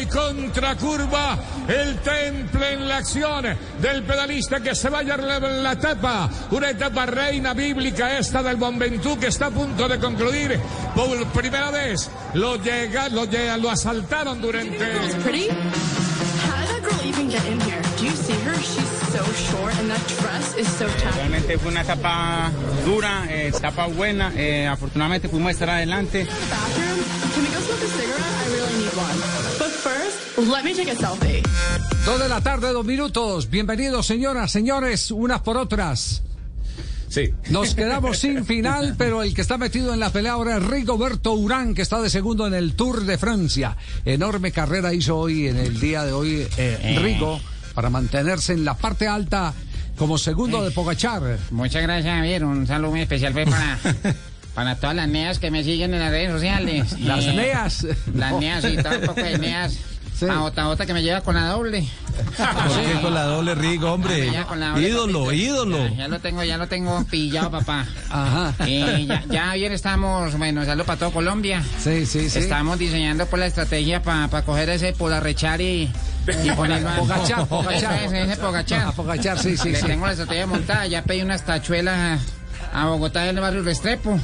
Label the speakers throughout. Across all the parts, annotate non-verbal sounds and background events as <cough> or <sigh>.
Speaker 1: Y contracurva. El temple en la acción del pedalista que se vaya en la etapa. Una etapa reina bíblica esta del Bombentú que está a punto de concluir por primera vez. Lo llega, lo llega, lo asaltaron durante.
Speaker 2: Realmente fue una etapa dura, eh, etapa buena. eh, afortunadamente pudimos estar adelante.
Speaker 3: First, let me take a selfie.
Speaker 4: Dos de la tarde, dos minutos. Bienvenidos, señoras, señores, unas por otras.
Speaker 1: Sí.
Speaker 4: Nos quedamos sin final, pero el que está metido en la pelea ahora es Rigoberto Urán, que está de segundo en el Tour de Francia. Enorme carrera hizo hoy, en el día de hoy, eh, Rigo, para mantenerse en la parte alta como segundo de Pogachar.
Speaker 5: Muchas gracias, Javier. Un saludo muy especial fue para, <laughs> para todas las neas que me siguen en las redes sociales. <laughs>
Speaker 4: Las
Speaker 5: Eh,
Speaker 4: neas.
Speaker 5: Las neas y todo un poco de <laughs> neas.
Speaker 4: Sí.
Speaker 5: A otra otra que me lleva con la doble.
Speaker 6: ¿Por qué con la doble Rigo, hombre?
Speaker 5: Me lleva con la doble,
Speaker 6: Ídolo,
Speaker 5: papito.
Speaker 6: ídolo.
Speaker 5: Ya, ya lo tengo, ya lo tengo pillado, papá.
Speaker 4: Ajá.
Speaker 5: Eh, ya, ya ayer estamos, bueno, saludo para todo Colombia.
Speaker 4: Sí, sí, sí.
Speaker 5: Estamos diseñando por la estrategia para coger ese polarrechar y, y ponerlo
Speaker 4: Pogachar, Pogachar.
Speaker 5: Ese, ese Pogachar.
Speaker 4: A Pogachar, sí, sí,
Speaker 5: Le
Speaker 4: sí.
Speaker 5: tengo la estrategia montada, ya pedí unas tachuelas a Bogotá del barrio Restrepo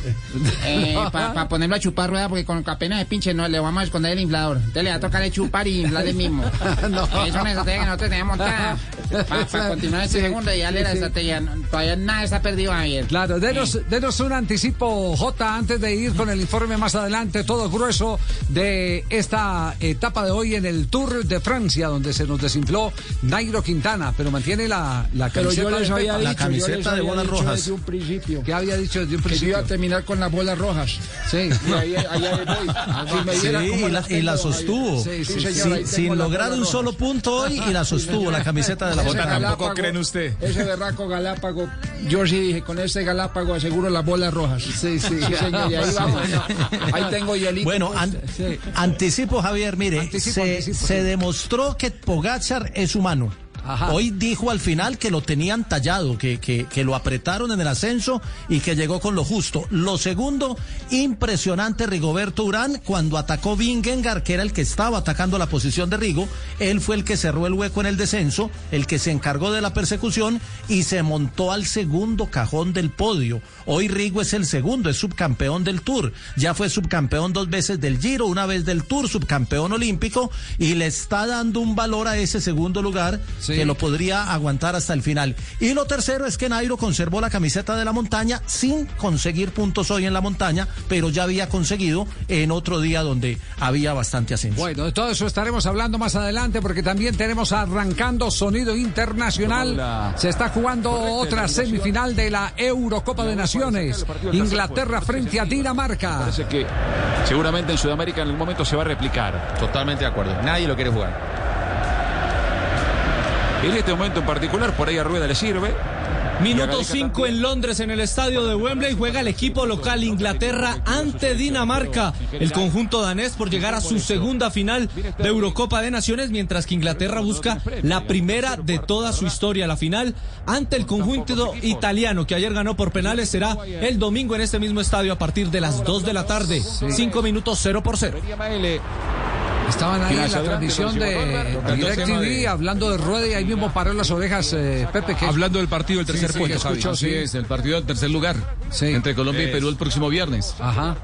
Speaker 5: <laughs> para ponerlo a chupar rueda porque con apenas de pinche no le vamos a esconder el inflador. Entonces le va a tocar chupar y inflar el mismo. <laughs>
Speaker 4: No.
Speaker 5: Es una estrategia que nosotros teníamos montada <laughs> para continuar este
Speaker 4: Sí,
Speaker 5: segundo y darle la
Speaker 4: sí.
Speaker 5: estrategia. Todavía nada está perdido, Javier.
Speaker 4: Claro, denos, denos un anticipo, J, antes de ir con el informe más adelante, todo grueso de esta etapa de hoy en el Tour de Francia, donde se nos desinfló Nairo Quintana, pero mantiene la, la
Speaker 7: Pero
Speaker 4: camiseta
Speaker 7: yo les
Speaker 4: de
Speaker 7: había dicho,
Speaker 6: La camiseta
Speaker 7: yo les
Speaker 6: de bolas rojas.
Speaker 7: desde un principio
Speaker 4: que había dicho desde un
Speaker 7: que yo iba a terminar con las bolas rojas.
Speaker 4: Sí.
Speaker 7: Y ahí, allá voy. Si me
Speaker 6: Sí,
Speaker 7: viera cómo
Speaker 6: y la,
Speaker 7: las
Speaker 6: y la sostuvo.
Speaker 4: Sí, sí,
Speaker 7: Sí,
Speaker 4: sí.
Speaker 7: señor,
Speaker 6: Sin- lograr un
Speaker 7: rojas.
Speaker 6: solo punto hoy y la sostuvo la camiseta de la
Speaker 7: Ese
Speaker 6: bota.
Speaker 7: Galápago,
Speaker 1: creen usted.
Speaker 7: Ese berraco Galápago, yo sí dije, con este Galápago aseguro las bolas rojas.
Speaker 4: Sí, sí.
Speaker 7: señor, y ahí vamos. Ahí tengo hielito.
Speaker 6: Bueno, an-
Speaker 4: Sí.
Speaker 6: anticipo, Javier, mire,
Speaker 4: Anticipo,
Speaker 6: se,
Speaker 4: anticipo,
Speaker 6: se
Speaker 4: sí.
Speaker 6: demostró que Pogachar es humano.
Speaker 4: Ajá.
Speaker 6: Hoy dijo al final que lo tenían tallado, que, que, que lo apretaron en el ascenso y que llegó con lo justo. Lo segundo, impresionante Rigoberto Urán cuando atacó Vingegaard, que era el que estaba atacando la posición de Rigo. Él fue el que cerró el hueco en el descenso, el que se encargó de la persecución y se montó al segundo cajón del podio. Hoy Rigo es el segundo, es subcampeón del Tour. Ya fue subcampeón dos veces del Giro, una vez del Tour, subcampeón olímpico y le está dando un valor a ese segundo lugar
Speaker 4: Sí.
Speaker 6: Que lo podría aguantar hasta el final. Y lo tercero es que Nairo conservó la camiseta de la montaña sin conseguir puntos hoy en la montaña, pero ya había conseguido en otro día donde había bastante ascenso.
Speaker 4: Bueno, de todo eso estaremos hablando más adelante porque también tenemos arrancando sonido internacional. Se está jugando otra semifinal de la Eurocopa de Naciones. Inglaterra frente a Dinamarca.
Speaker 8: Parece que seguramente en Sudamérica en algún momento se va a replicar.
Speaker 9: Totalmente de acuerdo. Nadie lo quiere jugar.
Speaker 8: En este momento en particular, por ahí a Rueda le sirve.
Speaker 10: Minuto
Speaker 8: Gareca
Speaker 10: 5
Speaker 8: también.
Speaker 10: en Londres, en el estadio de Wembley, juega el equipo local Inglaterra ante Dinamarca. El conjunto danés por llegar a su segunda final de Eurocopa de Naciones, mientras que Inglaterra busca la primera de toda su historia. La final ante el conjunto italiano, que ayer ganó por penales, será el domingo en este mismo estadio a partir de las 2 de la tarde. 5 minutos 0 por 0.
Speaker 4: Estaban ahí en la transmisión de DirecTV hablando de Rueda y ahí mismo paró las orejas eh, Pepe. Que
Speaker 9: Hablando del partido del tercer
Speaker 4: sí,
Speaker 9: puesto, Javi.
Speaker 4: escuchó,
Speaker 9: Así
Speaker 4: sí.
Speaker 9: es, el partido del tercer lugar.
Speaker 4: Sí.
Speaker 9: Entre Colombia y Perú el próximo viernes.
Speaker 4: Ajá.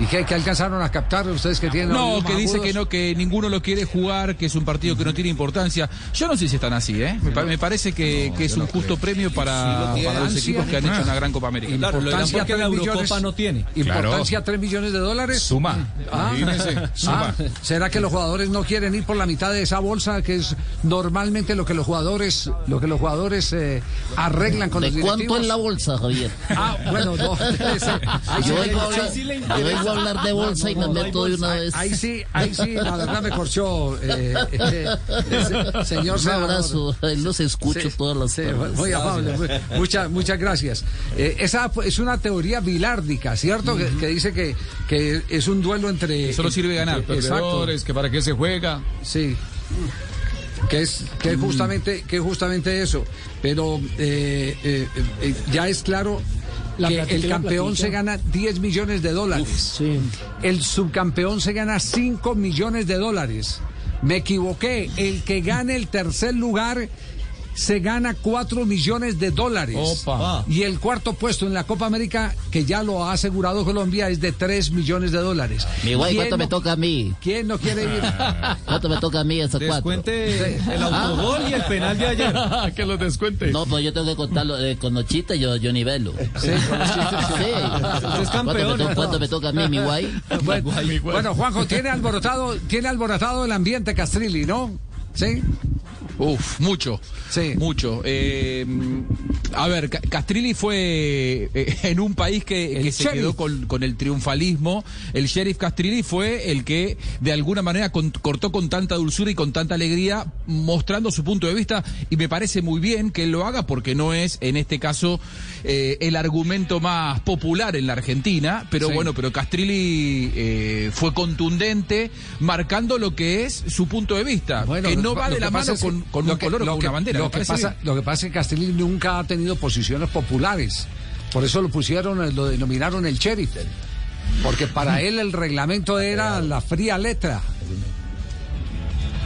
Speaker 4: ¿Y qué, qué alcanzaron a captar ustedes que tienen?
Speaker 9: No, que dice
Speaker 4: agudos?
Speaker 9: que no, que ninguno lo quiere jugar, que es un partido que no tiene importancia. Yo no sé si están así, ¿eh? Me, pa- me parece que, que es un justo premio para, para los equipos que han hecho una gran Copa América.
Speaker 4: Importancia
Speaker 10: porque la
Speaker 4: tres
Speaker 10: Eurocopa
Speaker 4: millones-
Speaker 10: no tiene.
Speaker 4: Importancia 3 millones de dólares.
Speaker 9: Suma.
Speaker 4: Ah.
Speaker 9: Imagínense,
Speaker 4: Ah,
Speaker 9: suma.
Speaker 4: ¿Será que los jugadores no quieren ir por la mitad de esa bolsa que es normalmente lo que los jugadores lo que los jugadores eh, arreglan con los
Speaker 11: ¿De cuánto
Speaker 4: directivos?
Speaker 11: es la bolsa, Javier?
Speaker 4: Ah, bueno, no. <laughs> ese-
Speaker 11: Yo
Speaker 4: le
Speaker 11: yo a
Speaker 12: hablar de bolsa y me meto de una vez.
Speaker 4: Ahí sí, ahí sí, la verdad me corchó, eh, eh, eh, señor
Speaker 12: Un abrazo, ahí los escucho
Speaker 4: Sí,
Speaker 12: todas las
Speaker 4: sí, muy amable, muy- muchas, muchas gracias. Eh, esa es una teoría bilárdica, ¿cierto? Que, que dice que, que es un duelo entre...
Speaker 9: Solo sirve ganar.
Speaker 4: Exacto.
Speaker 1: Perdedores, que para qué se juega.
Speaker 4: Sí. Que es, que es justamente, que es justamente eso. Pero eh, eh, eh, ya es claro
Speaker 13: La
Speaker 4: que el campeón se gana 10 millones de dólares.
Speaker 13: Sí.
Speaker 4: El subcampeón se gana 5 millones de dólares. Me equivoqué. El que gane el tercer lugar se gana 4 millones de dólares.
Speaker 1: Opa.
Speaker 4: Y el cuarto puesto en la Copa América, que ya lo ha asegurado Colombia, es de 3 millones de dólares.
Speaker 12: Mi guay,
Speaker 4: ¿Quién
Speaker 12: ¿cuánto me toca a mí?
Speaker 4: ¿Quién no quiere ir? <laughs>
Speaker 12: ¿Cuánto me toca a mí esa cuatro?
Speaker 10: Descuente el autogol y el penal de ayer. <laughs>
Speaker 1: que lo descuente.
Speaker 12: No, pues yo tengo que contarlo eh, con Nochita y yo, yo nivelo.
Speaker 4: Sí, con los chistes, <laughs> sí.
Speaker 10: Es
Speaker 12: ¿Cuánto me,
Speaker 10: campeón.
Speaker 12: to- cuánto me toca a mí, mi guay?
Speaker 4: Bueno, bueno, Juanjo, tiene alborotado, tiene alborotado el ambiente Castrilli, ¿no? Sí.
Speaker 9: Uf, mucho.
Speaker 4: Sí.
Speaker 9: Mucho. Eh, a ver, Ca- Castrilli fue eh, en un país que, se quedó con, con el triunfalismo. El sheriff Castrilli fue el que de alguna manera con- cortó con tanta dulzura y con tanta alegría, mostrando su punto de vista. Y me parece muy bien que él lo haga porque no es, en este caso, eh, el argumento más popular en la Argentina. Pero
Speaker 4: Sí.
Speaker 9: bueno, pero Castrilli fue contundente, marcando lo que es su punto de vista.
Speaker 4: Bueno,
Speaker 9: que no va de la mano con, con
Speaker 4: lo
Speaker 9: un
Speaker 4: que-
Speaker 9: color o
Speaker 4: lo
Speaker 9: con
Speaker 4: que-
Speaker 9: una bandera.
Speaker 4: Lo
Speaker 9: me
Speaker 4: que,
Speaker 9: parece
Speaker 4: pasa,
Speaker 9: bien.
Speaker 4: lo que pasa es que Castrilli nunca ha tenido posiciones populares. Por eso lo pusieron, eh, lo denominaron el sheriff. Porque para él el reglamento era la fría letra.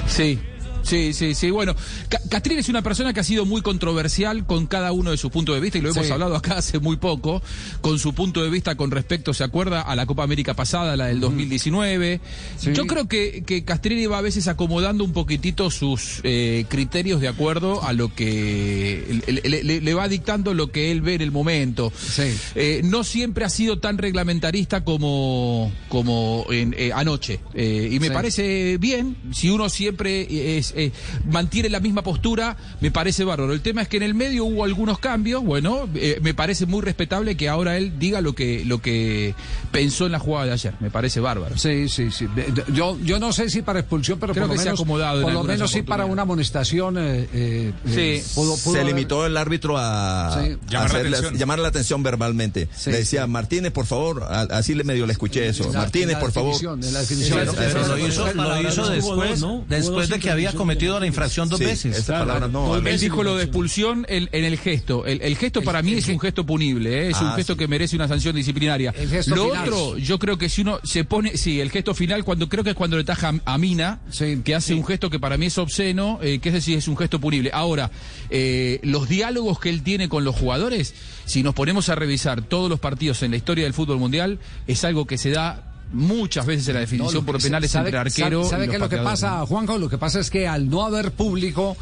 Speaker 9: Sí. Sí, sí, sí. Bueno, Ca- Castrilli es una persona que ha sido muy controversial con cada uno de sus puntos de vista y lo hemos
Speaker 4: Sí.
Speaker 9: hablado acá hace muy poco, con su punto de vista con respecto, ¿se acuerda? A la Copa América pasada, la del 2019.
Speaker 4: Sí.
Speaker 9: Yo creo que, que Castrilli va a veces acomodando un poquitito sus eh, criterios de acuerdo a lo que le, le- le- le va dictando lo que él ve en el momento.
Speaker 4: Sí.
Speaker 9: Eh, no siempre ha sido tan reglamentarista como, como en, eh, anoche. Eh, y me parece bien, si uno siempre es, eh, mantiene la misma postura, me parece bárbaro. El tema es que en el medio hubo algunos cambios, bueno, eh, me parece muy respetable que ahora él diga lo que, lo que pensó en la jugada de ayer. Me parece bárbaro.
Speaker 4: Sí, sí, sí. Yo, yo no sé si para expulsión, pero
Speaker 9: Creo
Speaker 4: por lo
Speaker 9: que se ha acomodado
Speaker 4: por lo menos sí para una amonestación. eh, eh,
Speaker 9: Sí.
Speaker 4: eh, pudo- pudo
Speaker 14: se
Speaker 4: haber-
Speaker 14: limitó el árbitro a,
Speaker 4: Sí.
Speaker 14: a
Speaker 1: Llamar la atención.
Speaker 14: llamar la atención verbalmente.
Speaker 4: Sí,
Speaker 14: le decía,
Speaker 4: sí.
Speaker 14: Martínez, por favor, a- así le medio le escuché eso.
Speaker 4: La-
Speaker 14: Martínez, por favor.
Speaker 4: definición, en la definición.
Speaker 14: Sí,
Speaker 15: Pero, pero lo
Speaker 14: Eso-
Speaker 15: hizo, lo hizo después, después de que había cometido la infracción dos
Speaker 14: Sí,
Speaker 15: veces.
Speaker 14: no.
Speaker 9: Él dijo lo de expulsión en, en el gesto. El, el gesto para mí es un gesto punible, ¿eh? es un
Speaker 14: Ah,
Speaker 9: gesto
Speaker 14: sí.
Speaker 9: que merece una sanción disciplinaria.
Speaker 4: El gesto
Speaker 9: lo
Speaker 4: final.
Speaker 9: otro, yo creo que si uno se pone, sí, el gesto final, cuando creo que es cuando le taja a, Mina,
Speaker 4: Sí.
Speaker 9: que hace un gesto que para mí es obsceno, eh, que ese sí es un gesto punible. Ahora, eh, los diálogos que él tiene con los jugadores, si nos ponemos a revisar todos los partidos en la historia del fútbol mundial, es algo que se da muchas veces en la definición
Speaker 4: No,
Speaker 9: por penales
Speaker 4: ¿sabe-
Speaker 9: entre arquero
Speaker 4: ¿Sabe, sabe qué es lo que pasa, Juanjo? Lo que pasa es que al no haber público,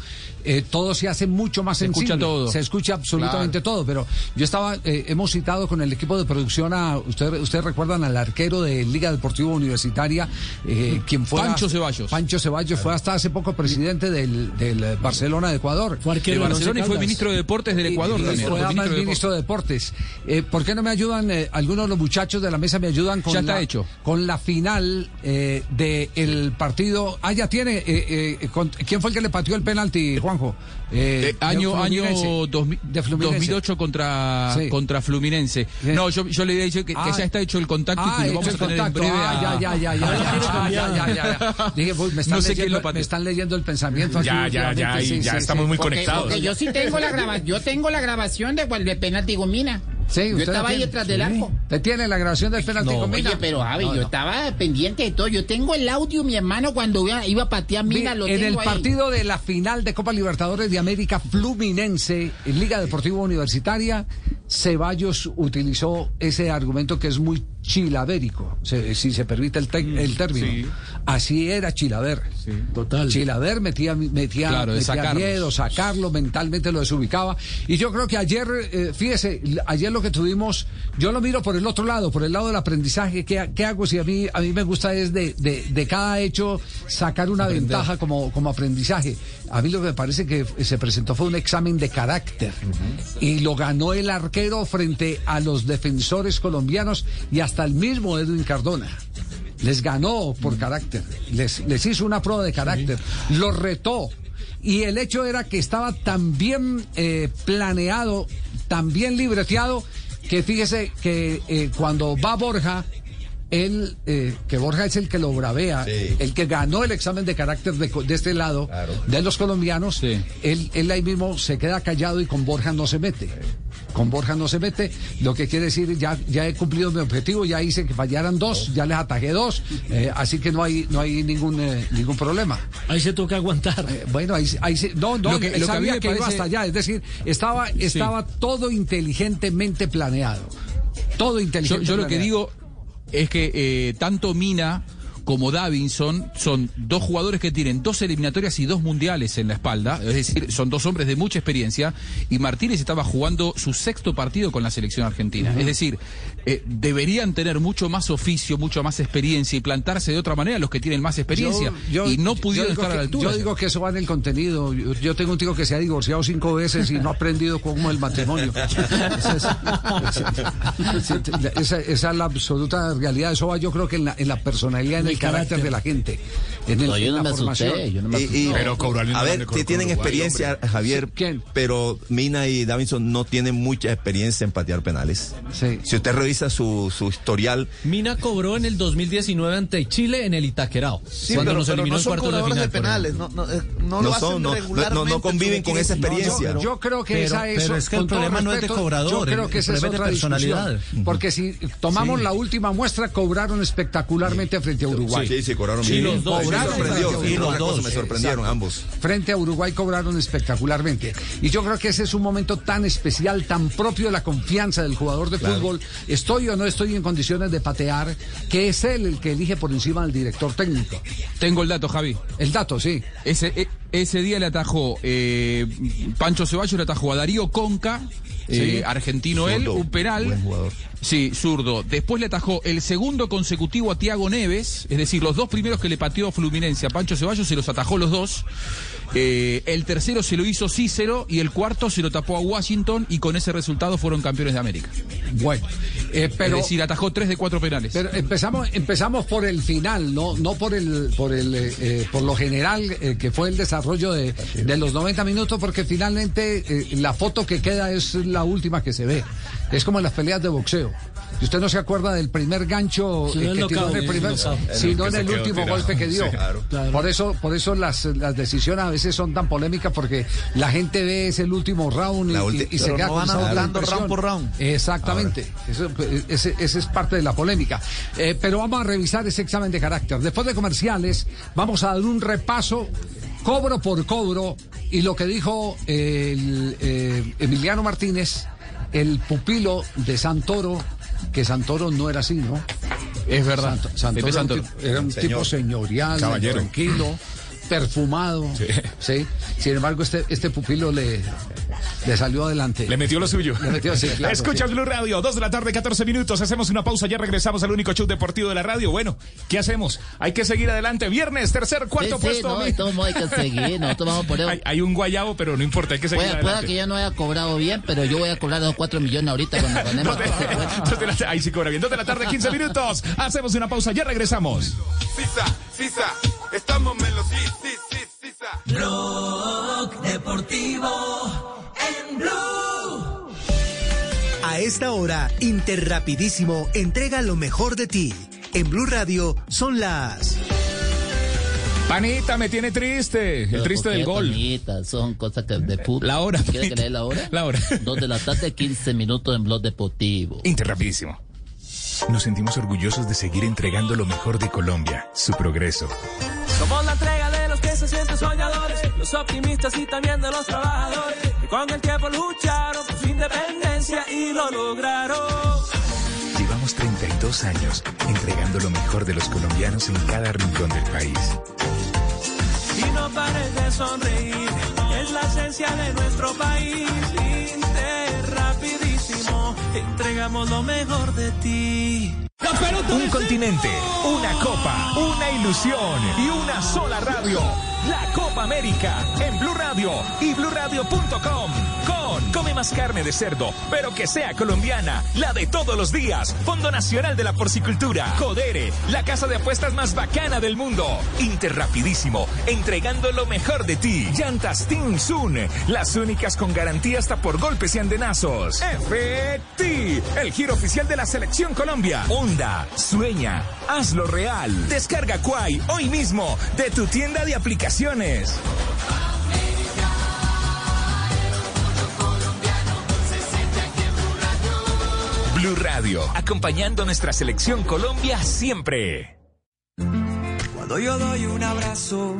Speaker 4: eh, todo se hace mucho más
Speaker 9: Se escucha todo.
Speaker 4: Se escucha absolutamente todo. Pero yo estaba, eh, hemos citado con el equipo de producción a, usted- ustedes recuerdan al arquero de Liga Deportiva Universitaria, eh, quien fue.
Speaker 9: Pancho Ceballos.
Speaker 4: Pancho Ceballos fue hasta hace poco presidente del, del Barcelona de Ecuador.
Speaker 13: Fue
Speaker 9: De
Speaker 13: arquero del
Speaker 9: Barcelona y fue ministro de Deportes del Ecuador
Speaker 4: Y- y
Speaker 9: también.
Speaker 4: Fue además
Speaker 9: ministro de
Speaker 4: ministro de Deportes. Eh, ¿Por qué no me ayudan? eh, algunos de los muchachos de la mesa me ayudan con,
Speaker 9: Ya está
Speaker 4: la,
Speaker 9: hecho.
Speaker 4: Con la final eh, del partido. Ah, ya tiene. eh, eh, con- ¿Quién fue el que le pateó el penalti, Juanjo? Eh,
Speaker 9: Eh, año
Speaker 4: de
Speaker 9: año
Speaker 4: Fluminense.
Speaker 9: dos
Speaker 4: de Fluminense.
Speaker 9: 2008 contra,
Speaker 4: Sí.
Speaker 9: contra Fluminense.
Speaker 4: Sí.
Speaker 9: No, yo, yo le he dicho que, que
Speaker 4: Ah.
Speaker 9: ya está hecho el contacto
Speaker 4: Ah,
Speaker 9: y que lo
Speaker 4: hecho
Speaker 9: vamos a
Speaker 4: el
Speaker 9: tener
Speaker 4: contacto.
Speaker 9: en breve.
Speaker 4: Ah,
Speaker 9: a-
Speaker 4: ya, ya, ya, ya,
Speaker 13: Ahora
Speaker 4: ya,
Speaker 13: quiere
Speaker 4: ya,
Speaker 13: cambiar.
Speaker 4: ya, ya, ya. Dije, pues, me están,
Speaker 9: No sé
Speaker 4: leyendo,
Speaker 9: lo
Speaker 4: me están leyendo el pensamiento.
Speaker 1: Ya, ya, ya,
Speaker 4: sí,
Speaker 1: ya
Speaker 4: sí,
Speaker 1: estamos
Speaker 4: sí.
Speaker 1: muy
Speaker 16: Porque,
Speaker 1: conectados.
Speaker 16: porque yo sí tengo la graba, yo tengo la grabación de de penalti con Mina.
Speaker 4: Sí,
Speaker 16: yo estaba ahí detrás del arco.
Speaker 4: ¿Te tiene la grabación del penalti con Mina?
Speaker 16: Oye, pero Javi,
Speaker 4: No,
Speaker 16: yo
Speaker 4: no.
Speaker 16: estaba pendiente de todo. Yo tengo el audio, mi hermano, cuando iba, iba a patear Mina, lo
Speaker 4: en
Speaker 16: tengo
Speaker 4: el
Speaker 16: ahí.
Speaker 4: partido de la final de Copa Libertadores de América Fluminense en Liga Deportiva Universitaria, Ceballos utilizó ese argumento que es muy chilavérico, se- si se permite el, te- el término.
Speaker 9: sí.
Speaker 4: Así era Chilaver.
Speaker 13: Total.
Speaker 4: Chilaver metía, metía,
Speaker 9: Claro,
Speaker 4: metía miedo, sacarlo, mentalmente lo desubicaba. Y yo creo que ayer, eh, fíjese, ayer lo que tuvimos, yo lo miro por el otro lado, por el lado del aprendizaje. ¿Qué, qué hago si a mí, a mí me gusta es de, de, de cada hecho sacar una ventaja como, como aprendizaje? A mí lo que me parece que se presentó fue un examen de carácter. Y lo ganó el arquero frente a los defensores colombianos y hasta hasta el mismo Edwin Cardona. Les ganó por carácter, les, les hizo una prueba de carácter, los retó. Y el hecho era que estaba tan bien eh, planeado, tan bien libreteado, que fíjese que eh, cuando va Borja, él, eh, que Borja es el que lo bravea, el que ganó el examen de carácter de, este lado, de los colombianos, él, él ahí mismo se queda callado y con Borja no se mete. Con Borja no se mete, lo que quiere decir, ya, ya he cumplido mi objetivo, ya hice que fallaran dos, ya les atajé dos, eh, así que no hay, no hay ningún, eh, ningún problema.
Speaker 17: Ahí se toca aguantar.
Speaker 4: bueno, ahí, ahí se- no, no,
Speaker 9: Lo que-
Speaker 4: él
Speaker 9: lo que
Speaker 4: sabía
Speaker 9: me
Speaker 4: que iba hasta allá, es decir, estaba, estaba todo inteligentemente planeado. Todo
Speaker 9: Yo,
Speaker 4: inteligentemente
Speaker 9: yo lo que digo es que eh, tanto Mina como Davinson son dos jugadores que tienen dos eliminatorias y dos mundiales en la espalda, es decir, son dos hombres de mucha experiencia. Y Martínez estaba jugando su sexto partido con la selección argentina. Es decir, eh, deberían tener mucho más oficio, mucho más experiencia y plantarse de otra manera los que tienen más experiencia
Speaker 4: Yo- yo-
Speaker 9: y no pudieron estar a la
Speaker 4: que-
Speaker 9: altura.
Speaker 4: Yo digo que eso va en el contenido. Yo, yo tengo un tío que se ha divorciado cinco veces y no ha aprendido cómo es el matrimonio. Esa es, esa- esa- esa es la absoluta realidad. Eso va, yo creo que en la, en la personalidad, en el, carácter, de la gente. En, el,
Speaker 11: No, yo
Speaker 4: en
Speaker 11: no
Speaker 4: la
Speaker 11: me asusté, yo no me
Speaker 18: Y- y-
Speaker 19: Pero Cobrales no
Speaker 18: a ver, que tienen
Speaker 19: Uruguay,
Speaker 18: experiencia, Javier, pero Mina y Davinson no tienen mucha experiencia en patear penales. Si usted revisa su, su historial,
Speaker 20: Mina cobró en el 2019 ante Chile en el Itaquerao,
Speaker 18: Sí,
Speaker 20: cuando
Speaker 18: pero-
Speaker 20: nos
Speaker 18: pero
Speaker 20: eliminó
Speaker 18: no
Speaker 20: en
Speaker 18: son
Speaker 20: cuartos de final.
Speaker 18: de penales, no- no, eh, no lo No hacen son, no- no- regularmente, no conviven con esa experiencia.
Speaker 4: Yo, yo creo que
Speaker 6: Pero-
Speaker 4: esa es.
Speaker 6: pero es que el problema no es de cobrador,
Speaker 4: Yo creo que esa es otra
Speaker 6: personalidad.
Speaker 4: Porque si tomamos
Speaker 6: Sí.
Speaker 4: la última muestra, cobraron espectacularmente frente a Uruguay.
Speaker 18: Sí, sí, cobraron
Speaker 4: Sí,
Speaker 18: bien. Me sorprendió,
Speaker 4: frente a
Speaker 18: y los
Speaker 4: Uruguay.
Speaker 18: dos me sorprendieron
Speaker 4: Exacto.
Speaker 18: ambos.
Speaker 4: Frente a Uruguay cobraron espectacularmente. Y yo creo que ese es un momento tan especial, tan propio de la confianza del jugador de
Speaker 9: Claro.
Speaker 4: fútbol. Estoy o no estoy en condiciones de patear, que es él el que elige por encima del director técnico.
Speaker 9: Tengo el dato, Javi.
Speaker 4: El dato, sí.
Speaker 9: Ese, e- ese día le atajó eh, Pancho Ceballos, le atajó a Darío Conca, eh,
Speaker 4: Sí.
Speaker 9: argentino él,
Speaker 18: Zurdo,
Speaker 9: un penal.
Speaker 18: buen jugador.
Speaker 9: Sí, zurdo. Después le atajó el segundo consecutivo a Tiago Neves, es decir, los dos primeros que le pateó Fluminense a Pancho Ceballos se los atajó los dos. Eh, el tercero se lo hizo Cícero y el cuarto se lo tapó a Washington y con ese resultado fueron campeones de América.
Speaker 4: Bueno, eh, pero-
Speaker 9: es decir, atajó tres de cuatro penales.
Speaker 4: Pero empezamos, empezamos por el final, no, no por el, por el, eh, eh, por lo general que fue el desarrollo de, de los 90 minutos, porque finalmente la foto que queda es la última que se ve. Es como en las peleas de boxeo. Si usted no se acuerda del primer gancho
Speaker 17: Sí,
Speaker 4: eh, que tiró en el primer, sino
Speaker 19: En el
Speaker 4: último
Speaker 19: tirado.
Speaker 4: golpe que dio.
Speaker 19: Sí, claro.
Speaker 4: Por eso, por eso las, las decisiones a veces son tan polémicas porque la gente ve ese el último round y, se queda
Speaker 18: no van round por round.
Speaker 4: Exactamente. Eso, ese, ese es parte de la polémica. Eh, pero vamos a revisar ese examen de carácter. Después de comerciales, vamos a dar un repaso cobro por cobro y lo que dijo el, eh, Emiliano Martínez, el pupilo de Santoro, que Santoro no era así, ¿no?
Speaker 9: Es verdad.
Speaker 4: Sant- Santoro era un
Speaker 9: Santoro.
Speaker 4: tipo- era un
Speaker 9: Señor.
Speaker 4: tipo señorial,
Speaker 19: Caballero.
Speaker 4: tranquilo, perfumado. Sí. Sin embargo, este, este pupilo le, le salió adelante.
Speaker 19: Le metió lo suyo.
Speaker 4: Le metió, sí, claro,
Speaker 19: Escuchas
Speaker 4: sí.
Speaker 19: Blue Radio, 2 de la tarde, 14 minutos. Hacemos una pausa, ya regresamos al único show deportivo de la radio. Bueno, ¿qué hacemos? Hay que seguir adelante. Viernes, tercer, cuarto
Speaker 11: Sí, sí,
Speaker 19: puesto.
Speaker 11: no,
Speaker 19: mi-
Speaker 11: de todos modos hay que seguir, nosotros vamos por eso.
Speaker 19: hay, hay un guayabo, pero no importa, hay que seguir
Speaker 11: Pueda, pueda
Speaker 19: adelante.
Speaker 11: que ya no haya cobrado bien, pero yo voy a cobrar los 4 millones ahorita cuando <laughs> ganemos.
Speaker 19: Dos de la- ahí sí cobra bien. 2 de la tarde, 15 minutos. Hacemos una pausa, ya regresamos.
Speaker 21: Sisa, Sisa, estamos melos,
Speaker 22: Blog Deportivo en Blue.
Speaker 23: A esta hora, Interrapidísimo entrega lo mejor de ti. En Blue Radio son las...
Speaker 19: Panita, me tiene triste. El triste
Speaker 11: ¿por
Speaker 19: del gol.
Speaker 11: Panita? son cosas que de fútbol.
Speaker 19: La hora,
Speaker 11: ¿Quiere que la hora?
Speaker 19: La hora. <laughs>
Speaker 11: Dos de la tarde, 15 minutos en Blog Deportivo.
Speaker 19: Interrapidísimo.
Speaker 24: Nos sentimos orgullosos de seguir entregando lo mejor de Colombia, su progreso.
Speaker 22: Somos la los optimistas y también de los trabajadores, que con el tiempo lucharon por su independencia y lo lograron.
Speaker 24: Llevamos 32 años entregando lo mejor de los colombianos en cada rincón del país.
Speaker 22: Y no pares de sonreír, es la esencia de nuestro país. Inter rapidísimo, entregamos lo mejor de ti.
Speaker 19: Un continente, una copa, una ilusión y una sola radio. La Copa América en Blue Radio y BlueRadio.com Come más carne de cerdo, pero que sea colombiana, la de todos los días. Fondo Nacional de la Porcicultura. Codere, la casa de apuestas más bacana del mundo. Interrapidísimo, entregando lo mejor de ti. Llantas Tin Sun, las únicas con garantía hasta por golpes y andenazos. FT, el giro oficial de la Selección Colombia. Onda, sueña, hazlo real. Descarga Quai hoy mismo de tu tienda de aplicaciones. Blue Radio, acompañando nuestra selección Colombia siempre.
Speaker 25: Cuando yo doy un abrazo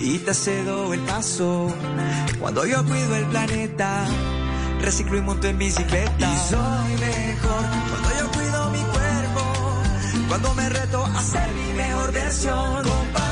Speaker 25: y te cedo el paso. Cuando yo cuido el planeta, reciclo y monto en bicicleta. Y soy mejor cuando yo cuido mi cuerpo. Cuando me reto a ser mi mejor versión. Con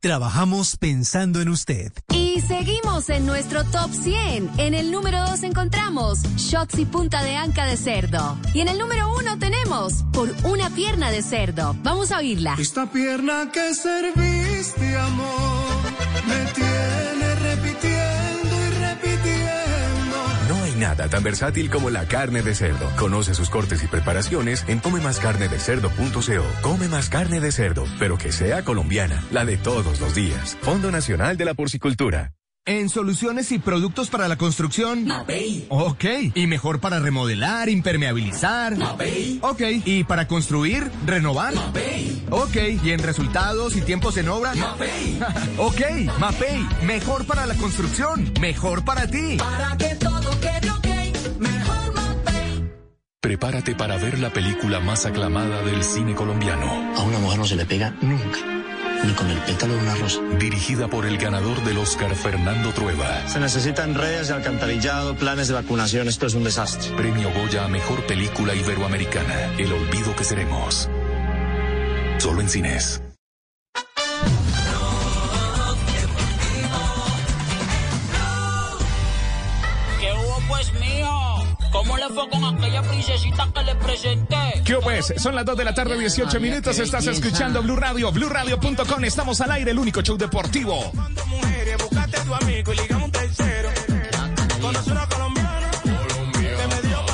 Speaker 26: Trabajamos pensando en usted.
Speaker 27: Y seguimos en nuestro top 100. En el número 2 encontramos Shots y punta de anca de cerdo. Y en el número 1 tenemos Por una pierna de cerdo. Vamos a oírla.
Speaker 25: Esta pierna que serviste, amor, me
Speaker 28: nada tan versátil como la carne de cerdo. Conoce sus cortes y preparaciones en comemascarnedecerdo.co. Come más carne de cerdo, pero que sea colombiana, la de todos los días. Fondo Nacional de la Porcicultura.
Speaker 23: En soluciones y productos para la construcción.
Speaker 25: Mapei.
Speaker 23: Ok. ¿Y mejor para remodelar, impermeabilizar?
Speaker 25: Mapei.
Speaker 23: Ok. ¿Y para construir, renovar?
Speaker 25: Mapei.
Speaker 23: Ok. ¿Y en resultados y tiempos en obra?
Speaker 25: Mapei. <laughs>
Speaker 23: ok. Mapei. Mejor para la construcción. Mejor para ti.
Speaker 25: Para que todo quede.
Speaker 29: Prepárate para ver la película más aclamada del cine colombiano.
Speaker 30: A una mujer no se le pega nunca, ni con el pétalo de una rosa.
Speaker 29: Dirigida por el ganador del Oscar Fernando Trueba.
Speaker 30: Se necesitan redes de alcantarillado, planes de vacunación, esto es un desastre.
Speaker 29: Premio Goya a Mejor Película Iberoamericana. El olvido que seremos. Solo en cines.
Speaker 1: ¿Cómo le fue con aquella princesita que le presenté?
Speaker 11: ¿Qué pues? Son las 2 de la tarde, 18 minutos. Estás escuchando Blue Radio, BlueRadio.com. Estamos al aire, el único show deportivo.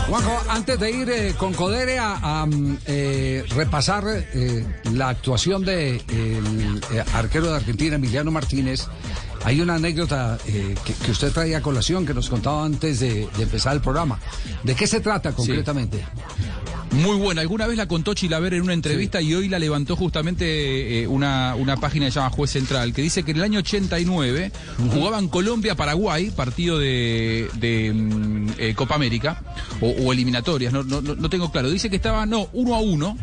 Speaker 4: Juanjo, antes de ir eh, con Codere a, a, mm, eh, repasar eh, la actuación del arquero de Argentina, Emiliano Martínez, hay una anécdota eh, que, que usted traía a colación, que nos contaba antes de, de empezar el programa. ¿De qué se trata concretamente?
Speaker 9: Muy buena. Alguna vez la contó Chilaver en una entrevista y hoy la levantó justamente eh, una, una página que se llama Juez Central, que dice que en el año 89 jugaban Colombia-Paraguay, partido de, de, mm, eh, Copa América, o, o eliminatorias, no no tengo claro. Dice que estaba, no, uno a uno.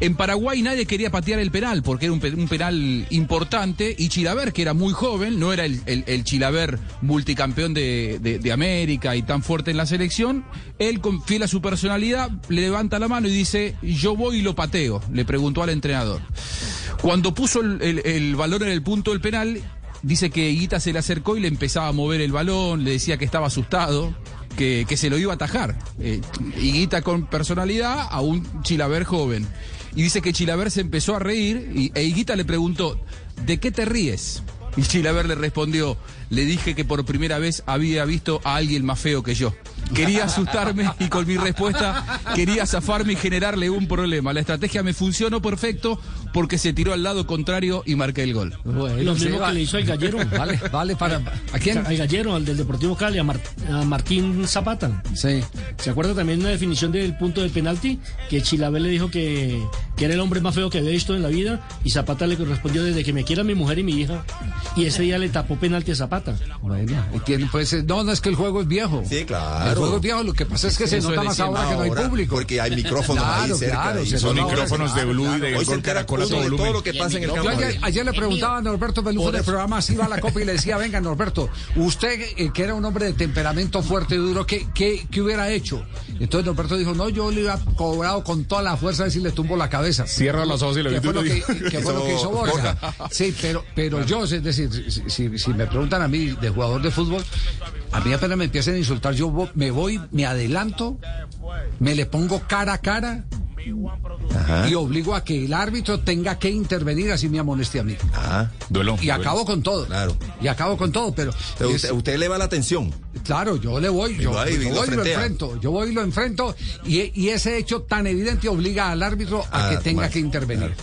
Speaker 9: En Paraguay nadie quería patear el penal porque era un, pe- un penal importante y Chilaver, que era muy joven, no era el, el, Chilaver multicampeón de, de- América y tan fuerte en la selección, él con fiel a su personalidad le levanta la mano y dice, yo voy y lo pateo, le preguntó al entrenador. Cuando puso el, el- balón en el punto del penal, dice que Higuita se le acercó y le empezaba a mover el balón, le decía que estaba asustado. Que, que se lo iba a atajar. Eh, Higuita con personalidad a un Chilaver joven. Y dice que Chilaver se empezó a reír y, e Higuita le preguntó, ¿de qué te ríes? Y Chilaver le respondió, le dije que por primera vez había visto a alguien más feo que yo. Quería asustarme y con mi respuesta quería zafarme y generarle un problema. La estrategia me funcionó perfecto porque se tiró al lado contrario y marqué el gol.
Speaker 17: Lo mismo que le hizo al gallero.
Speaker 4: Vale, vale, para. <laughs> ¿A quién?
Speaker 17: Al gallero, al del Deportivo Cali, a, Mar- a Martín Zapata.
Speaker 4: Sí.
Speaker 17: ¿Se acuerda también una definición del punto del penalti? Que Chilabel le dijo que, que era el hombre más feo que había visto en la vida y Zapata le respondió desde que me quiera mi mujer y mi hija. Y ese día le tapó penalti a Zapata.
Speaker 4: Bueno, y tiene, pues, no, no es que el juego es viejo.
Speaker 18: Sí, claro.
Speaker 4: El juego es viejo, lo que pasa es que se
Speaker 18: Eso
Speaker 4: nota
Speaker 18: es
Speaker 4: más ahora que no hay público.
Speaker 18: porque hay micrófonos ahí
Speaker 4: Claro,
Speaker 18: cerca,
Speaker 4: claro,
Speaker 18: y
Speaker 4: se
Speaker 18: son
Speaker 4: ahora,
Speaker 18: micrófonos de Blue y de Hoy se Caracol todo volumen. todo lo que pasa en el
Speaker 4: Yo
Speaker 18: campo.
Speaker 4: ayer, ayer le preguntaba a Norberto Pelufo en el programa si iba a la copa y le decía, venga Norberto, usted eh, que era un hombre de temperamento fuerte y duro, ¿qué, qué, qué hubiera hecho? Entonces Norberto dijo, no, yo le hubiera cobrado con toda la fuerza si le tumbo la cabeza.
Speaker 11: Cierra los ojos y
Speaker 4: ¿Qué
Speaker 11: que
Speaker 4: fue lo que,
Speaker 11: dices.
Speaker 4: qué fue lo que hizo Borja? Sí, pero, pero yo, es decir, si, si- si me preguntan a mí de jugador de fútbol, a mí apenas me empiezan a insultar, yo me voy, me adelanto, me le pongo cara a cara y obligo a que el árbitro tenga que intervenir así me amoneste a mí.
Speaker 18: Ah,
Speaker 4: Y acabo con todo.
Speaker 18: Claro.
Speaker 4: Y acabo con todo, pero...
Speaker 18: Pero
Speaker 4: es-
Speaker 18: usted, usted eleva la atención.
Speaker 4: Claro, yo le voy, yo,
Speaker 18: va
Speaker 4: voy y lo enfrento, yo voy y lo enfrento y, y ese hecho tan evidente obliga al árbitro a
Speaker 18: Ah,
Speaker 4: que tenga que intervenir.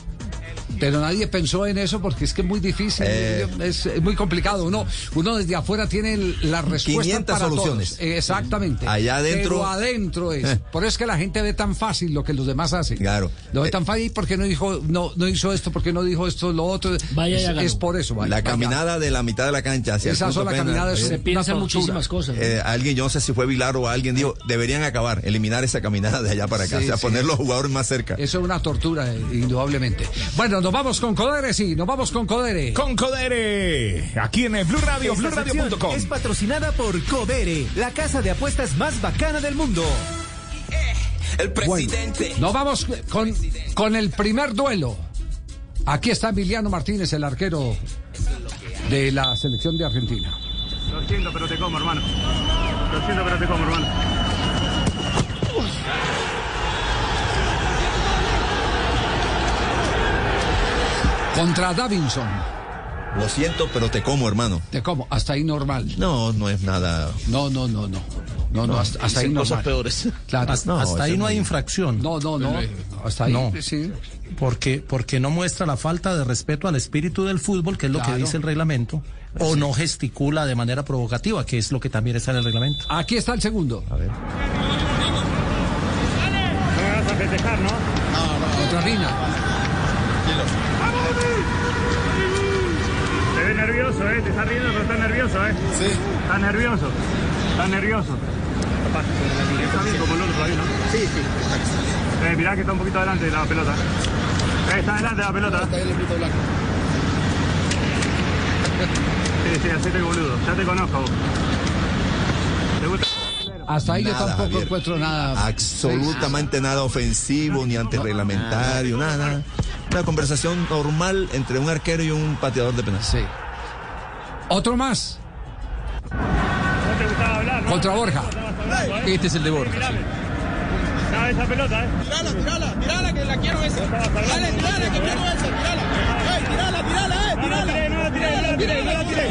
Speaker 4: Pero nadie pensó en eso porque es que es muy difícil,
Speaker 18: Eh.
Speaker 4: es, es muy complicado. Uno, uno desde afuera tiene la respuesta
Speaker 18: 500
Speaker 4: para
Speaker 18: soluciones.
Speaker 4: todos. Exactamente.
Speaker 18: Allá adentro-
Speaker 4: Pero adentro es.
Speaker 18: Eh.
Speaker 4: Por eso es que la gente ve tan fácil lo que los demás hacen.
Speaker 18: Claro.
Speaker 4: Lo ve tan fácil porque no dijo, no, no hizo esto, porque no dijo esto, lo otro.
Speaker 17: Vaya y
Speaker 4: es, es por eso. vaya,
Speaker 18: La
Speaker 4: vaya.
Speaker 18: caminada de la mitad de la cancha hacia
Speaker 4: Esa
Speaker 18: el
Speaker 4: sola
Speaker 18: penal,
Speaker 4: caminada es
Speaker 18: eh,
Speaker 17: Se
Speaker 4: tortura.
Speaker 17: muchísimas cosas. ¿no?
Speaker 18: eh, alguien, yo no sé si fue Vilar o alguien dijo, deberían acabar, eliminar esa caminada de allá para acá,
Speaker 4: Sí,
Speaker 18: o sea,
Speaker 4: sí.
Speaker 18: poner los jugadores más cerca.
Speaker 4: Eso es una tortura, eh, indudablemente. Bueno, nos vamos con Codere, sí, nos vamos con Codere.
Speaker 5: Con Codere, aquí en el Blue Radio, BlueRadio.com.
Speaker 23: es patrocinada por Codere, la casa de apuestas más bacana del mundo.
Speaker 5: El
Speaker 4: Bueno, nos vamos con, con el primer duelo. Aquí está Emiliano Martínez, el arquero de la selección de Argentina.
Speaker 31: Lo siento, pero te como, hermano. Lo siento, pero te como, hermano.
Speaker 4: Contra Davinson.
Speaker 18: Lo siento, pero te como, hermano.
Speaker 4: Te como, hasta ahí normal.
Speaker 18: No, no es nada.
Speaker 4: No, no, no, no. No, no, hasta, hasta ahí
Speaker 6: Dicen cosas
Speaker 4: normal.
Speaker 6: peores.
Speaker 4: Claro.
Speaker 6: Hasta,
Speaker 18: No,
Speaker 6: hasta ahí no hay
Speaker 18: no.
Speaker 6: infracción.
Speaker 4: No, no, no. Hasta ahí,
Speaker 6: No.
Speaker 4: sí.
Speaker 6: Porque, porque no muestra la falta de respeto al espíritu del fútbol, que es lo
Speaker 4: Claro.
Speaker 6: que dice el reglamento, o no gesticula de manera provocativa, que es lo que también está en el reglamento.
Speaker 4: Aquí está el segundo.
Speaker 18: A ver.
Speaker 31: No me vas a festejar, ¿no?
Speaker 4: Contra Rina.
Speaker 31: Te ves nervioso, ¿eh? Te estás riendo, pero estás nervioso, ¿eh? Sí. Estás nervioso. Estás nervioso. Está bien como el otro ahí, ¿no? Sí, sí. Eh, mirá que está un poquito adelante de la pelota. Eh, está adelante de la pelota. Está ahí el blanco. Sí, sí, hacete boludo. Ya te conozco vos. ¿Te gusta?
Speaker 4: Hasta ahí yo
Speaker 18: Nada,
Speaker 4: tampoco
Speaker 18: Javier.
Speaker 4: encuentro nada.
Speaker 18: Absolutamente nada ofensivo, ni antirreglamentario, nada, nada. Una conversación normal entre un arquero y un pateador de penal.
Speaker 4: Sí. Otro más.
Speaker 31: No te gustaba hablar, ¿no?
Speaker 4: Contra Borja.
Speaker 9: Este es el de Borja.
Speaker 31: Dame esa pelota, ¿eh?
Speaker 32: Tirala, tirala, tirala, que la quiero esa. Dale, tirala, que quiero esa, tirala. Ey, tirala, tirala, eh, tirala.
Speaker 31: tiré, no la tiré, no la tiré, no la tiré.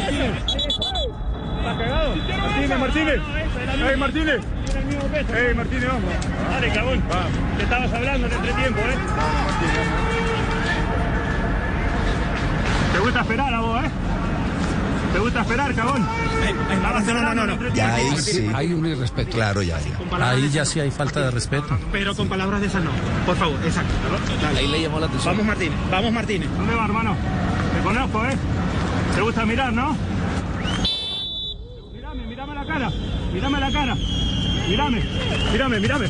Speaker 31: ¿Estás cagado? Martínez, Martínez. Ey, Martínez. Ey, Martínez, vamos. Dale, cabón. Te estabas hablando en el entretiempo, ¿eh? ¿Te gusta esperar a vos, eh? ¿Te gusta esperar, hablando en el entretiempo.
Speaker 18: Ya ahí sí.
Speaker 4: Hay un irrespeto.
Speaker 18: Claro, ya, ya.
Speaker 6: Ahí ya sí hay falta de respeto.
Speaker 32: Pero con palabras de esas no. Por favor, exacto.
Speaker 20: Ahí le llamó la atención.
Speaker 32: Vamos, Martínez. Vamos, Martínez.
Speaker 31: ¿Dónde va, hermano? Te conozco, ¿eh? ¿Te gusta mirar, no? Mírame, mírame la cara. Mírame la cara. Mírame, mírame, mírame.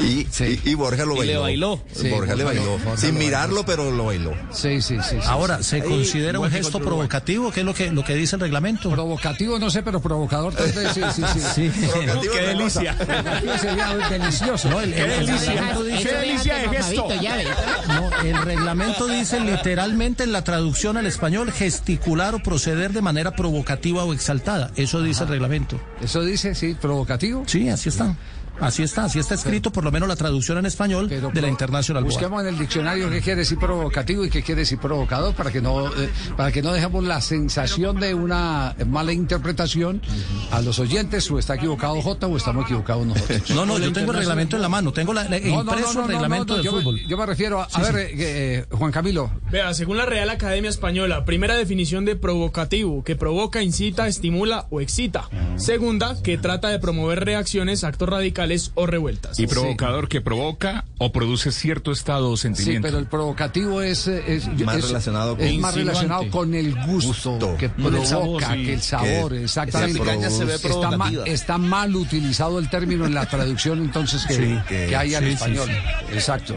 Speaker 18: Y, y, y Borja lo
Speaker 20: Y
Speaker 18: bailó.
Speaker 20: le bailó.
Speaker 4: Sí,
Speaker 18: Borja le bailó.
Speaker 4: Borja
Speaker 18: Sin
Speaker 4: lo
Speaker 18: mirarlo, pero lo bailó.
Speaker 4: Sí, sí, sí.
Speaker 6: Ahora. ¿se considera un gesto provocativo? ¿Qué es lo que, lo que dice el reglamento?
Speaker 4: Provocativo no sé, pero provocador tal vez, sí, sí, sí. <laughs>
Speaker 9: Qué delicia.
Speaker 4: Sería delicioso.
Speaker 6: No, el, dice,
Speaker 5: Qué delicia de gesto.
Speaker 6: no, el reglamento dice literalmente en la traducción al español gesticular o proceder de manera provocativa o exaltada. Eso dice el reglamento.
Speaker 4: Eso dice, sí, provocativo.
Speaker 6: Sí, así está. Así está, así está escrito, por lo menos la traducción en español
Speaker 4: Pero
Speaker 6: de la Board.
Speaker 4: Busquemos en el diccionario qué quiere decir provocativo y qué quiere decir provocador para que no eh, para que no dejemos la sensación de una mala interpretación a los oyentes o está equivocado J o estamos equivocados nosotros.
Speaker 6: No, no, yo tengo el reglamento en la mano, tengo la, la-
Speaker 4: No, no, no,
Speaker 6: impreso
Speaker 4: no,
Speaker 6: el
Speaker 4: no,
Speaker 6: reglamento
Speaker 4: no,
Speaker 6: del
Speaker 4: yo me-
Speaker 6: fútbol.
Speaker 4: yo me refiero a, a ver, eh, eh, Juan Camilo,
Speaker 33: Vea, según la Real Academia Española, primera definición de provocativo, que provoca, incita, estimula o excita. Segunda, que trata de promover reacciones, actos radicales o revueltas.
Speaker 19: Y provocador que provoca o produce cierto estado o
Speaker 4: sí,
Speaker 19: sentimiento.
Speaker 4: pero el provocativo es, eh, es,
Speaker 18: Más
Speaker 4: es-
Speaker 18: relacionado con-
Speaker 4: es más
Speaker 18: Insinuante.
Speaker 4: relacionado con el gusto,
Speaker 18: Gusto.
Speaker 4: que
Speaker 18: Mm,
Speaker 4: provoca,
Speaker 18: el sabor, sí.
Speaker 4: que el sabor,
Speaker 18: Que
Speaker 4: exactamente.
Speaker 18: se ve
Speaker 4: está, ma-
Speaker 18: provocativa.
Speaker 4: está mal utilizado el término en la traducción entonces que,
Speaker 18: Sí,
Speaker 4: que,
Speaker 18: que-
Speaker 4: hay al
Speaker 18: sí, sí,
Speaker 4: español. Exacto.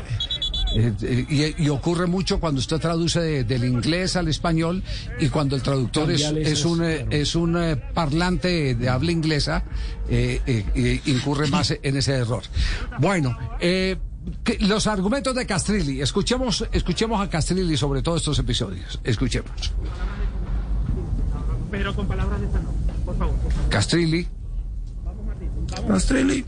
Speaker 4: Eh, eh, y, y ocurre mucho cuando usted traduce de- del inglés al español y cuando el traductor es, un, eh, es un eh, parlante de habla inglesa, eh, eh, eh, incurre más <laughs> en ese error. Bueno, eh, que- los argumentos de Castrilli, escuchemos, escuchemos a Castrilli sobre todos estos episodios. Escuchemos.
Speaker 34: Pero con palabras de no, por favor.
Speaker 4: Castrilli.
Speaker 19: Castrilli.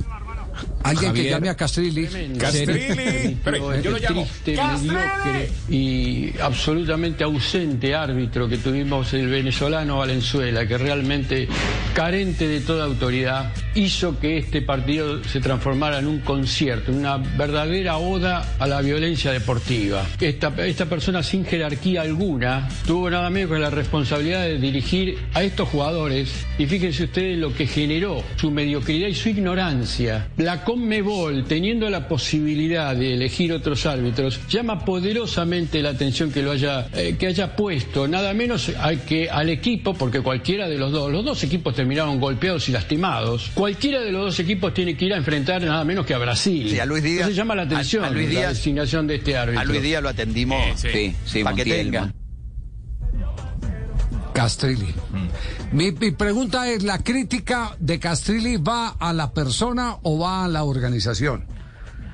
Speaker 4: Alguien que
Speaker 19: Javier.
Speaker 4: llame a Castrilli.
Speaker 19: Castrilli. Pero yo lo llamo.
Speaker 35: triste, mediocre y absolutamente ausente árbitro que tuvimos el venezolano Valenzuela, que realmente carente de toda autoridad, hizo que este partido se transformara en un concierto, una verdadera oda a la violencia deportiva. Esta, esta persona sin jerarquía alguna tuvo nada menos que la responsabilidad de dirigir a estos jugadores y fíjense ustedes lo que generó su mediocridad y su ignorancia. La Conmebol, teniendo la posibilidad de elegir otros árbitros, llama poderosamente la atención que lo haya, eh, que haya puesto, nada menos a que al equipo, porque cualquiera de los dos, los dos equipos terminaron golpeados y lastimados, cualquiera de los dos equipos tiene que ir a enfrentar nada menos que a Brasil.
Speaker 36: Sí, a Luis Díaz-
Speaker 35: Entonces llama la atención
Speaker 36: a- a Luis
Speaker 35: la
Speaker 36: Díaz-
Speaker 35: designación de este árbitro.
Speaker 36: A Luis Díaz lo atendimos.
Speaker 35: Sí, sí,
Speaker 36: para
Speaker 4: Castrilli. Mi, mi pregunta es, ¿la crítica de Castrilli va a la persona o va a la organización?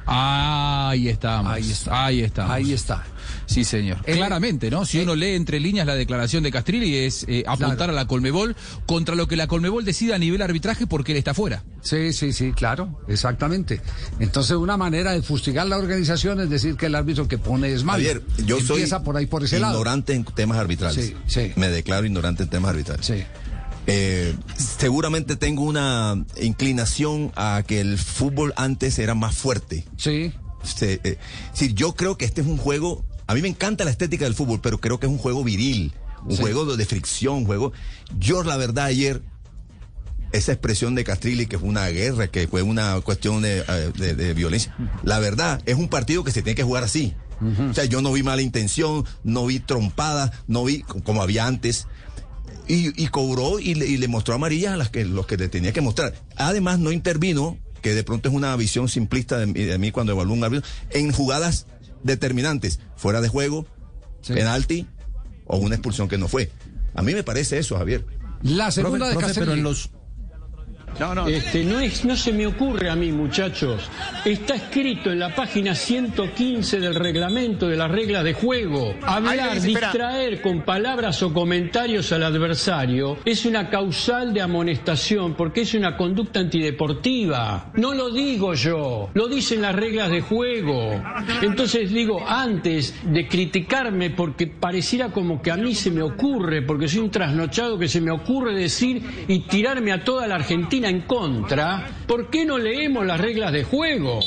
Speaker 9: Ahí estamos. Ahí está. Ahí está.
Speaker 4: Ahí está.
Speaker 9: Sí, señor.
Speaker 4: Eh,
Speaker 9: Claramente, ¿no? Si uno lee entre líneas la declaración de Castrilli es eh, apuntar a la Colmebol contra lo que la Colmebol decida a nivel arbitraje porque él está fuera.
Speaker 4: Sí, sí, sí, claro, exactamente. Entonces, una manera de fustigar la organización es decir que el árbitro que pone es malo.
Speaker 18: Javier, yo soy
Speaker 4: por ahí, por ese lado.
Speaker 18: ignorante en temas arbitrales.
Speaker 4: Sí, sí.
Speaker 18: Me declaro ignorante en temas arbitrales.
Speaker 4: Sí.
Speaker 18: Eh, seguramente tengo una inclinación a que el fútbol antes era más fuerte.
Speaker 4: Sí.
Speaker 18: Se- eh, sí, yo creo que este es un juego. A mí me encanta la estética del fútbol, pero creo que es un juego viril, un
Speaker 4: Sí.
Speaker 18: juego de, fricción, juego. Yo, la verdad, ayer esa expresión de Castrilli que fue una guerra, que fue una cuestión de, eh, de- de violencia. La verdad, es un partido que se tiene que jugar así. O sea, yo no vi mala intención, no vi trompadas, no vi co- como había antes. Y, y cobró y le, y le mostró amarillas a las que, los que le tenía que mostrar. Además, no intervino, que de pronto es una visión simplista de, mí- de mí cuando evalúo un árbitro, en jugadas determinantes, fuera de juego, penalti o una expulsión que no fue. A mí me parece eso, Javier.
Speaker 4: La
Speaker 35: segunda de Castelli.
Speaker 36: No, no.
Speaker 35: Este, no, es, no se me ocurre a mí, muchachos. Está escrito en la página 115 del reglamento de las reglas de juego. Hablar,
Speaker 36: dice,
Speaker 35: distraer con palabras o comentarios al adversario es una causal de amonestación porque es una conducta antideportiva. No lo digo yo, lo dicen las reglas de juego. Entonces digo, antes de criticarme porque pareciera como que a mí se me ocurre, porque soy un trasnochado que se me ocurre decir y tirarme a toda la Argentina en contra, ¿por qué no leemos las reglas de juego?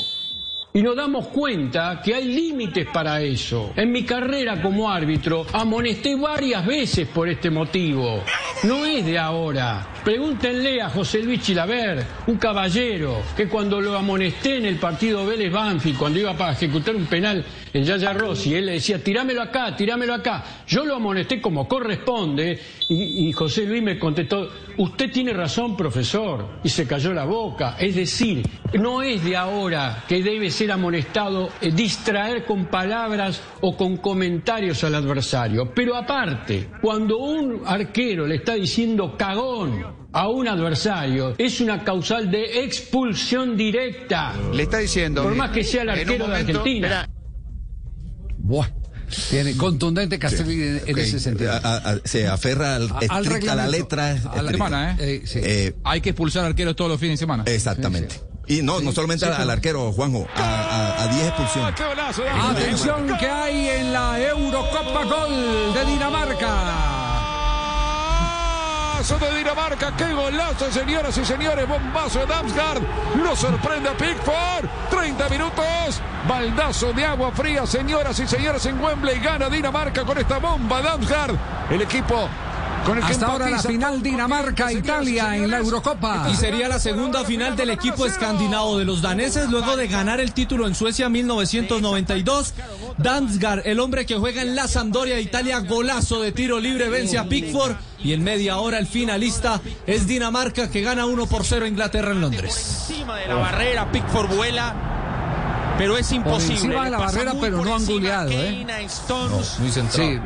Speaker 35: Y nos damos cuenta que hay límites para eso. En mi carrera como árbitro amonesté varias veces por este motivo. No es de ahora. Pregúntenle a José Luis Chilaver, un caballero, que cuando lo amonesté en el partido Vélez Banfield, cuando iba para ejecutar un penal en Yaya Rossi, él le decía, tirámelo acá, tirámelo acá. Yo lo amonesté como corresponde y, José Luis me contestó, usted tiene razón, profesor, y se cayó la boca. Es decir, no es de ahora que debe ser amonestado eh, distraer con palabras o con comentarios al adversario. Pero aparte, cuando un arquero le está diciendo cagón a un adversario, es una causal de expulsión directa.
Speaker 36: Le está diciendo.
Speaker 35: Por más que sea el arquero de Argentina.
Speaker 4: Buah. Tiene contundente Castrilli en, en ese sentido.
Speaker 18: a- a- a- se aferra al,
Speaker 4: A- al
Speaker 18: estricta a la letra.
Speaker 4: A la
Speaker 9: semana, ¿eh?
Speaker 18: Eh,
Speaker 9: Hay que expulsar arqueros todos los fines de semana.
Speaker 18: Exactamente. Y no, no solamente
Speaker 9: Sí,
Speaker 18: al arquero, Juanjo, a- a a 10 expulsiones.
Speaker 4: Atención que hay en la Eurocopa Gol de Dinamarca.
Speaker 7: Golazo de Dinamarca, qué golazo, señoras y señores. Bombazo de Damsgaard. Lo sorprende a Pickford. 30 minutos. Baldazo de agua fría, señoras y señores, en Wembley. Gana Dinamarca con esta bomba Damsgaard. El equipo con el que
Speaker 4: Hasta ahora la final Dinamarca-Italia en la Eurocopa.
Speaker 10: Y sería la segunda final del equipo escandinavo de los daneses luego de ganar el título en Suecia 1992. Damsgaard, el hombre que juega en la Sampdoria de Italia, golazo de tiro libre, vence a Pickford. Y en media hora el finalista es Dinamarca que gana 1 por 0 a Inglaterra en Londres.
Speaker 34: Encima de la barrera, Pickford vuela, pero es
Speaker 4: Por
Speaker 34: imposible.
Speaker 4: encima de la barrera, pero
Speaker 34: por
Speaker 4: no
Speaker 34: encima
Speaker 4: anguleado, ¿eh?
Speaker 34: Stones.
Speaker 4: muy centrado. Sí,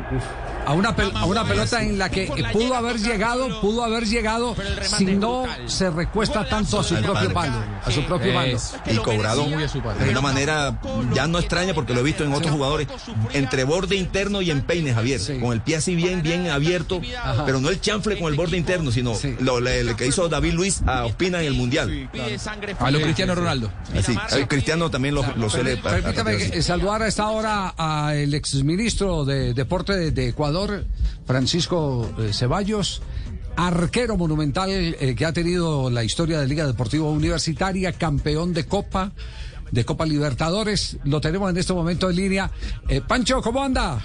Speaker 4: a una, pel- a una pelota en la que pudo haber llegado, pudo haber llegado si no se recuesta tanto a su propio palo, a su propio palo.
Speaker 14: y cobrado de una manera ya no extraña porque lo he visto en otros jugadores entre borde interno y empeine Javier con el pie así bien bien abierto pero no el chanfle con el borde interno sino lo, le- le que hizo David Luis a Ospina en el mundial.
Speaker 9: A lo Cristiano Ronaldo.
Speaker 14: así el Cristiano también lo, lo suele
Speaker 4: Permítame saludar a esta hora al exministro de Deporte de, de Francisco eh, Ceballos, arquero monumental eh, que ha tenido la historia de Liga Deportiva Universitaria, campeón de Copa, de Copa Libertadores. Lo tenemos en este momento en línea. Eh, Pancho, ¿cómo anda?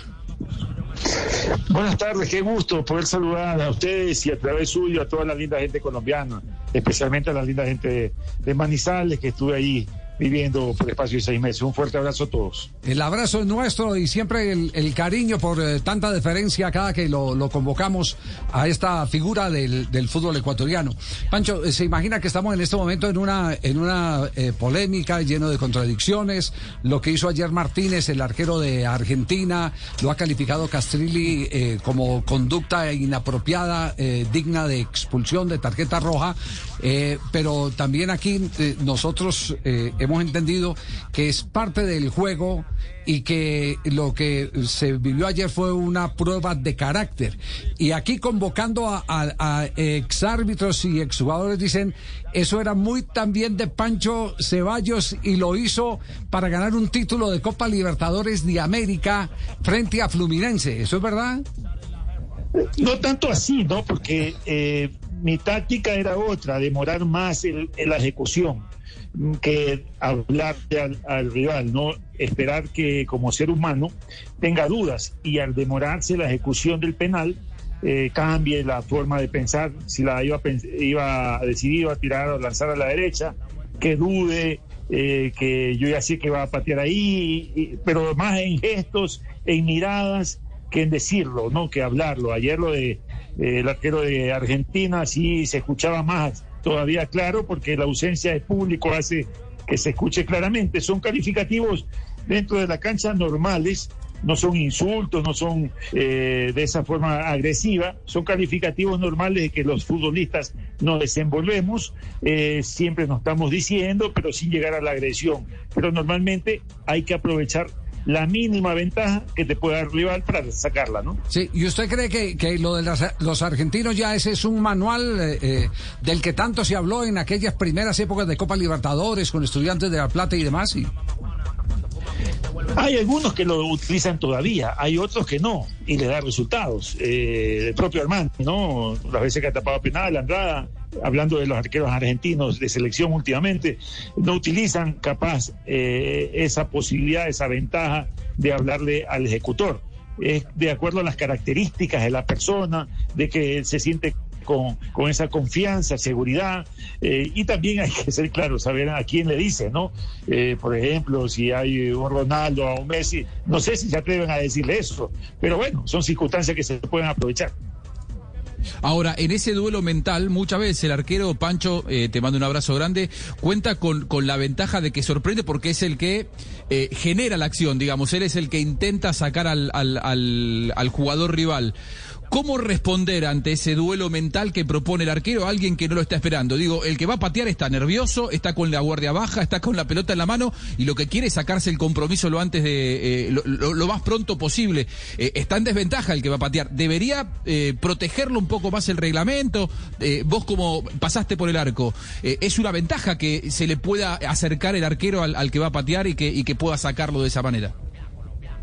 Speaker 37: Buenas tardes, qué gusto poder saludar a ustedes y a través suyo a toda la linda gente colombiana, especialmente a la linda gente de, de Manizales que estuve ahí viviendo por espacio de seis meses. Un fuerte abrazo a todos.
Speaker 4: El abrazo es nuestro y siempre el, cariño por eh, tanta deferencia cada que lo, convocamos a esta figura del, fútbol ecuatoriano. Pancho, eh, se imagina que estamos en este momento en una, en una eh, polémica lleno de contradicciones. Lo que hizo ayer Martínez, el arquero de Argentina, lo ha calificado Castrilli como conducta inapropiada, digna de expulsión, de tarjeta roja. Pero también aquí nosotros eh, hemos entendido que es parte del juego y que lo que se vivió ayer fue una prueba de carácter. Y aquí convocando a, a, a exárbitros y exjugadores dicen, eso era muy también de Pancho Ceballos y lo hizo para ganar un título de Copa Libertadores de América frente a Fluminense. ¿Eso es verdad?
Speaker 37: No tanto así, ¿no? Porque eh, mi táctica era otra, demorar más el- en la ejecución que hablar al, al rival, no esperar que como ser humano tenga dudas y al demorarse la ejecución del penal eh, cambie la forma de pensar, si la iba a, iba a decidir iba a tirar o lanzar a la derecha, que dude, eh, que yo ya sé que va a patear ahí, y- pero más en gestos, en miradas que en decirlo, no que hablarlo. Ayer lo de eh, el arquero de Argentina sí se escuchaba más todavía claro porque la ausencia de público hace que se escuche claramente. Son calificativos dentro de la cancha normales, no son insultos, no son eh, de esa forma agresiva, son calificativos normales de que los futbolistas nos desenvolvemos, eh, siempre nos estamos diciendo, pero sin llegar a la agresión. Pero normalmente hay que aprovechar la mínima ventaja que te pueda dar rival para sacarla, ¿no?
Speaker 4: Sí, ¿y usted cree que, que lo de las- los argentinos ya ese es un manual eh, eh, del que tanto se habló en aquellas primeras épocas de Copa Libertadores con estudiantes de La Plata y demás? Y...
Speaker 37: Hay algunos que lo utilizan todavía, hay otros que no, y le da resultados. Eh, el propio Armando, ¿no? Las veces que ha tapado penal, Andrada, hablando de los arqueros argentinos de selección últimamente, no utilizan capaz eh, esa posibilidad, esa ventaja de hablarle al ejecutor. Es de acuerdo a las características de la persona, de que él se siente con, con esa confianza, seguridad, eh, y también hay que ser claro, saber a quién le dice, ¿no? Eh, por ejemplo, si hay un Ronaldo o un Messi, no sé si se atreven a decirle eso, pero bueno, son circunstancias que se pueden aprovechar.
Speaker 9: Ahora, en ese duelo mental, muchas veces el arquero Pancho, eh, te mando un abrazo grande, cuenta con, con la ventaja de que sorprende porque es el que eh, genera la acción, digamos, él es el que intenta sacar al, al, al, al jugador rival. ¿Cómo responder ante ese duelo mental que propone el arquero a alguien que no lo está esperando? Digo, el que va a patear está nervioso, está con la guardia baja, está con la pelota en la mano y lo que quiere es sacarse el compromiso lo antes de eh, lo, más pronto posible. Eh, está en desventaja el que va a patear. Debería eh, protegerlo un poco más el reglamento. Vos como pasaste por el arco, es una ventaja que se le pueda acercar el arquero al, al que va a patear y que, y que pueda sacarlo de esa manera.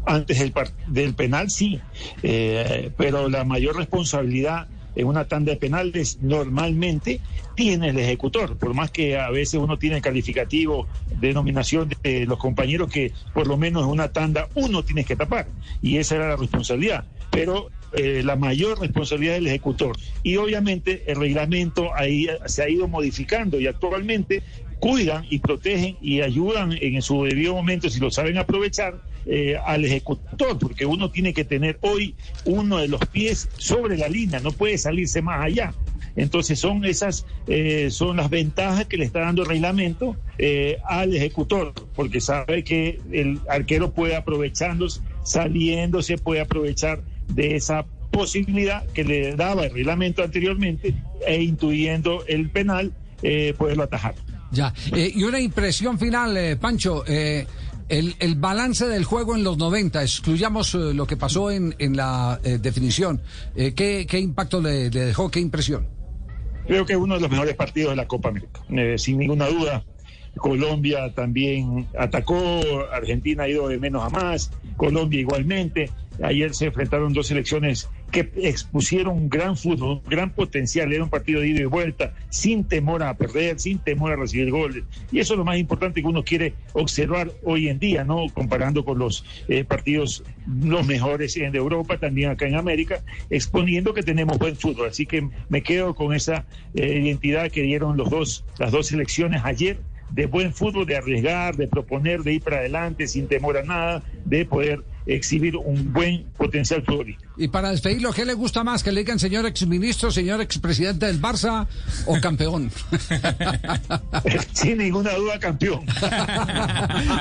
Speaker 37: Antes del, del penal, sí, eh, pero la mayor responsabilidad en una tanda de penales normalmente tiene el ejecutor, por más que a veces uno tiene calificativo de nominación de los compañeros que por lo menos en una tanda uno tiene que tapar, y esa era la responsabilidad, pero eh, la mayor responsabilidad del ejecutor. Y obviamente el reglamento ahí se ha ido modificando y actualmente cuidan y protegen y ayudan en su debido momento, si lo saben aprovechar, eh, al ejecutor, porque uno tiene que tener hoy uno de los pies sobre la línea, no puede salirse más allá. Entonces son esas, eh, son las ventajas que le está dando el reglamento eh, al ejecutor, porque sabe que el arquero puede aprovechándose, saliéndose, puede aprovechar de esa posibilidad que le daba el reglamento anteriormente e intuyendo el penal, eh, poderlo atajar.
Speaker 4: Ya, eh, y una impresión final, eh, Pancho. El, el balance del juego en los 90, excluyamos eh, lo que pasó en, en la eh, definición. Eh, ¿qué, ¿Qué impacto le, le dejó? ¿Qué impresión?
Speaker 37: Creo que uno de los mejores partidos de la Copa América, eh, sin ninguna duda. Colombia también atacó, Argentina ha ido de menos a más, Colombia igualmente. Ayer se enfrentaron dos selecciones que expusieron un gran fútbol, un gran potencial. Era un partido de ida y vuelta, sin temor a perder, sin temor a recibir goles. Y eso es lo más importante que uno quiere observar hoy en día, ¿no? Comparando con los eh, partidos los mejores en Europa, también acá en América, exponiendo que tenemos buen fútbol. Así que me quedo con esa eh, identidad que dieron los dos, las dos selecciones ayer de buen fútbol, de arriesgar, de proponer, de ir para adelante sin temor a nada, de poder exhibir un buen potencial futbolístico.
Speaker 4: Y para despedirlo, ¿qué le gusta más? ¿Que le digan señor exministro, señor expresidente del Barça o campeón? <laughs>
Speaker 37: Sin ninguna duda, campeón. <laughs>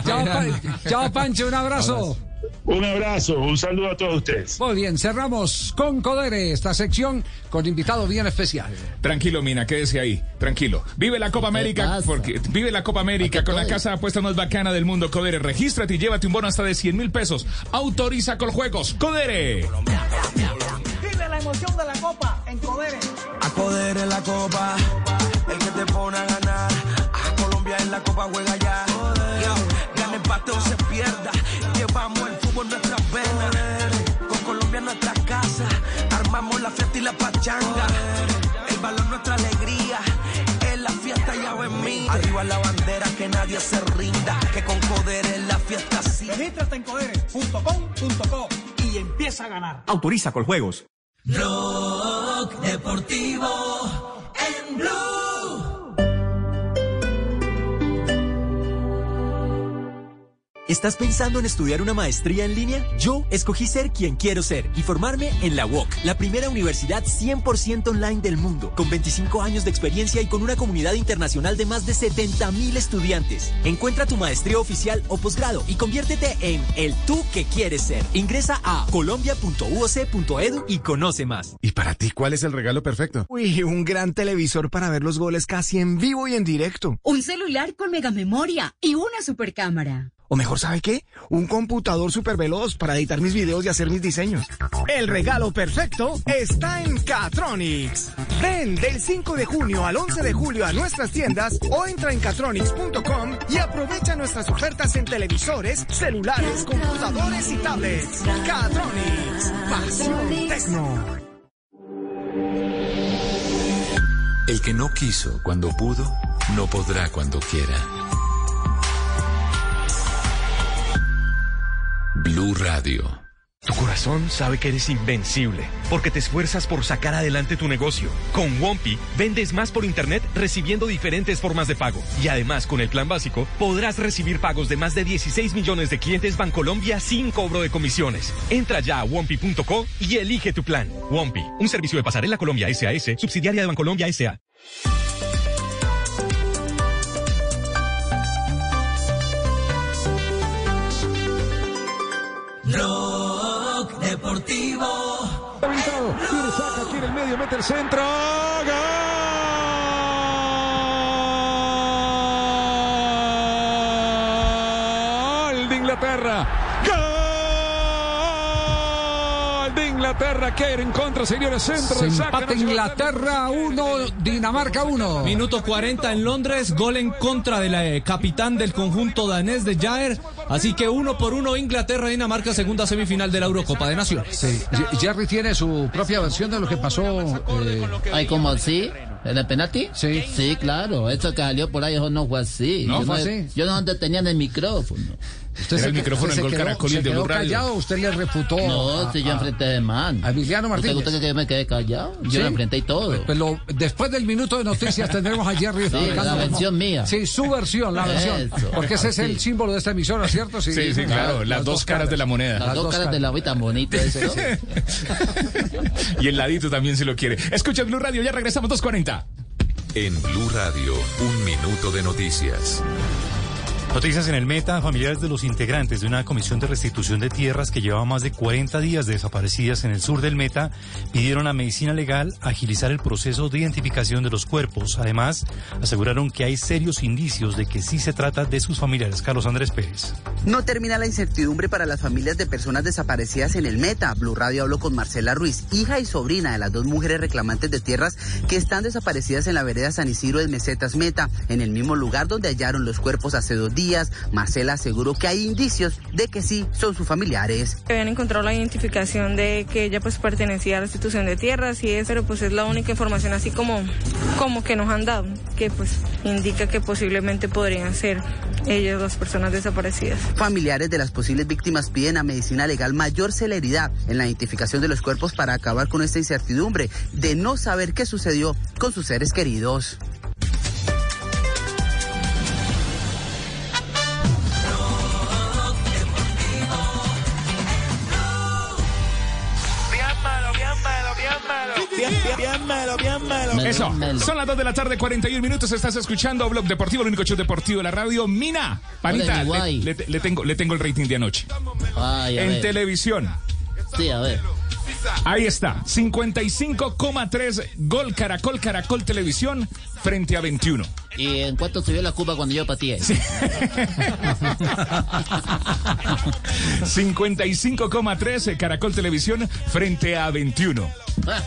Speaker 4: chao, Pa- chao, Pancho, un abrazo.
Speaker 37: Un abrazo, un saludo a todos ustedes.
Speaker 4: Muy bien, cerramos con Codere esta sección con invitado bien especial.
Speaker 19: Tranquilo, Mina, quédese ahí. Tranquilo. Vive la Copa América, porque vive la Copa América con la casa de apuestas más bacana del mundo, Codere. Regístrate y llévate un bono hasta de 100 mil pesos. Autoriza con juegos. Codere.
Speaker 38: Vive la emoción de la copa en Codere.
Speaker 25: A Codere en la copa, el que te pone a ganar. A Colombia en la copa juega ya. Gana empate o se pierda. Llevamos el fútbol en nuestras venas. Con Colombia en nuestra casa, armamos la fiesta y la pachanga. El balón nuestra alegría. En la fiesta ya ven mí. Arriba la bandera, que nadie se rinda. Que con Codere la fiesta sí.
Speaker 38: Regístrate en codere.com.co y empieza a ganar.
Speaker 39: Autoriza con juegos.
Speaker 25: Blog Deportivo en Blue.
Speaker 39: ¿Estás pensando en estudiar una maestría en línea? Yo escogí ser quien quiero ser y formarme en la UOC, la primera universidad 100% online del mundo, con 25 años de experiencia y con una comunidad internacional de más de 70 mil estudiantes. Encuentra tu maestría oficial o posgrado y conviértete en el tú que quieres ser. Ingresa a colombia.uoc.edu y conoce más.
Speaker 28: ¿Y para ti cuál es el regalo perfecto? Uy, un gran televisor para ver los goles casi en vivo y en directo.
Speaker 40: Un celular con mega memoria y una supercámara.
Speaker 28: O mejor, ¿sabe qué? Un computador súper veloz para editar mis videos y hacer mis diseños. El regalo perfecto está en Catronics. Ven del 5 de junio al 11 de julio a nuestras tiendas o entra en catronics.com y aprovecha nuestras ofertas en televisores, celulares, computadores y tablets. Catronics. Pasión Tecno.
Speaker 41: El que no quiso cuando pudo, no podrá cuando quiera. Blue Radio.
Speaker 42: Tu corazón sabe que eres invencible, porque te esfuerzas por sacar adelante tu negocio. Con Wompi, vendes más por internet recibiendo diferentes formas de pago. Y además, con el plan básico, podrás recibir pagos de más de 16 millones de clientes Bancolombia sin cobro de comisiones. Entra ya a wompi.co y elige tu plan. Wompi, un servicio de pasarela Colombia SAS, subsidiaria de Bancolombia SA.
Speaker 7: El centro. Gol Inglaterra. Que en contra, señores. Centro
Speaker 4: Se empata
Speaker 7: no
Speaker 4: Inglaterra 1, Dinamarca 1.
Speaker 10: Minuto 40 en Londres, gol en contra del eh, capitán del conjunto danés de Jair. Así que uno por uno Inglaterra-Dinamarca, segunda semifinal de la Eurocopa de Naciones.
Speaker 4: Sí, Jerry tiene su propia versión de lo que pasó. eh,
Speaker 11: Ay, ¿cómo así? ¿En el penalti?
Speaker 4: Sí.
Speaker 11: Sí, claro. Eso que salió por ahí, eso no fue así.
Speaker 4: No
Speaker 11: yo
Speaker 4: fue
Speaker 11: no,
Speaker 4: así.
Speaker 11: Yo no donde tenían el micrófono.
Speaker 4: Usted
Speaker 19: Era
Speaker 4: se
Speaker 19: el micrófono
Speaker 4: usted
Speaker 19: en
Speaker 4: se
Speaker 19: el de Blue Radio.
Speaker 4: callado, usted le refutó.
Speaker 11: No,
Speaker 4: a-
Speaker 11: si yo enfrenté de man.
Speaker 4: a Emiliano
Speaker 11: ¿Usted,
Speaker 4: Martínez.
Speaker 11: usted que yo me quedé callado? Yo
Speaker 4: ¿Sí?
Speaker 11: enfrenté y todo.
Speaker 4: Pues lo- después del minuto de noticias tendremos a Jerry
Speaker 11: Sí, la versión mía.
Speaker 4: Sí, su versión, la versión.
Speaker 11: Eso.
Speaker 4: Porque ese es el
Speaker 11: Sí.
Speaker 4: símbolo de esta emisora, ¿cierto?
Speaker 19: Sí, sí, claro. Las dos caras de la moneda.
Speaker 11: Las, dos caras de la vida tan bonito eso.
Speaker 19: Y el ladito también se lo quiere. Escucha Blue Radio, ya regresamos 2.40.
Speaker 41: En Blue Radio, un minuto de noticias.
Speaker 28: Noticias en el Meta, familiares de los integrantes de una comisión de restitución de tierras que llevaba más de 40 días desaparecidas en el sur del Meta pidieron a Medicina Legal agilizar el proceso de identificación de los cuerpos. Además, aseguraron que hay serios indicios de que sí se trata de sus familiares. Carlos Andrés Pérez.
Speaker 43: No termina la incertidumbre para las familias de personas desaparecidas en el Meta. Blue Radio habló con Marcela Ruiz, hija y sobrina de las dos mujeres reclamantes de tierras que están desaparecidas en la vereda San Isidro de Mesetas Meta, en el mismo lugar donde hallaron los cuerpos hace dos días. Marcela aseguró que hay indicios de que sí son sus familiares.
Speaker 44: Habían encontrado la identificación de que ella pues pertenecía a la institución de tierras y eso, pero pues es la única información así como, como que nos han dado, que pues indica que posiblemente podrían ser ellas las personas desaparecidas.
Speaker 43: Familiares de las posibles víctimas piden a medicina legal mayor celeridad en la identificación de los cuerpos para acabar con esta incertidumbre de no saber qué sucedió con sus seres queridos.
Speaker 45: Bien, bien, bien melo, bien melo.
Speaker 19: Eso, son las 2 de la tarde, 41 minutos. Estás escuchando Blog Deportivo, el único show deportivo de la radio. Mina, panita,
Speaker 11: Hola,
Speaker 19: le,
Speaker 11: guay.
Speaker 19: le- le tengo, le tengo el rating de anoche.
Speaker 11: Ay,
Speaker 19: en
Speaker 11: ver.
Speaker 19: televisión.
Speaker 11: Sí, a ver.
Speaker 19: Ahí está, 55,3 Gol Caracol Caracol Televisión frente a 21.
Speaker 11: ¿Y en cuánto subió la Cuba cuando yo pateé?
Speaker 19: 55,3 Caracol Televisión frente a 21.
Speaker 11: Ah,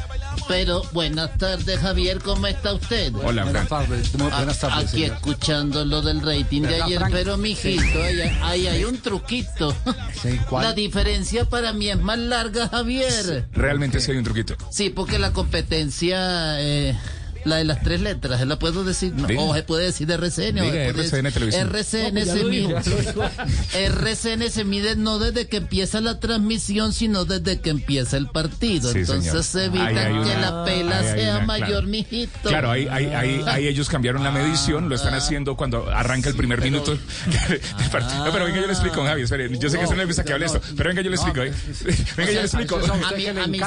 Speaker 11: Pero buenas tardes, Javier, ¿cómo está usted?
Speaker 19: Hola, Buenas
Speaker 4: tardes, muy buenas tardes,
Speaker 11: Aquí
Speaker 4: señor.
Speaker 11: escuchando lo del rating de
Speaker 4: ¿Verdad,
Speaker 11: ayer,
Speaker 4: Frank?
Speaker 11: pero mijito, ahí, ahí hay un truquito.
Speaker 4: ¿cuál?
Speaker 11: La diferencia para mí es más larga, Javier.
Speaker 19: Realmente sí hay un truquito.
Speaker 11: Sí, porque la competencia, eh, la de las tres letras, ¿la puedo decir? No,
Speaker 19: Diga.
Speaker 11: o se puede decir de RCN. o
Speaker 19: Diga,
Speaker 11: se puede
Speaker 19: RCN
Speaker 11: decir-
Speaker 19: Televisión.
Speaker 11: RCN
Speaker 19: No, pues
Speaker 11: se mide. <laughs> RCN se mide no desde que empieza la transmisión, sino desde que empieza el partido.
Speaker 19: Sí,
Speaker 11: Entonces
Speaker 19: señor.
Speaker 11: se evita que
Speaker 19: una-
Speaker 11: la pela sea
Speaker 19: una,
Speaker 11: mayor,
Speaker 19: claro.
Speaker 11: mijito.
Speaker 19: Claro, ahí, ahí, ahí, ahí ellos cambiaron la medición, lo están haciendo cuando arranca el primer minuto del partido. No, pero venga, yo le explico, Javi, espere, yo sé que usted no le gusta que hable esto, pero venga, yo le explico. ¿eh? <laughs> Venga, yo le explico.
Speaker 11: A mí, a mí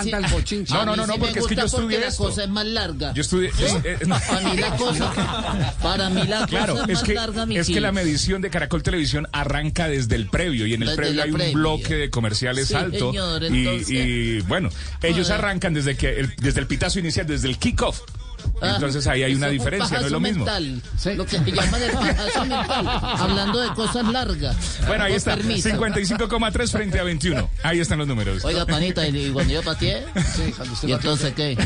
Speaker 11: sí-
Speaker 19: No, no, no, porque es que yo estudié
Speaker 11: la cosa es más larga.
Speaker 19: Yo estudié.
Speaker 11: Para <laughs> mí la <laughs> cosa, para mí la
Speaker 19: Claro,
Speaker 11: cosa es
Speaker 19: es
Speaker 11: más
Speaker 19: que,
Speaker 11: larga,
Speaker 19: es que la medición de Caracol Televisión arranca desde el previo y en el
Speaker 11: Desde
Speaker 19: previo hay un
Speaker 11: previa.
Speaker 19: bloque de comerciales
Speaker 11: Sí,
Speaker 19: alto.
Speaker 11: señor,
Speaker 19: y- y, bueno, ellos arrancan desde que el, desde el pitazo inicial, desde el kickoff. Entonces ahí hay una
Speaker 11: un
Speaker 19: diferencia, no es lo mismo.
Speaker 11: mental, Lo que se llama el pajazo <laughs> mental. Hablando de cosas largas.
Speaker 19: Bueno, ahí está,
Speaker 11: permiso.
Speaker 19: 55,3 frente a 21. Ahí están los números.
Speaker 11: Oiga, panita, y cuando yo pateé, ¿y entonces <laughs> qué?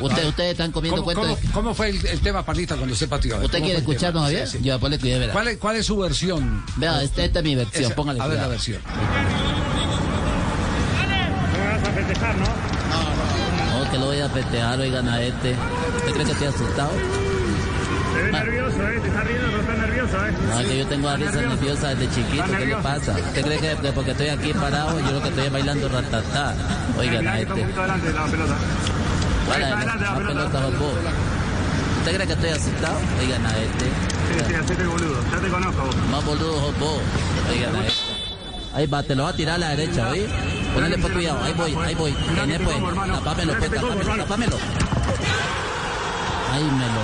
Speaker 11: Usted, ustedes están comiendo
Speaker 4: ¿Cómo,
Speaker 11: cuenta de
Speaker 4: cómo- cómo fue el, el tema, Panita, cuando usted pateó?
Speaker 11: ¿Usted
Speaker 4: ¿cómo
Speaker 11: quiere
Speaker 4: fue el
Speaker 11: escuchar,
Speaker 4: tema?
Speaker 11: don Javier?
Speaker 4: Sí, sí.
Speaker 11: Yo después le cuidé, verá.
Speaker 4: ¿Cuál, es, ¿Cuál es su versión?
Speaker 11: Vea, esta, esta es mi versión,
Speaker 4: Esa-
Speaker 11: póngale
Speaker 4: A ver la
Speaker 11: cuidado.
Speaker 4: versión.
Speaker 31: vas a festejar, ¿no?
Speaker 11: Lo voy a festejar, oigan a este. ¿Usted cree que estoy asustado?
Speaker 31: Te ves nervioso, ¿eh? Te estás riendo, no estás nervioso, ¿eh?
Speaker 11: No, que yo tengo la risa nerviosa desde chiquito, ¿qué le pasa? ¿Usted cree que, que porque estoy aquí parado, yo lo que estoy es bailando ratatá? Oigan a
Speaker 31: que está un
Speaker 11: este.
Speaker 31: adelante de la pelota. Está adelante la pelota.
Speaker 11: pelota. ¿Usted cree que estoy asustado? Oigan a este.
Speaker 31: Sí, sí, hacete boludo. Ya te conozco vos.
Speaker 11: Más boludo vos. Oigan a este. Ahí va, te lo va a tirar a la derecha, ¿oí? Ponele pues cuidado, ahí voy, ahí voy. Tené pues, tapámelo pues, tapámelo, tapámelo. Ahí me lo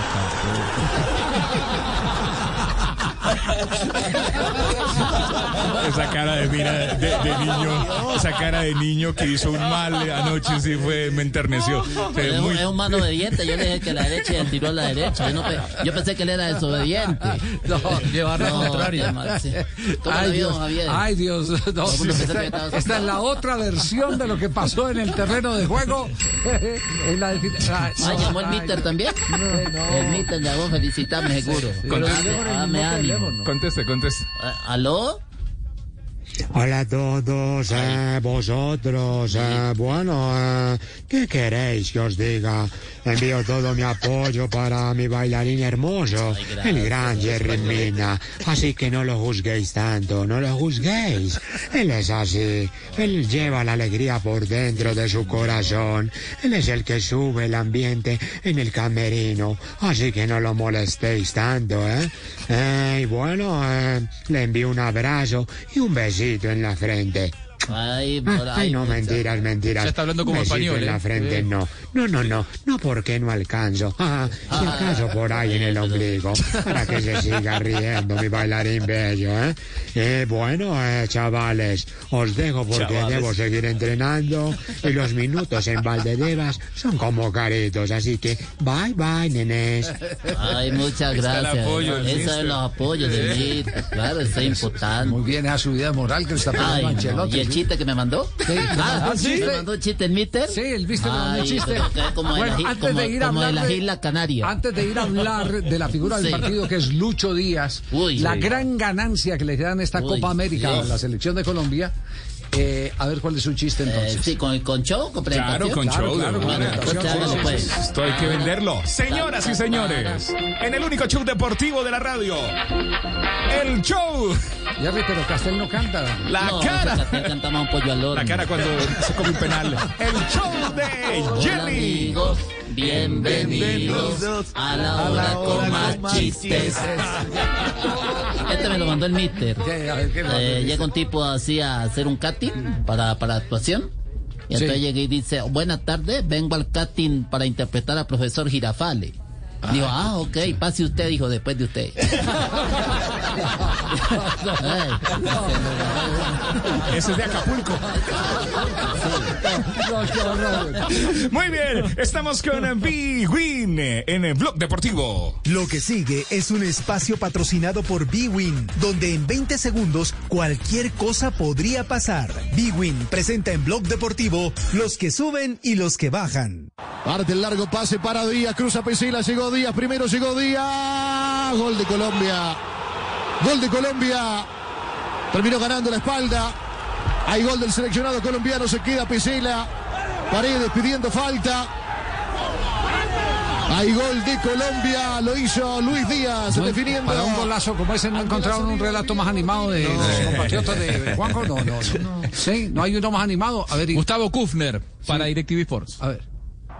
Speaker 11: <laughs>
Speaker 19: Esa cara de mira de, de niño, esa cara de niño que hizo un mal anoche sí fue, me enterneció.
Speaker 11: Es un,
Speaker 19: muy-
Speaker 11: es un mano obediente, yo le dije que la derecha y él tiró a la derecha. Yo, no pe- yo pensé que él era desobediente. <laughs>
Speaker 4: No,
Speaker 11: llevar la contraria. ¿Cómo
Speaker 4: Ay Dios, ay Dios, no, esta, es la otra versión de lo que pasó en el terreno de juego. <laughs> En la de- ah,
Speaker 11: llamó el Mister también. El Mister llamó, felicitame seguro.
Speaker 19: Conteste.
Speaker 11: Dame
Speaker 19: Conteste, conteste.
Speaker 11: ¿Aló?
Speaker 46: Hola a todos, eh, vosotros. eh, bueno, eh, ¿qué queréis que os diga? Envío todo mi apoyo para mi bailarín hermoso, el gran Jerry Mina. Así que no lo juzguéis tanto, no lo juzguéis. Él es así. Él lleva la alegría por dentro de su corazón. Él es el que sube el ambiente en el camerino. Así que no lo molestéis tanto, ¿eh? Eh, y bueno, eh, le envío un abrazo y un besito en la frente.
Speaker 11: Ay, por
Speaker 46: Ay,
Speaker 11: ahí.
Speaker 46: no, mentiras, mentiras.
Speaker 9: Ya está hablando como
Speaker 46: besito
Speaker 9: español,
Speaker 46: en la
Speaker 9: ¿eh?
Speaker 46: frente, no. No, no, no. No, porque no alcanzo. Ah, si acaso por ahí en el ombligo. Para que se siga riendo mi bailarín bello, ¿eh? Eh, bueno, eh, chavales, os dejo porque
Speaker 20: Chavales.
Speaker 46: debo seguir entrenando y los minutos en Valdedevas son como caritos, así que bye, bye, nenes.
Speaker 11: Ay, muchas gracias.
Speaker 46: apoyo del
Speaker 11: Eso es los apoyos de mí. Claro, es importante.
Speaker 4: Muy bien, esa subida moral que está
Speaker 11: Ay,
Speaker 4: a
Speaker 11: no.
Speaker 4: Ancelotti.
Speaker 11: ¿Y el chiste que me mandó?
Speaker 4: Sí,
Speaker 11: Ah,
Speaker 4: ¿un
Speaker 11: ¿sí?
Speaker 4: chiste?
Speaker 11: ¿Me mandó chiste el mister?
Speaker 4: Sí, el mister me mandó chiste.
Speaker 11: como
Speaker 4: Bueno,
Speaker 11: la,
Speaker 4: antes
Speaker 11: como,
Speaker 4: de ir a
Speaker 11: como de
Speaker 4: hablar
Speaker 11: las
Speaker 4: de-
Speaker 11: Islas Canarias.
Speaker 4: Antes de ir a hablar de la figura del <laughs>
Speaker 11: Sí.
Speaker 4: partido que es Lucho Díaz,
Speaker 11: Uy,
Speaker 4: la gran ganancia que le dan esta
Speaker 11: Uy,
Speaker 4: Copa América
Speaker 11: sí.
Speaker 4: a la selección de Colombia, eh, a ver cuál es su chiste entonces.
Speaker 11: Eh, sí, con, con show, con
Speaker 19: Claro, con show.
Speaker 4: claro, presentación,
Speaker 11: Pues pues.
Speaker 19: Esto hay que venderlo. Señoras y señores, en el único show deportivo de la radio, el show.
Speaker 4: Jerry, pero Castel no canta.
Speaker 19: La
Speaker 11: No,
Speaker 19: cara.
Speaker 11: Castel canta más un pollo al horno.
Speaker 19: La cara cuando <laughs> se come un penal. El show de
Speaker 11: Hola,
Speaker 19: Jelly.
Speaker 11: amigos, bienvenidos a la hora con más chistes. Este me lo mandó el mister. Eh, llega un tipo así a hacer un casting para, para actuación. Y entonces llega y dice, buenas tardes, vengo al casting para interpretar al profesor Girafale. Digo, ah, ok, pase usted, dijo, después de usted. <laughs> <laughs>
Speaker 19: Ese es de Acapulco. Muy bien, estamos con Big Win en el Blog Deportivo.
Speaker 23: Lo que sigue es un espacio patrocinado por B-Win, donde en 20 segundos cualquier cosa podría pasar. B-Win presenta en Blog Deportivo los que suben y los que bajan.
Speaker 47: Parte el largo pase para Díaz, cruza Pesela, llegó Díaz, primero llegó Díaz, gol de Colombia, gol de Colombia, terminó ganando la espalda, hay gol del seleccionado colombiano, se queda Pesela, Paredes pidiendo falta, hay gol de Colombia, lo hizo Luis Díaz
Speaker 4: No,
Speaker 47: definiendo.
Speaker 4: Para un golazo como ese no encontraron un relato más animado de sus compatriotas de Juanjo. No, no, no. Sí, no hay uno más animado. A ver, y-
Speaker 9: Gustavo Kufner para DirecTV Sports.
Speaker 4: A ver.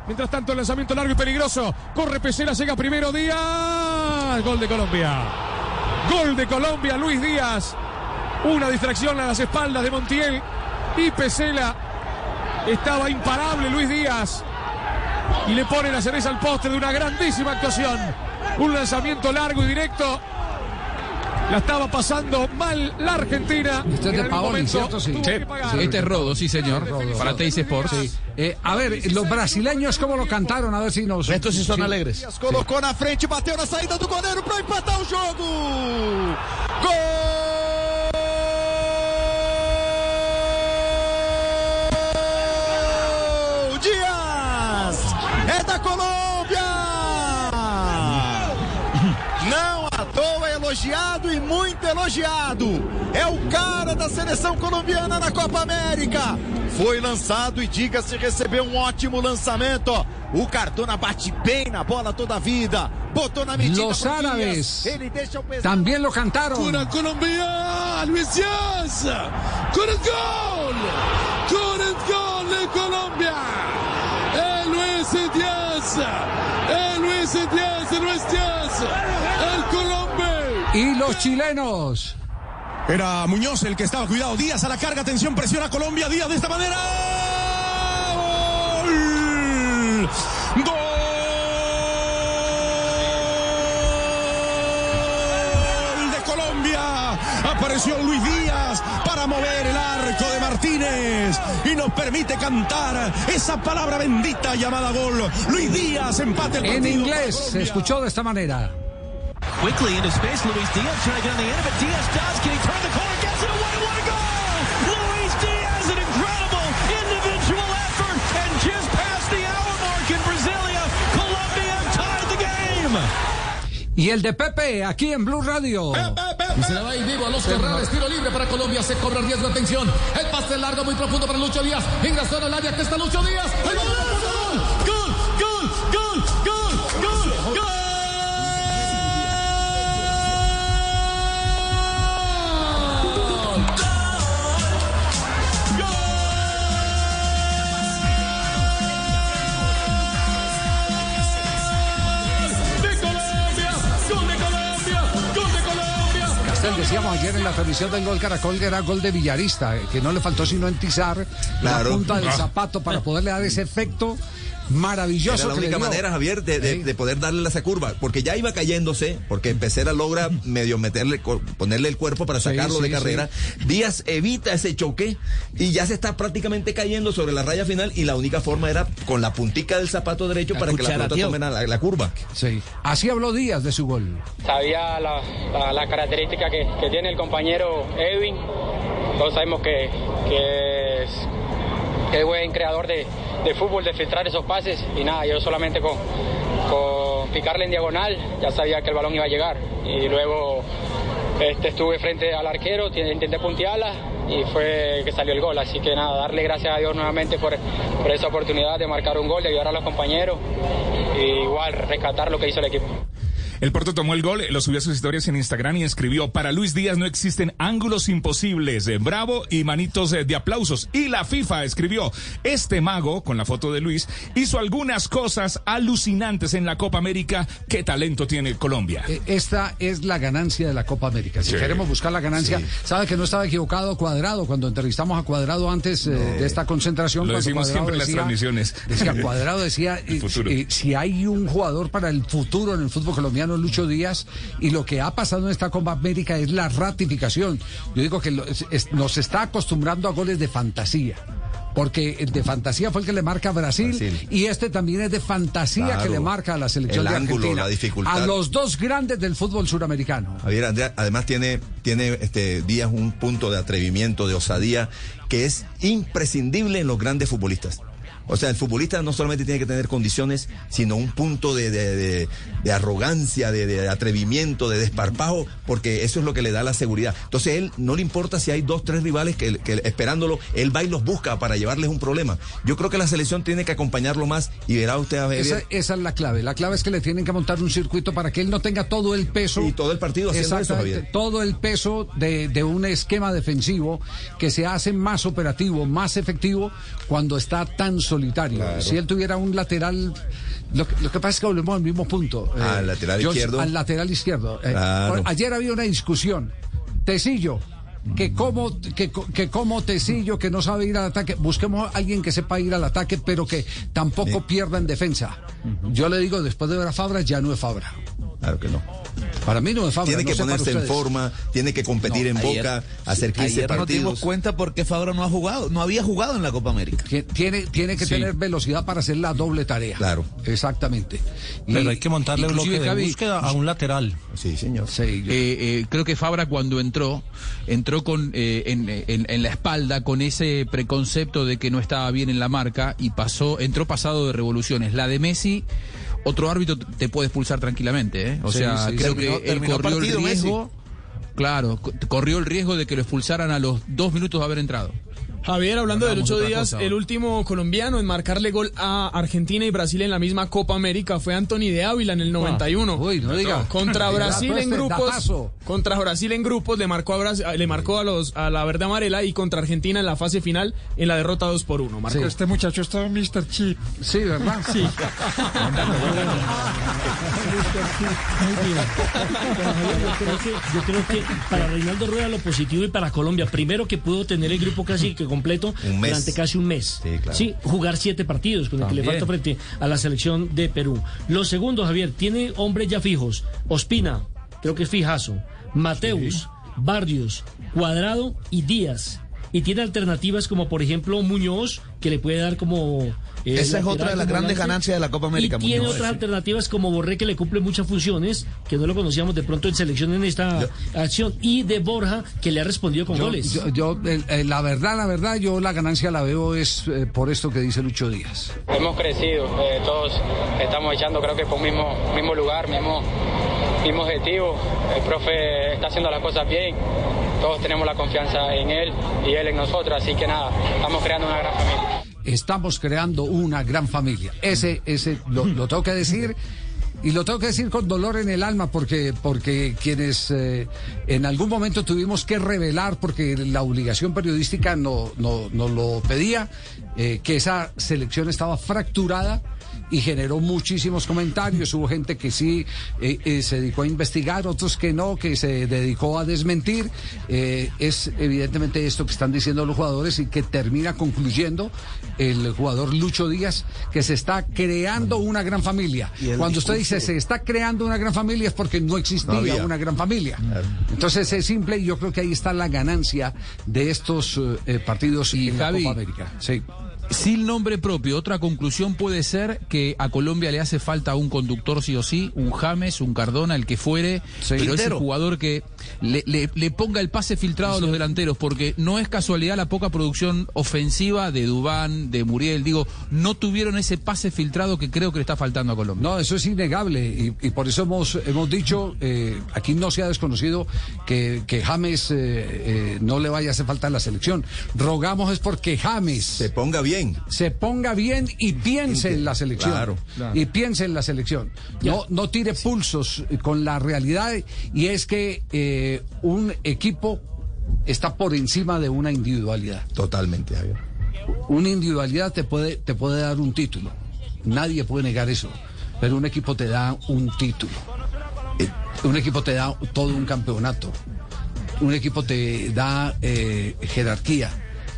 Speaker 7: Mientras tanto, el lanzamiento largo y peligroso. Corre Pesela, llega primero Díaz. Gol de Colombia. Gol de Colombia, Luis Díaz. Una distracción a las espaldas de Montiel. Y Pesela estaba imparable Luis Díaz. Y le pone la cereza al postre de una grandísima actuación. Un lanzamiento largo y directo. La estaba pasando mal la Argentina.
Speaker 4: Este es de Paoli, ¿cierto? Sí.
Speaker 7: pagar.
Speaker 9: Este es Rodo, sí señor, para Teis Sports.
Speaker 4: Eh, a ver, los brasileños, ¿cómo lo cantaron? A ver si nos.
Speaker 47: Estos sí son alegres.
Speaker 23: Colocou na frente, bateu na saída do goleiro para empatar o jogo. Gol! Elogiado e muito elogiado. É o cara da seleção colombiana na Copa América. Foi lançado e diga-se recebeu um ótimo lançamento. O Cardona bate bem na bola toda a vida. Botou na medida.
Speaker 4: Los
Speaker 47: é
Speaker 7: é
Speaker 4: árabes
Speaker 23: Ele deixa o pesado.
Speaker 4: también lo cantaron.
Speaker 47: Cura Colombia, Luis con el gol, el gol de Colombia, el Luis Díaz, el Luis Díaz, el Luis Colombia.
Speaker 4: Y los chilenos.
Speaker 7: Era Muñoz el que estaba cuidado. Díaz a la carga, atención, presiona Colombia. Díaz de esta manera. ¡Gol! ¡Gol de Colombia! Apareció Luis Díaz para mover el arco de Martínez y nos permite cantar esa palabra bendita llamada gol. Luis Díaz empate el
Speaker 4: En
Speaker 7: partido.
Speaker 4: inglés se escuchó de esta manera.
Speaker 28: Quickly into space, Luis Diaz trying to get on the end of it. Diaz does. Can he turn the corner? Gets it away. What a goal! Luis Diaz, an incredible individual effort. And just past the hour mark in Brasilia, Colombia tied the game.
Speaker 4: Y el de Pepe, aquí en Blue Radio.
Speaker 20: Y se la va ahí vivo a los Ferrares, tiro libre para Colombia, se cobra el riesgo, atención, el pase largo muy profundo para Lucho Díaz, ingresó en el área, que está Lucho Díaz, ¡Ahí va, gol,
Speaker 4: decía decíamos ayer en la transmisión del gol Caracol que era gol de Villarista, eh, que no le faltó sino entizar
Speaker 18: Claro.
Speaker 4: la punta del
Speaker 18: Ah.
Speaker 4: zapato para poderle dar ese efecto maravilloso.
Speaker 18: Era la única manera, Javier, de, de- de poder darle esa curva, porque ya iba cayéndose, porque Pecera logra medio meterle, ponerle el cuerpo para
Speaker 4: Sí,
Speaker 18: sacarlo de
Speaker 4: sí,
Speaker 18: carrera. Díaz evita ese choque y ya se está prácticamente cayendo sobre la raya final y la única forma era con la puntica del zapato derecho para que la pelota tomara la, la curva.
Speaker 4: Sí. Así habló Díaz de su gol.
Speaker 48: Sabía la, la, la característica que, que tiene el compañero Edwin. Todos sabemos que, que es, es buen creador de, de fútbol, de filtrar esos pases. Y nada, yo solamente con, con picarle en diagonal ya sabía que el balón iba a llegar. Y luego este, estuve frente al arquero, intenté puntearla y fue que salió el gol. Así que nada, darle gracias a Dios nuevamente por, por esa oportunidad de marcar un gol, de ayudar a los compañeros. Y igual rescatar lo que hizo el equipo.
Speaker 19: El Porto tomó el gol, lo subió a sus historias en Instagram y escribió, para Luis Díaz no existen ángulos imposibles, eh, bravo y manitos eh, de aplausos. Y la FIFA escribió, este mago, con la foto de Luis, hizo algunas cosas alucinantes en la Copa América. ¿Qué talento tiene Colombia?
Speaker 4: Eh, Esta es la ganancia de la Copa América. Si
Speaker 19: Sí.
Speaker 4: queremos buscar la ganancia, sabe que no estaba equivocado Cuadrado cuando entrevistamos a Cuadrado antes de esta concentración.
Speaker 19: Lo decimos siempre en las
Speaker 4: decía-
Speaker 19: transmisiones.
Speaker 4: Decía <laughs> Cuadrado decía eh, eh, si hay un jugador para el futuro en el fútbol colombiano Lucho Díaz y lo que ha pasado en esta Copa América es la ratificación. Yo digo que lo- es- es- nos está acostumbrando a goles de fantasía. Porque el de fantasía fue el que le marca a Brasil, y este también es de fantasía
Speaker 18: Claro.
Speaker 4: que le marca a la selección
Speaker 18: El
Speaker 4: de
Speaker 18: ángulo,
Speaker 4: Argentina.
Speaker 18: la dificultad.
Speaker 4: A los dos grandes del fútbol suramericano.
Speaker 18: Javier, Andrea, además tiene, tiene este Díaz un punto de atrevimiento, de osadía, que es imprescindible en los grandes futbolistas. O sea, el futbolista no solamente tiene que tener condiciones, sino un punto de, de- de- de arrogancia, de, atrevimiento, de desparpajo, porque eso es lo que le da la seguridad. Entonces, él no le importa si hay dos, tres rivales que, que esperándolo, él va y los busca para llevarles un problema. Yo creo que la selección tiene que acompañarlo más y verá usted a
Speaker 4: Esa, esa es la clave. La clave es que le tienen que montar un circuito para que él no tenga todo el peso.
Speaker 18: Y todo el partido haciendo eso, Javier.
Speaker 4: Todo el peso de, de un esquema defensivo que se hace más operativo, más efectivo cuando está tan solitario.
Speaker 18: Claro.
Speaker 4: Si él tuviera un lateral. Lo que, lo que pasa es que volvemos al mismo punto.
Speaker 18: Ah, al lateral
Speaker 4: yo-
Speaker 18: izquierdo.
Speaker 4: Al lateral izquierdo. Eh,
Speaker 18: Claro.
Speaker 4: Ayer había una discusión. Tecillo. Que como, que, que como Tecillo, que no sabe ir al ataque, busquemos a alguien que sepa ir al ataque, pero que tampoco pierda en defensa. Yo le digo, después de ver a Fabra, ya no es Fabra.
Speaker 18: Claro que no.
Speaker 4: Para mí no es Fabra.
Speaker 18: Tiene
Speaker 4: no
Speaker 18: que ponerse en forma, tiene que competir en
Speaker 36: ayer-
Speaker 18: boca, hacer 15
Speaker 36: Ayer nos dimos
Speaker 18: partidos.
Speaker 36: cuenta por qué Fabra no ha jugado, no había jugado en la Copa América.
Speaker 4: Tiene, tiene que
Speaker 36: Sí.
Speaker 4: tener velocidad para hacer la doble tarea.
Speaker 18: Claro.
Speaker 4: Exactamente.
Speaker 6: Pero hay que montarle bloque de
Speaker 9: Javi,
Speaker 6: búsqueda a un lateral.
Speaker 18: Sí, señor.
Speaker 9: Eh, eh, creo que Fabra cuando entró, entró con eh, en, en- en la espalda con ese preconcepto de que no estaba bien en la marca y pasó, entró pasado de revoluciones. La de Messi, otro árbitro te puede expulsar tranquilamente, ¿eh? O
Speaker 36: Sí,
Speaker 9: sea,
Speaker 36: sí,
Speaker 9: creo
Speaker 36: terminó-
Speaker 9: que él corrió
Speaker 36: partido,
Speaker 9: el
Speaker 36: Messi.
Speaker 9: riesgo. Claro, co- corrió el riesgo de que lo expulsaran a los dos minutos de haber entrado.
Speaker 33: Javier, hablando de Lucho Díaz,
Speaker 9: cosa
Speaker 33: el último colombiano en marcarle gol a Argentina y Brasil en la misma Copa América fue Anthony de Ávila en el 91.
Speaker 4: Uy, no diga.
Speaker 33: Contra Brasil en grupos. Contra Brasil en grupos le marcó a Brasil, le marcó a los a la verde amarela y contra Argentina en la fase final en la derrota 2 por 1. Marcó.
Speaker 7: Este muchacho está Mr. Chip.
Speaker 4: Sí, ¿verdad?
Speaker 7: Sí.
Speaker 17: Muy bien. Pero, Javier, yo, creo que, yo creo que para Reinaldo Rueda lo positivo y para Colombia, primero que pudo tener el grupo casi que completo durante casi un mes.
Speaker 18: Sí, claro.
Speaker 17: jugar siete partidos con el que le falta frente a la selección de Perú. Lo segundo, Javier, tiene hombres ya fijos. Ospina, creo que es fijazo. Mateus, Barrios, Cuadrado y Díaz. Y tiene alternativas como por ejemplo Muñoz, que le puede dar como...
Speaker 36: Esa es
Speaker 17: lateral
Speaker 36: otra de las grandes
Speaker 17: volante.
Speaker 36: ganancias de la Copa América.
Speaker 17: Y tiene
Speaker 36: Muñoz.
Speaker 17: otras alternativas como Borré que le cumple muchas funciones, que no lo conocíamos de pronto en selección en esta acción, y de Borja que le ha respondido con
Speaker 4: Yo,
Speaker 17: goles.
Speaker 4: yo- yo, eh, eh, la verdad, la verdad, yo la ganancia la veo es eh, por esto que dice Lucho Díaz.
Speaker 48: Hemos crecido, eh, todos estamos echando creo que por un mismo, mismo lugar, mismo, mismo objetivo. El profe está haciendo las cosas bien, todos tenemos la confianza en él y él en nosotros, así que nada, estamos creando una gran familia.
Speaker 4: Estamos creando una gran familia. Ese, ese, lo, lo tengo que decir. Y lo tengo que decir con dolor en el alma porque, porque quienes eh, en algún momento tuvimos que revelar porque la obligación periodística no, no, nos lo pedía, eh, que esa selección estaba fracturada y generó muchísimos comentarios. Hubo gente que sí eh, eh, se dedicó a investigar, otros que no, que se dedicó a desmentir. Eh, es evidentemente esto que están diciendo los jugadores y que termina concluyendo el jugador Lucho Díaz, que se está creando una gran familia.
Speaker 18: Y
Speaker 4: Cuando usted dice se está creando una gran familia es porque no existía
Speaker 18: No
Speaker 4: una gran familia. Entonces es simple y yo creo que ahí está la ganancia de estos eh, partidos en
Speaker 9: Javi,
Speaker 4: la Copa América. Sí.
Speaker 9: Sin nombre propio, otra conclusión puede ser que a Colombia le hace falta un conductor sí o sí, un James, un Cardona, el que fuere, pero ese jugador que le, le- le ponga el pase filtrado a los delanteros, porque no es casualidad la poca producción ofensiva de Dubán, de Muriel, digo, no tuvieron ese pase filtrado que creo que le está faltando a Colombia.
Speaker 4: No, eso es innegable y, y por eso hemos, hemos dicho, eh, aquí no se ha desconocido que, que James eh, eh, no le vaya a hacer falta a la selección. Rogamos es porque James
Speaker 18: Se ponga bien.
Speaker 4: Se ponga bien y piense en la selección.
Speaker 18: Claro,
Speaker 49: claro.
Speaker 4: Y piense en la selección. No, no tire pulsos con la realidad y es que eh, un equipo está por encima de una individualidad.
Speaker 18: Totalmente, Javier.
Speaker 4: Una individualidad te puede, te puede dar un título. Nadie puede negar eso. Pero un equipo te da un título. Eh, Un equipo te da todo un campeonato. Un equipo te da eh, jerarquía,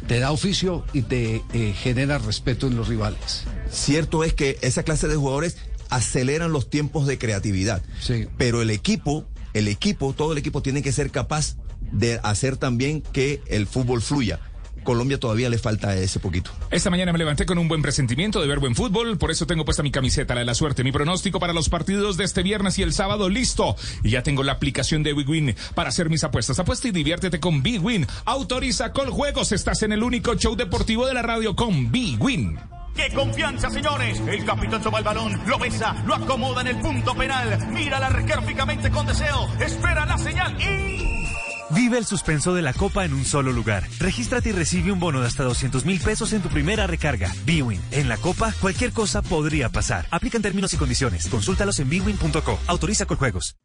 Speaker 4: te da oficio y te eh, genera respeto en los rivales.
Speaker 18: Cierto es que esa clase de jugadores aceleran los tiempos de creatividad.
Speaker 4: Sí.
Speaker 18: Pero el equipo, el equipo, todo el equipo tiene que ser capaz de hacer también que el fútbol fluya. Colombia todavía le falta ese poquito.
Speaker 19: Esta mañana me levanté con un buen presentimiento de ver buen fútbol, por eso tengo puesta mi camiseta, la de la suerte. Mi pronóstico para los partidos de este viernes y el sábado listo. Y ya tengo la aplicación de Big Win para hacer mis apuestas. Apuesta y diviértete con Big Win. Autoriza con juegos. Estás en el único show deportivo de la radio con Big Win.
Speaker 50: ¡Qué confianza, señores! El capitán toma el balón, lo besa, lo acomoda en el punto penal, mira la arquero fijamente con deseo, espera la señal y...
Speaker 28: Vive el suspenso de la Copa en un solo lugar. Regístrate y recibe un bono de hasta 200 mil pesos en tu primera recarga. Bwin. En la Copa, cualquier cosa podría pasar. Aplican términos y condiciones. Consúltalos en bwin.co. Autoriza con juegos.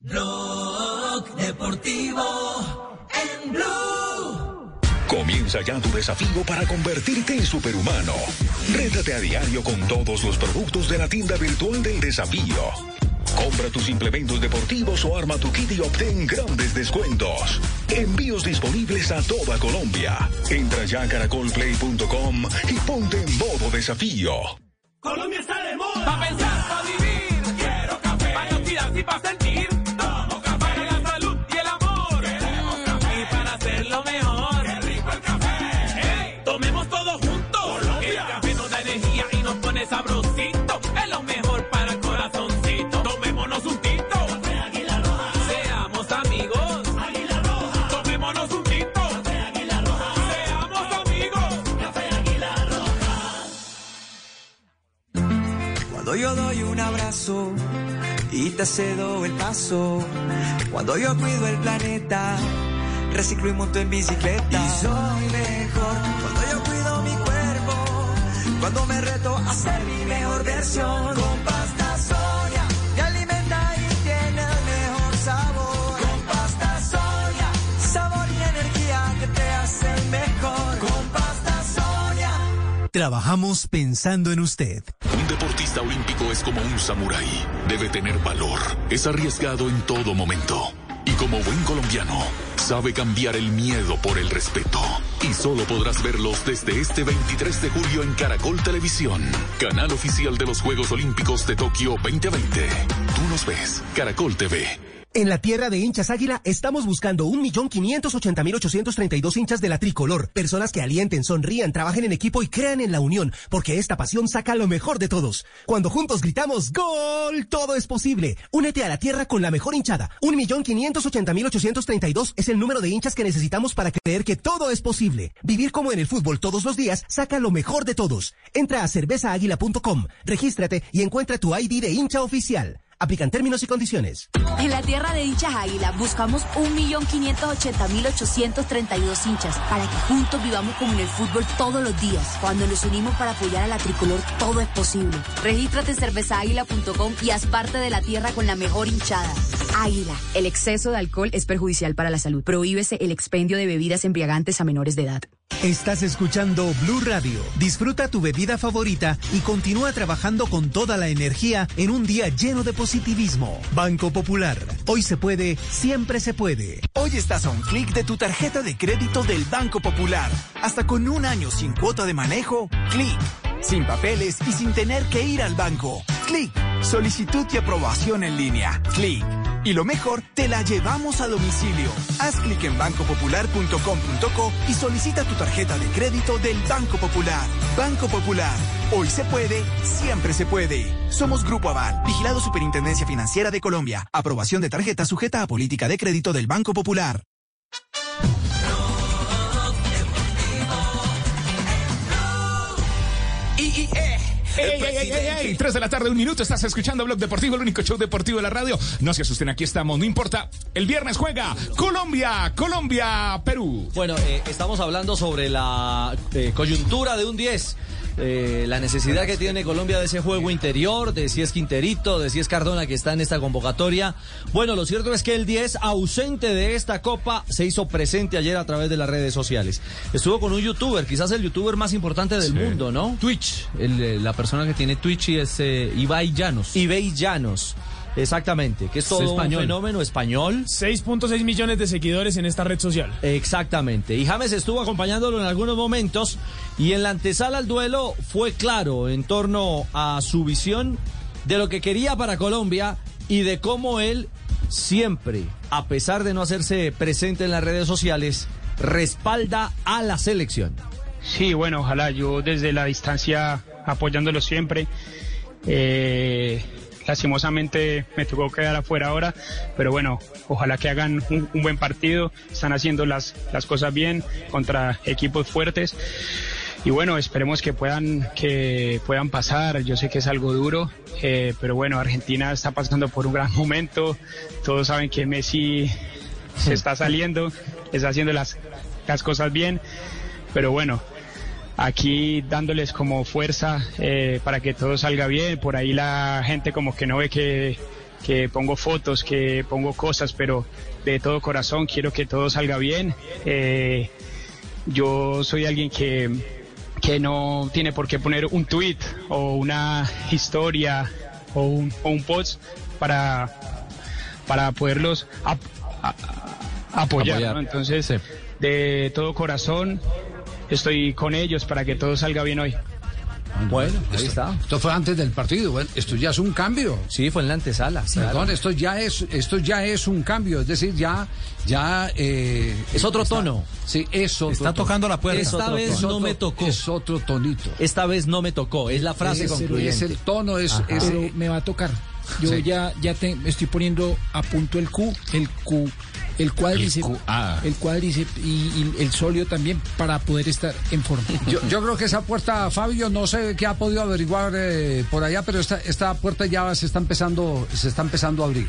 Speaker 22: Blog Deportivo en Blue.
Speaker 29: Comienza ya tu desafío para convertirte en superhumano. Rétate a diario con todos los productos de la tienda virtual del desafío. Compra tus implementos deportivos o arma tu kit y obtén grandes descuentos. Envíos disponibles a toda Colombia. Entra ya a caracolplay.com y ponte en modo desafío.
Speaker 22: Colombia está de moda. Pensar,
Speaker 25: te cedo el paso. Cuando yo cuido el planeta, reciclo y monto en bicicleta. Y soy mejor cuando yo cuido mi cuerpo. Cuando me reto a ser mi mejor versión. Con pasta Sonia, me alimenta y tiene el mejor sabor. Con pasta Sonia, sabor y energía que te hacen mejor. Con pasta Sonia.
Speaker 28: Trabajamos pensando en usted.
Speaker 29: Deportista olímpico es como un samurái. Debe tener valor. Es arriesgado en todo momento. Y como buen colombiano, sabe cambiar el miedo por el respeto. Y solo podrás verlos desde este 23 de julio en Caracol Televisión, canal oficial de los Juegos Olímpicos de Tokio 2020. Tú nos ves, Caracol TV.
Speaker 51: En la tierra de hinchas águila estamos buscando 1.580.832 hinchas de la tricolor. Personas que alienten, sonrían, trabajen en equipo y crean en la unión, porque esta pasión saca lo mejor de todos. Cuando juntos gritamos ¡Gol! Todo es posible. Únete a la tierra con la mejor hinchada. 1.580.832 es el número de hinchas que necesitamos para creer que todo es posible. Vivir como en el fútbol todos los días saca lo mejor de todos. Entra a cervezaaguila.com, regístrate y encuentra tu ID de hincha oficial. Aplican términos y condiciones.
Speaker 52: En la tierra de hinchas águila buscamos 1.580.832 hinchas para que juntos vivamos como en el fútbol todos los días. Cuando nos unimos para apoyar a la tricolor, todo es posible. Regístrate en cervezaaguila.com y haz parte de la tierra con la mejor hinchada. Águila.
Speaker 53: El exceso de alcohol es perjudicial para la salud. Prohíbese el expendio de bebidas embriagantes a menores de edad.
Speaker 23: Estás escuchando Blue Radio. Disfruta tu bebida favorita y continúa trabajando con toda la energía en un día lleno de positivismo. Banco Popular. Hoy se puede, siempre se puede.
Speaker 28: Hoy estás a un clic de tu tarjeta de crédito del Banco Popular. Hasta con un año sin cuota de manejo, clic. Sin papeles y sin tener que ir al banco. Clic. Solicitud y aprobación en línea. Clic. Y lo mejor, te la llevamos a domicilio. Haz clic en bancopopular.com.co y solicita tu tarjeta de crédito del Banco Popular. Banco Popular. Hoy se puede, siempre se puede. Somos Grupo Aval, vigilado Superintendencia Financiera de Colombia. Aprobación de tarjeta sujeta a política de crédito del Banco Popular.
Speaker 19: Eh, Ey, ey, ey, 3 de la tarde, un minuto. Estás escuchando Blog Deportivo, el único show deportivo de la radio. No se asusten, aquí estamos, no importa. El viernes juega Colombia, Colombia, Perú.
Speaker 20: Bueno, eh, estamos hablando sobre la eh, coyuntura de un 10. Eh, la necesidad que tiene Colombia de ese juego interior, de si es Quinterito, de si es Cardona que está en esta convocatoria. Bueno, lo cierto es que el 10, ausente de esta copa, se hizo presente ayer a través de las redes sociales. Estuvo con un youtuber, quizás el youtuber más importante del mundo, ¿no? Twitch, el, eh, la persona que tiene Twitch y es eh, Ibai Llanos. Ibai Llanos. Exactamente, que es todo
Speaker 33: español.
Speaker 20: un fenómeno español.
Speaker 33: 6.6 millones de seguidores en esta red social.
Speaker 20: Exactamente. Y James estuvo acompañándolo en algunos momentos y en la antesala al duelo fue claro en torno a su visión de lo que quería para Colombia y de cómo él siempre, a pesar de no hacerse presente en las redes sociales, respalda a la selección.
Speaker 54: Sí, bueno, ojalá yo desde la distancia apoyándolo siempre. Eh, lastimosamente me tocó quedar afuera ahora, pero bueno, ojalá que hagan un, un buen partido. Están haciendo las, las cosas bien contra equipos fuertes. Y bueno, esperemos que puedan, que puedan pasar. Yo sé que es algo duro, eh, pero bueno, Argentina está pasando por un gran momento. Todos saben que Messi se está saliendo, está haciendo las, las cosas bien, pero bueno, aquí dándoles como fuerza eh, para que todo salga bien. Por ahí la gente como que no ve que, que pongo fotos, que pongo cosas, pero de todo corazón quiero que todo salga bien. Eh, yo soy alguien que, que no tiene por qué poner un tweet o una historia o un, o un post para, para poderlos ap- a- a- apoyar.
Speaker 20: Apoyar.
Speaker 54: ¿no? Entonces, de todo corazón, estoy con ellos para que todo salga bien hoy.
Speaker 20: Bueno,
Speaker 4: ahí está. Esto fue antes del partido. Bueno, esto ya es un cambio.
Speaker 20: Sí, fue en la antesala.
Speaker 4: Perdón, esto ya es, esto ya es un cambio. Es decir, ya, ya eh,
Speaker 20: Es otro
Speaker 4: está-
Speaker 20: tono.
Speaker 4: Sí, es otro
Speaker 20: Está
Speaker 4: tono.
Speaker 20: tocando la puerta.
Speaker 4: Es
Speaker 20: Esta vez
Speaker 4: tono.
Speaker 20: no me tocó.
Speaker 4: Es otro tonito.
Speaker 20: Esta vez no me tocó, es la frase
Speaker 4: Es el-
Speaker 20: concluyente.
Speaker 4: es el tono, es- es-
Speaker 41: me va a tocar. Yo
Speaker 4: Sí.
Speaker 41: ya, ya te- estoy poniendo a punto el Q, el Q, el cuádriceps,
Speaker 4: El ah.
Speaker 41: el cuádriceps y, y el sóleo también para poder estar en forma. <laughs>
Speaker 4: Yo, yo creo que esa puerta, Fabio, no sé qué ha podido averiguar eh, por allá, pero esta, esta puerta ya se está empezando, se está empezando a abrir.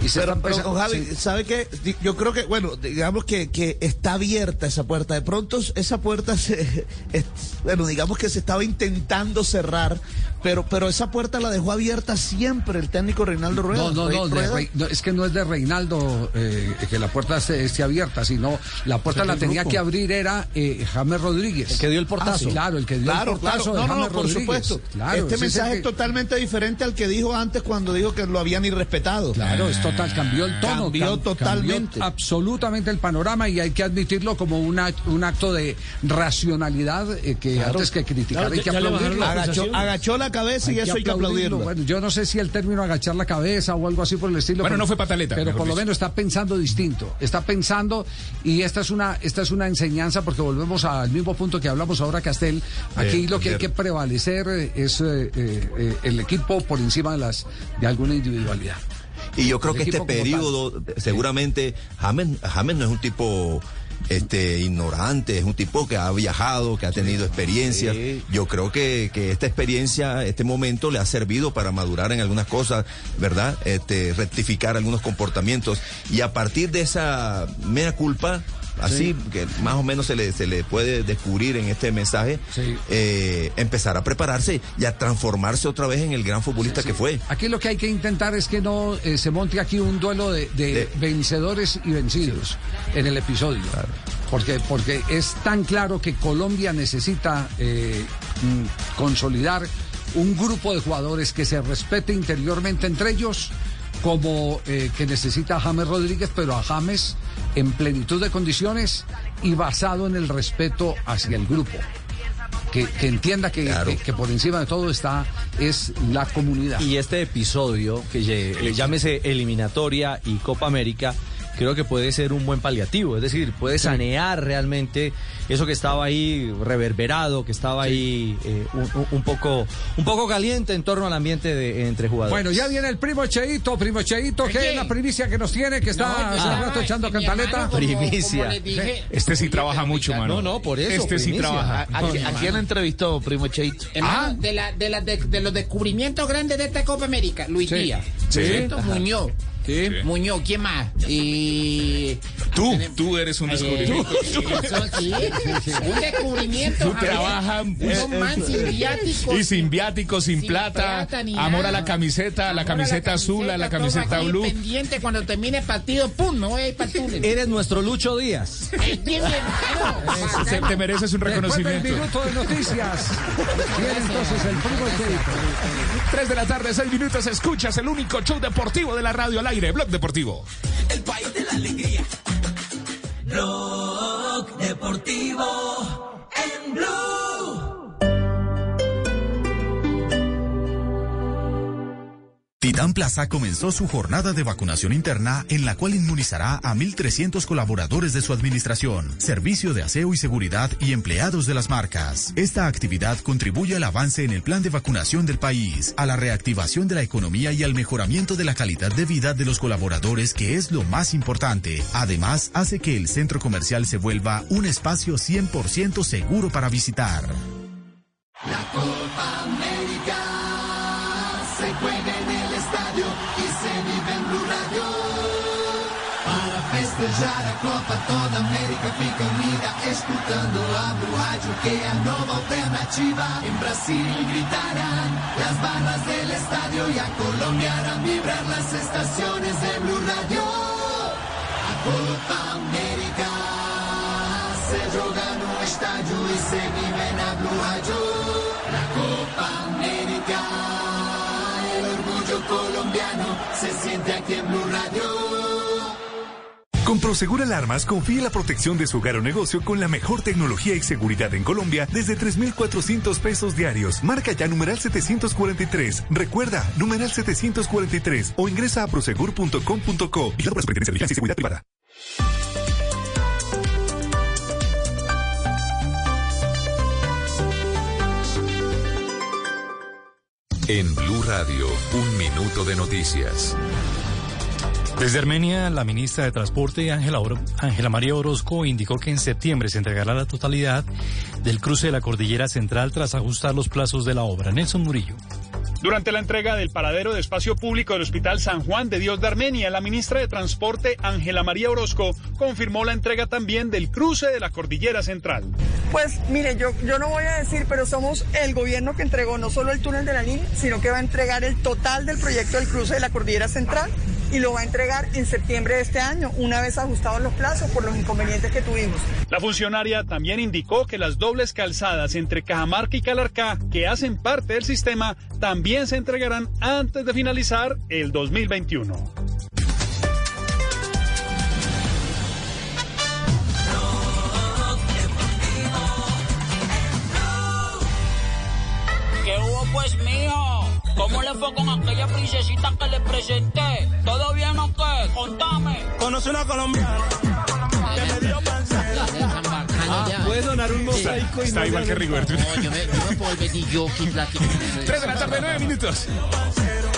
Speaker 4: Y se
Speaker 36: Pero,
Speaker 4: está
Speaker 36: pero,
Speaker 4: empeza-
Speaker 36: Javi,
Speaker 4: sí.
Speaker 36: ¿sabe qué? Yo creo que, bueno, digamos que, que está abierta esa puerta. De pronto esa puerta se, <laughs> es- bueno, digamos que se estaba intentando cerrar, pero, pero esa puerta la dejó abierta siempre el técnico Reinaldo Rueda.
Speaker 4: No, no, no, de. Rey- no, es que no es de Reinaldo eh, que la puerta esté, esté abierta, sino la puerta la tenía
Speaker 36: grupo.
Speaker 4: que abrir era eh, James Rodríguez.
Speaker 20: El que dio el portazo.
Speaker 4: Ah, sí, claro, el que dio
Speaker 36: Claro,
Speaker 4: el portazo
Speaker 36: claro.
Speaker 4: de
Speaker 36: No, no,
Speaker 4: James
Speaker 36: no, por
Speaker 4: Rodríguez.
Speaker 36: supuesto.
Speaker 4: Claro,
Speaker 36: este
Speaker 4: es
Speaker 36: mensaje
Speaker 4: que-
Speaker 36: es totalmente diferente al que dijo antes cuando dijo que lo habían irrespetado.
Speaker 4: Claro, es total, cambió el tono.
Speaker 36: Cambió
Speaker 4: cam-
Speaker 36: totalmente.
Speaker 4: cambió absolutamente el panorama y hay que admitirlo como una, un acto de racionalidad eh, que
Speaker 36: Claro.
Speaker 4: antes que criticar
Speaker 36: Claro,
Speaker 4: hay que aplaudirlo.
Speaker 36: la Agachó- agachó la cabeza y eso hay que aplaudirlo.
Speaker 4: Bueno, yo no sé si el término agachar la cabeza o algo así por el estilo.
Speaker 19: Bueno,
Speaker 4: pero-
Speaker 19: no fue pataleta,
Speaker 4: Pero por lo menos está pensando distinto. Está pensando y esta es una, esta es una enseñanza porque volvemos al mismo punto que hablamos ahora, Castel. Aquí
Speaker 18: De-
Speaker 4: lo que hay que prevalecer eh, es eh, eh, eh, el equipo por encima de las de alguna individualidad.
Speaker 18: Y yo creo
Speaker 4: El
Speaker 18: que este periodo, seguramente, James, James no es un tipo este ignorante, es un tipo que ha viajado, que ha tenido experiencias. Yo creo que, que esta experiencia, este momento le ha servido para madurar en algunas cosas, ¿verdad? Este, rectificar algunos comportamientos. Y a partir de esa mea culpa, así
Speaker 4: Sí.
Speaker 18: que más o menos se le, se le puede descubrir en este mensaje, eh, empezar a prepararse y a transformarse otra vez en el gran futbolista que fue.
Speaker 4: Aquí lo que hay que intentar es que no eh, se monte aquí un duelo de, de vencedores y vencidos en el episodio. Porque, porque es tan claro que Colombia necesita eh, mm, consolidar un grupo de jugadores que se respete interiormente entre ellos, como eh, que necesita a James Rodríguez, pero a James en plenitud de condiciones y basado en el respeto hacia el grupo. Que, que entienda que, que- que por encima de todo está es la comunidad.
Speaker 20: Y este episodio, que lle- llámese eliminatoria y Copa América, creo que puede ser un buen paliativo. Es decir, puede sanear realmente eso que estaba ahí reverberado, que estaba ahí eh, un, poco, un poco caliente en torno al ambiente de, entre jugadores.
Speaker 4: Bueno, ya viene el primo Cheito, primo Cheito, que es la primicia que nos tiene, que está
Speaker 20: No,
Speaker 4: hace
Speaker 20: ya,
Speaker 4: rato echando
Speaker 20: que mi
Speaker 4: cantaleta.
Speaker 20: como- Primicia. como les dije,
Speaker 19: Este sí trabaja mucho, mano.
Speaker 20: No, no, por eso,
Speaker 19: Este sí trabaja.
Speaker 20: ¿A- a quién-
Speaker 55: ¿A quién entrevistó, primo Cheito?
Speaker 5: Hermano, de, la, de, la, de, de los descubrimientos grandes de esta Copa América, Luis
Speaker 19: Sí.
Speaker 5: Díaz,
Speaker 19: Sí.
Speaker 5: ¿cierto?
Speaker 19: Ajá.
Speaker 5: Muñoz, ¿quién más? Y...
Speaker 19: Tú, tú eres un descubrimiento. <laughs>
Speaker 5: Eso sí, un descubrimiento.
Speaker 19: Tú trabajas
Speaker 5: Un man sin viáticos.
Speaker 19: y sin viáticos, sin, plata, amor a la camiseta, a la camiseta azul, a la camiseta blue.
Speaker 5: pendiente cuando termine el partido, pum, me voy a ir para.
Speaker 20: Eres nuestro Lucho Díaz.
Speaker 5: Eh.
Speaker 19: Se- te mereces un
Speaker 4: Después del
Speaker 19: reconocimiento.
Speaker 4: minuto de noticias. <laughs> Viene entonces el.
Speaker 19: 3 de la tarde, 6 minutos, escuchas el único show deportivo de la radio al aire, Blog Deportivo.
Speaker 22: El país de la alegría. Rock deportivo
Speaker 56: Titán Plaza comenzó su jornada de vacunación interna en la cual inmunizará a 1.300 colaboradores de su administración, servicio de aseo y seguridad y empleados de las marcas. Esta actividad contribuye al avance en el plan de vacunación del país, a la reactivación de la economía y al mejoramiento de la calidad de vida de los colaboradores que es lo más importante. Además, hace que el centro comercial se vuelva un espacio 100% seguro para visitar.
Speaker 22: La Copa América se juega en el estadio y se vive en Blue Radio. Para festejar a Copa, toda América fica unida, escutando a Blue Radio, que a nova alternativa. En Brasil gritarán las barras del estadio y a Colombia harán vibrar las estaciones de Blue Radio. A Copa América se joga no estádio y se vive na Blue Radio. Aquí en Blue Radio.
Speaker 57: Con Prosegur Alarmas confíe la protección de su hogar o negocio con la mejor tecnología y seguridad en Colombia desde 3,400 pesos diarios. Marca ya numeral 743. Recuerda, numeral 743 o ingresa a prosegur.com.co. Y la de Vigilancia y Seguridad Privada.
Speaker 58: En Blue Radio, un minuto de noticias.
Speaker 59: Desde Armenia, la ministra de Transporte, Ángela, María Orozco, indicó que en septiembre se entregará la totalidad del cruce de la Cordillera Central tras ajustar los plazos de la obra. Nelson Murillo.
Speaker 60: Durante la entrega del paradero de espacio público del Hospital San Juan de Dios de Armenia, la ministra de Transporte, Ángela María Orozco, confirmó la entrega también del cruce de la Cordillera Central.
Speaker 61: Pues mire, yo, yo no voy a decir, pero somos el gobierno que entregó no solo el túnel de la línea, sino que va a entregar el total del proyecto del cruce de la Cordillera Central y lo va a entregar en septiembre de este año, una vez ajustados los plazos por los inconvenientes que tuvimos.
Speaker 60: La funcionaria también indicó que las dobles calzadas entre Cajamarca y Calarcá, que hacen parte del sistema, también se entregarán antes de finalizar el 2021.
Speaker 62: ¿Qué hubo pues, mijo? ¿Cómo le fue con aquella princesita que le presenté? ¿Todo bien o qué? Contame.
Speaker 22: Conocí una colombiana que me dio pancera.
Speaker 20: Puede sonar un mosaico y
Speaker 19: Está igual que Rigoberto.
Speaker 5: No, yo me, yo me puedo ni yo, que platico.
Speaker 19: 3 de la tarde, 9 minutos.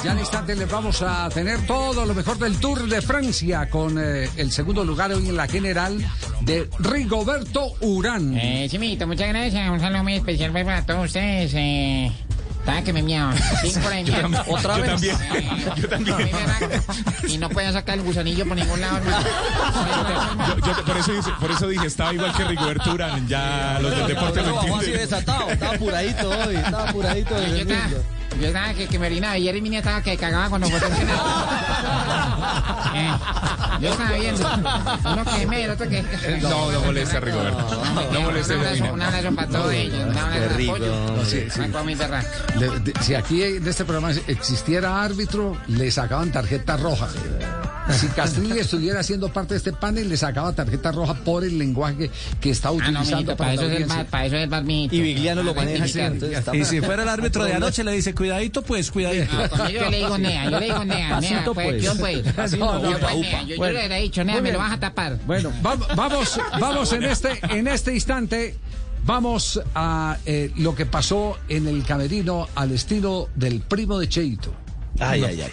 Speaker 4: Ya en instante les vamos a tener todo lo mejor del Tour de Francia con eh, el segundo lugar hoy en la general de Rigoberto Urán.
Speaker 5: Eh, Chimito, muchas gracias. Un saludo muy especial para todos ustedes. Eh, estaba que me miaban. Por ahí,
Speaker 19: Yo también,
Speaker 5: Otra
Speaker 19: yo
Speaker 5: vez.
Speaker 19: también, <laughs> yo también.
Speaker 5: me Y no podía sacar el gusanillo por ningún lado, hermano.
Speaker 19: Yo- yo te- por, eso, dice- por eso dije, estaba igual que Rigoberto Urán. Ya los del deporte lo
Speaker 20: Bajó así
Speaker 19: entienden.
Speaker 20: desatado, estaba apuradito hoy, estaba apuradito
Speaker 5: Yo estaba, yo estaba que, que me orinaba. Ayer mi niña estaba que cagaba cuando fue a entrenar. <laughs> Eh, Yo estaba viendo. Uno que me, el otro que.
Speaker 19: No, no moleste a Rigoberto. No moleste a
Speaker 5: Un abrazo, un
Speaker 19: Georgina.
Speaker 5: abrazo para todos ellos. De. Una berraca.
Speaker 4: De- de- si aquí en este programa existiera árbitro, le sacaban tarjeta roja. Si Castrilli estuviera haciendo parte de este panel, le sacaba tarjeta roja por el lenguaje que, está
Speaker 5: Ah, no,
Speaker 4: utilizando
Speaker 5: mijito, para eso es el para eso es.
Speaker 20: Y Vigliano lo
Speaker 5: Ah,
Speaker 20: maneja así,
Speaker 6: Y si fuera el árbitro de anoche, le dice, cuidadito, pues, cuidadito.
Speaker 5: No, conmigo yo le digo nea, yo le digo nea, nea,
Speaker 6: Pasito,
Speaker 5: pues,
Speaker 6: pues.
Speaker 5: ¿quién pues?
Speaker 6: Pasito,
Speaker 5: No, no,
Speaker 6: upa,
Speaker 5: pues,
Speaker 6: upa.
Speaker 5: nea, Yo, yo
Speaker 4: Bueno.
Speaker 5: le he dicho, nea, me lo vas a tapar.
Speaker 4: Bueno, vamos, <laughs> vamos, vamos en este, en este instante. Vamos a eh, lo que pasó en el camerino al estilo del primo de Cheito.
Speaker 20: Ay,
Speaker 4: No.
Speaker 20: ay, ay.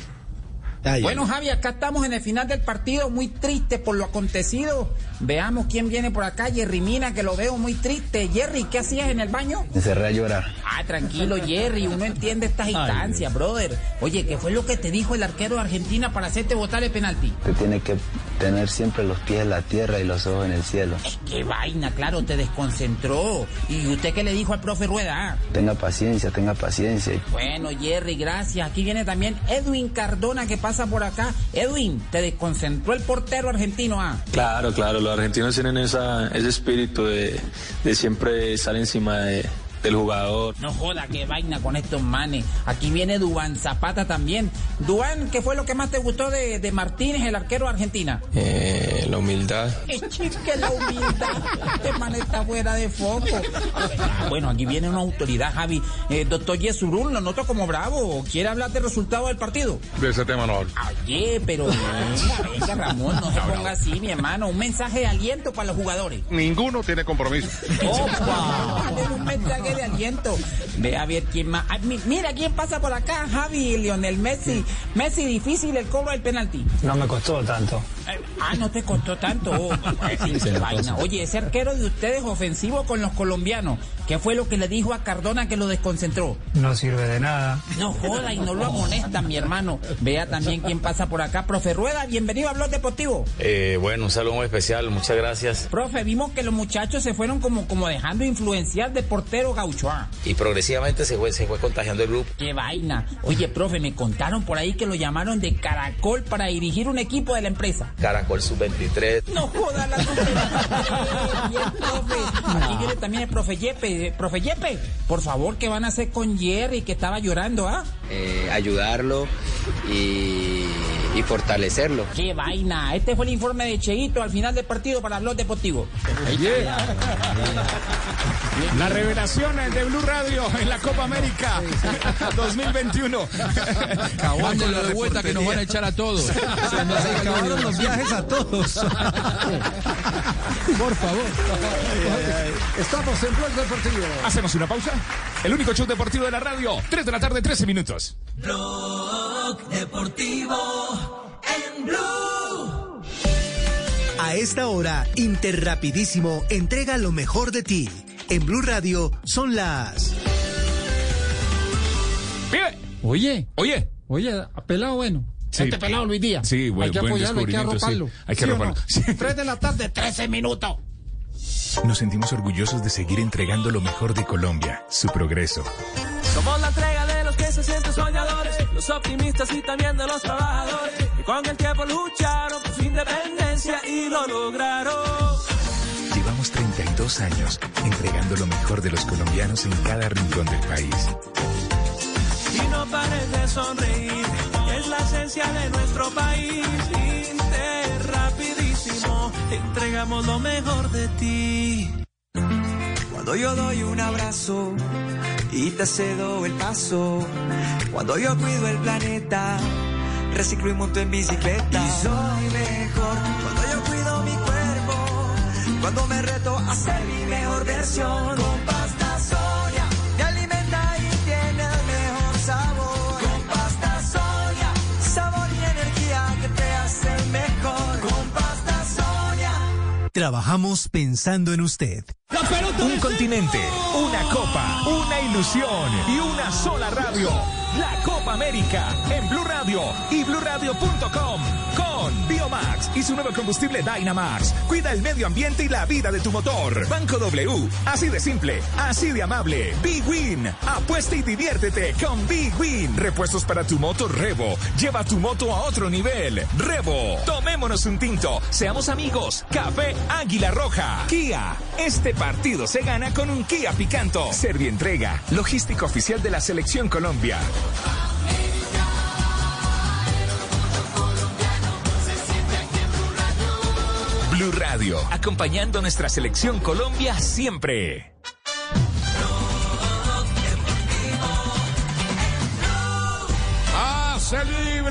Speaker 20: Ay,
Speaker 5: bueno. Javi, acá estamos en el final del partido, muy triste por lo acontecido. Veamos quién viene por acá, Jerry Mina, que lo veo muy triste. Jerry, ¿qué hacías en el baño?
Speaker 63: Me cerré a llorar.
Speaker 5: Ah, tranquilo, Jerry, uno entiende estas instancias, brother. Oye, ¿qué fue lo que te dijo el arquero de Argentina para hacerte botar el penalti?
Speaker 63: Te tiene que tener siempre los pies en la tierra y los ojos en el cielo.
Speaker 5: Qué vaina, claro, te desconcentró. ¿Y usted qué le dijo al profe Rueda? Ah,
Speaker 63: Tenga paciencia, tenga paciencia.
Speaker 5: Bueno, Jerry, gracias. Aquí viene también Edwin Cardona que pasa por acá. Edwin, te desconcentró el portero argentino, ah.
Speaker 64: Claro, claro, los argentinos tienen esa, ese espíritu de, de siempre estar encima de- del jugador.
Speaker 5: No joda, qué vaina con estos manes. Aquí viene Duan Zapata también. Duan, ¿qué fue lo que más te gustó de, de Martínez, el arquero de Argentina?
Speaker 64: Eh, la humildad.
Speaker 5: ¡Qué chique la humildad! Este man está fuera de foco. Ah, Bueno, aquí viene una autoridad, Javi. Eh, doctor Yesurún, lo noto como bravo. ¿Quiere hablar del resultado del partido?
Speaker 65: De ese tema no hablo.
Speaker 5: Oye, pero venga, venga, Ramón, no se ponga así, mi hermano. Un mensaje de aliento para los jugadores.
Speaker 65: Ninguno tiene compromiso.
Speaker 5: ¡Opa! Un mensaje de aliento. Ve a ver quién más. Mi- mira quién pasa por acá, Javi, Lionel Messi. Messi, difícil el cobro del penalti.
Speaker 64: No me costó tanto.
Speaker 5: Eh, Ah, no te costó tanto. Oh, <laughs> sí, qué vaina. Oye, ese arquero de ustedes ofensivo con los colombianos. ¿Qué fue lo que le dijo a Cardona que lo desconcentró?
Speaker 64: No sirve de nada.
Speaker 5: No joda y no lo amonestan, mi hermano. Vea también quién pasa por acá. Profe Rueda, bienvenido a Blog Deportivo.
Speaker 64: Eh, bueno, un saludo muy especial, muchas gracias.
Speaker 5: Profe, vimos que los muchachos se fueron como, como dejando influenciar de portero gaucho. ah.
Speaker 64: Y progresivamente se fue, se fue contagiando el grupo.
Speaker 5: ¡Qué vaina! Oye, profe, me contaron por ahí que lo llamaron de Caracol para dirigir un equipo de la empresa.
Speaker 64: Caracol Sub-23.
Speaker 5: No joda la <laughs> Bien, profe. Aquí viene también el profe Yepe. Eh, Profe Yepe, por favor, ¿qué van a hacer con Jerry que estaba llorando, ah?
Speaker 63: Eh, ayudarlo y, y fortalecerlo.
Speaker 5: ¡Qué vaina! Este fue el informe de Cheito al final del partido para Blog Deportivo.
Speaker 19: La revelación de Blue Radio en la Copa América <laughs> 2021.
Speaker 66: Acabándolo de vuelta que nos van a echar a todos.
Speaker 6: Se nos acabaron los viajes a todos.
Speaker 4: Por favor. Estamos en Blog Deportivo.
Speaker 19: Hacemos una pausa. El único show deportivo de la radio. 3 de la tarde, 13 minutos.
Speaker 22: Blog Deportivo en Blue.
Speaker 23: A esta hora, Interrapidísimo entrega lo mejor de ti. En Blue Radio son las...
Speaker 19: ¡Pibe!
Speaker 66: Oye,
Speaker 19: Oye.
Speaker 66: oye, pelado bueno.
Speaker 19: Sí.
Speaker 66: Este pelado Luis Díaz.
Speaker 19: Sí, buen-
Speaker 66: hay que apoyarlo, hay que
Speaker 19: descubrimiento, sí.
Speaker 66: arroparlo.
Speaker 19: Hay que
Speaker 66: ¿Sí
Speaker 19: arroparlo.
Speaker 66: no?
Speaker 19: Sí.
Speaker 66: Tres de la tarde, 13 minutos.
Speaker 19: Nos sentimos orgullosos de seguir entregando lo mejor de Colombia, su progreso.
Speaker 22: Somos la entrega de los que se sienten soñadores, los optimistas y también de los trabajadores, que con el tiempo lucharon por su independencia y lo lograron.
Speaker 19: Llevamos 32 años entregando lo mejor de los colombianos en cada rincón del país.
Speaker 22: Y no pares de sonreír, es la esencia de nuestro país. Rapidísimo, entregamos lo mejor de ti.
Speaker 25: Cuando yo doy un abrazo y te cedo el paso. Cuando yo cuido el planeta, reciclo y monto en bicicleta. Y soy mejor cuando yo cuido mi cuerpo. Cuando me reto a ser mi mejor versión. Con
Speaker 23: Trabajamos pensando en usted.
Speaker 19: Un continente, una copa, una ilusión y una sola radio. La Copa América en Blue Radio y BlueRadio.com Biomax y su nuevo combustible Dynamax. Cuida el medio ambiente y la vida de tu motor. Banco W, así de simple, así de amable. Big Win, apuesta y diviértete con Big Win. Repuestos para tu moto Revo. Lleva tu moto a otro nivel. Revo, tomémonos un tinto. Seamos amigos. Café Águila Roja. Kia, este partido se gana con un Kia Picanto. Servientrega, logística oficial de la Selección Colombia. Radio, acompañando nuestra selección Colombia siempre.
Speaker 67: Hace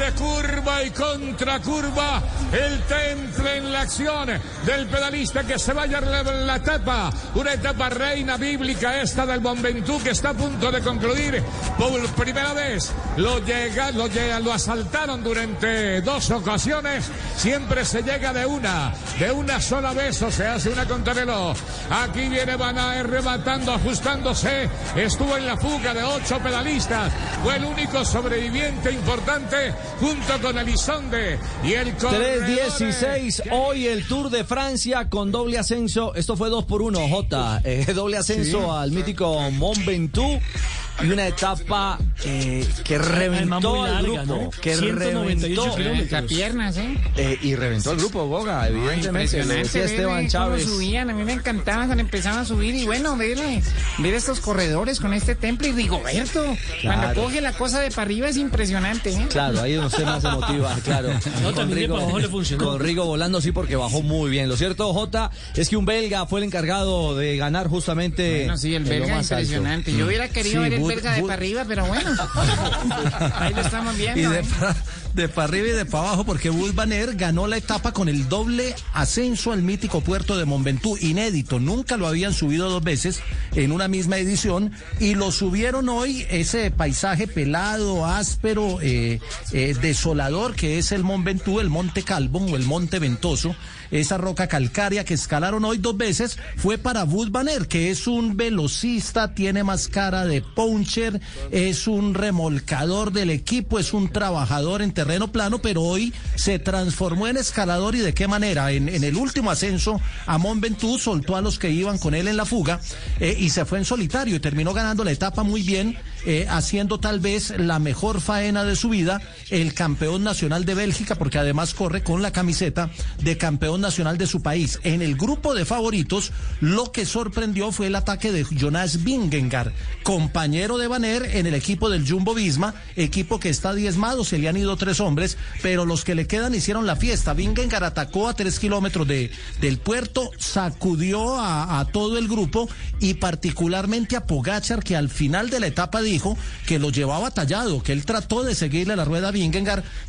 Speaker 67: libre curva y contracurva el temple en la acción del pedalista que se vaya a la etapa. Una etapa reina bíblica esta del Bonventú que está a punto de concluir por primera vez. Lo llega, lo llega, lo asaltaron durante dos ocasiones. Siempre se llega de una, de una sola vez o se hace una contrarreloj. Aquí viene Van rematando, ajustándose. Estuvo en la fuga de ocho pedalistas. Fue el único sobreviviente importante junto con Elizonde y el
Speaker 20: 3.16, hoy el Tour de Francia con doble ascenso. Esto fue 2 por 1 J. Eh, doble ascenso
Speaker 66: Sí.
Speaker 20: al mítico Mont Ventoux. Y una etapa eh, que reventó al grupo.
Speaker 68: ¿no?
Speaker 20: Que
Speaker 68: 198
Speaker 20: reventó.
Speaker 68: kilómetros.
Speaker 69: piernas, ¿eh?
Speaker 20: Eh, y reventó al grupo, Boga, evidentemente.
Speaker 69: Impresionante
Speaker 20: decía Esteban Chávez.
Speaker 69: subían, a mí me encantaba cuando empezaban a subir y bueno, ver, ver estos corredores con este temple y Rigoberto,
Speaker 20: Claro.
Speaker 69: cuando coge la cosa de para arriba es impresionante, ¿eh?
Speaker 20: Claro, ahí usted más se motiva, <laughs> claro.
Speaker 69: No, le funcionó.
Speaker 20: con Rigo volando, sí, porque bajó muy bien. Lo cierto, Jota, es que un belga fue el encargado de ganar justamente.
Speaker 69: Bueno, sí, el belga
Speaker 20: más alto.
Speaker 69: impresionante. Yo hubiera querido
Speaker 6: Sí,
Speaker 69: ver el Belga de para arriba, pero bueno. Ahí lo estamos viendo. <laughs>
Speaker 6: Y de,
Speaker 69: ¿eh?
Speaker 6: De para arriba y de para abajo, porque Van Aert ganó la etapa con el doble ascenso al mítico puerto de Monventú, inédito. Nunca lo habían subido dos veces en una misma edición y lo subieron hoy, ese paisaje pelado, áspero, eh, eh, desolador que es el Monventú, el Monte Calvo o el Monte Ventoso. Esa roca calcárea que escalaron hoy dos veces fue para Van Aert, que es un velocista, tiene más cara de puncher, es un remolcador del equipo, es un trabajador en terreno plano, pero hoy se transformó en escalador y de qué manera. En, en el último ascenso a Mont Ventoux soltó a los que iban con él en la fuga eh, y se fue en solitario y terminó ganando la etapa muy bien, eh, haciendo tal vez la mejor faena de su vida, el campeón nacional de Bélgica, porque además corre con la camiseta de campeón nacional de su país. En el grupo de favoritos, lo que sorprendió fue el ataque de Jonas Vingegaard, compañero de Baner en el equipo del Jumbo Visma, equipo que está diezmado, se le han ido tres hombres, pero los que le quedan hicieron la fiesta. Vingegaard atacó a tres kilómetros de, del puerto, sacudió a, a todo el grupo y particularmente a Pogachar, que al final de la etapa dijo que lo llevaba tallado, que él trató de seguirle la rueda a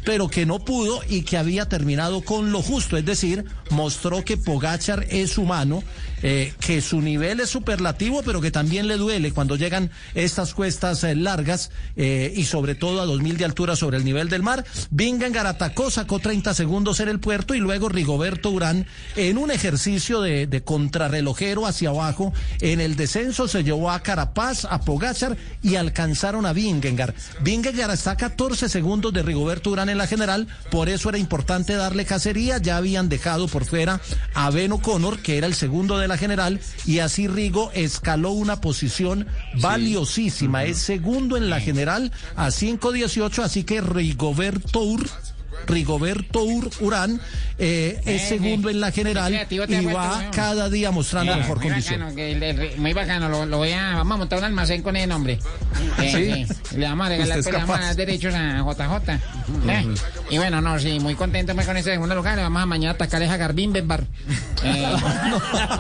Speaker 6: pero que no pudo y que había terminado con lo justo, es decir, mostró que Pogachar es humano, eh, que su nivel es superlativo, pero que también le duele cuando llegan estas cuestas eh, largas eh, y sobre todo a 2000 de altura sobre el nivel del mar. Vingegaard atacó, sacó 30 segundos en el puerto y luego Rigoberto Urán en un ejercicio de, contrarrelojero hacia abajo en el descenso se llevó a Carapaz, a Pogachar y alcanzaron a Vingegaard. Vingegaard está a 14 segundos de Rigoberto Urán en la general, por eso era importante darle cacería, ya habían dejado por fuera a Ben O'Connor, que era el segundo de la general, y así Rigo escaló una posición valiosísima, es segundo en la general a 5.18, así que Rigoberto Ur Rigoberto Ur- Urán eh, es
Speaker 69: Eh,
Speaker 6: segundo
Speaker 69: eh,
Speaker 6: en la general y va cada día mostrando mejor
Speaker 69: muy
Speaker 6: condición.
Speaker 69: Bacano, el- el- muy bacano, lo, lo voy a, vamos a montar un almacén con ese nombre. Eh, <laughs>
Speaker 6: ¿Sí?
Speaker 69: Le vamos a regalar, pues, le vamos a dar derechos a JJ. Eh, Y bueno, no, sí, muy contento con ese segundo lugar. Le vamos a mañana atacar a Garbín Bedbar. <laughs> Eh,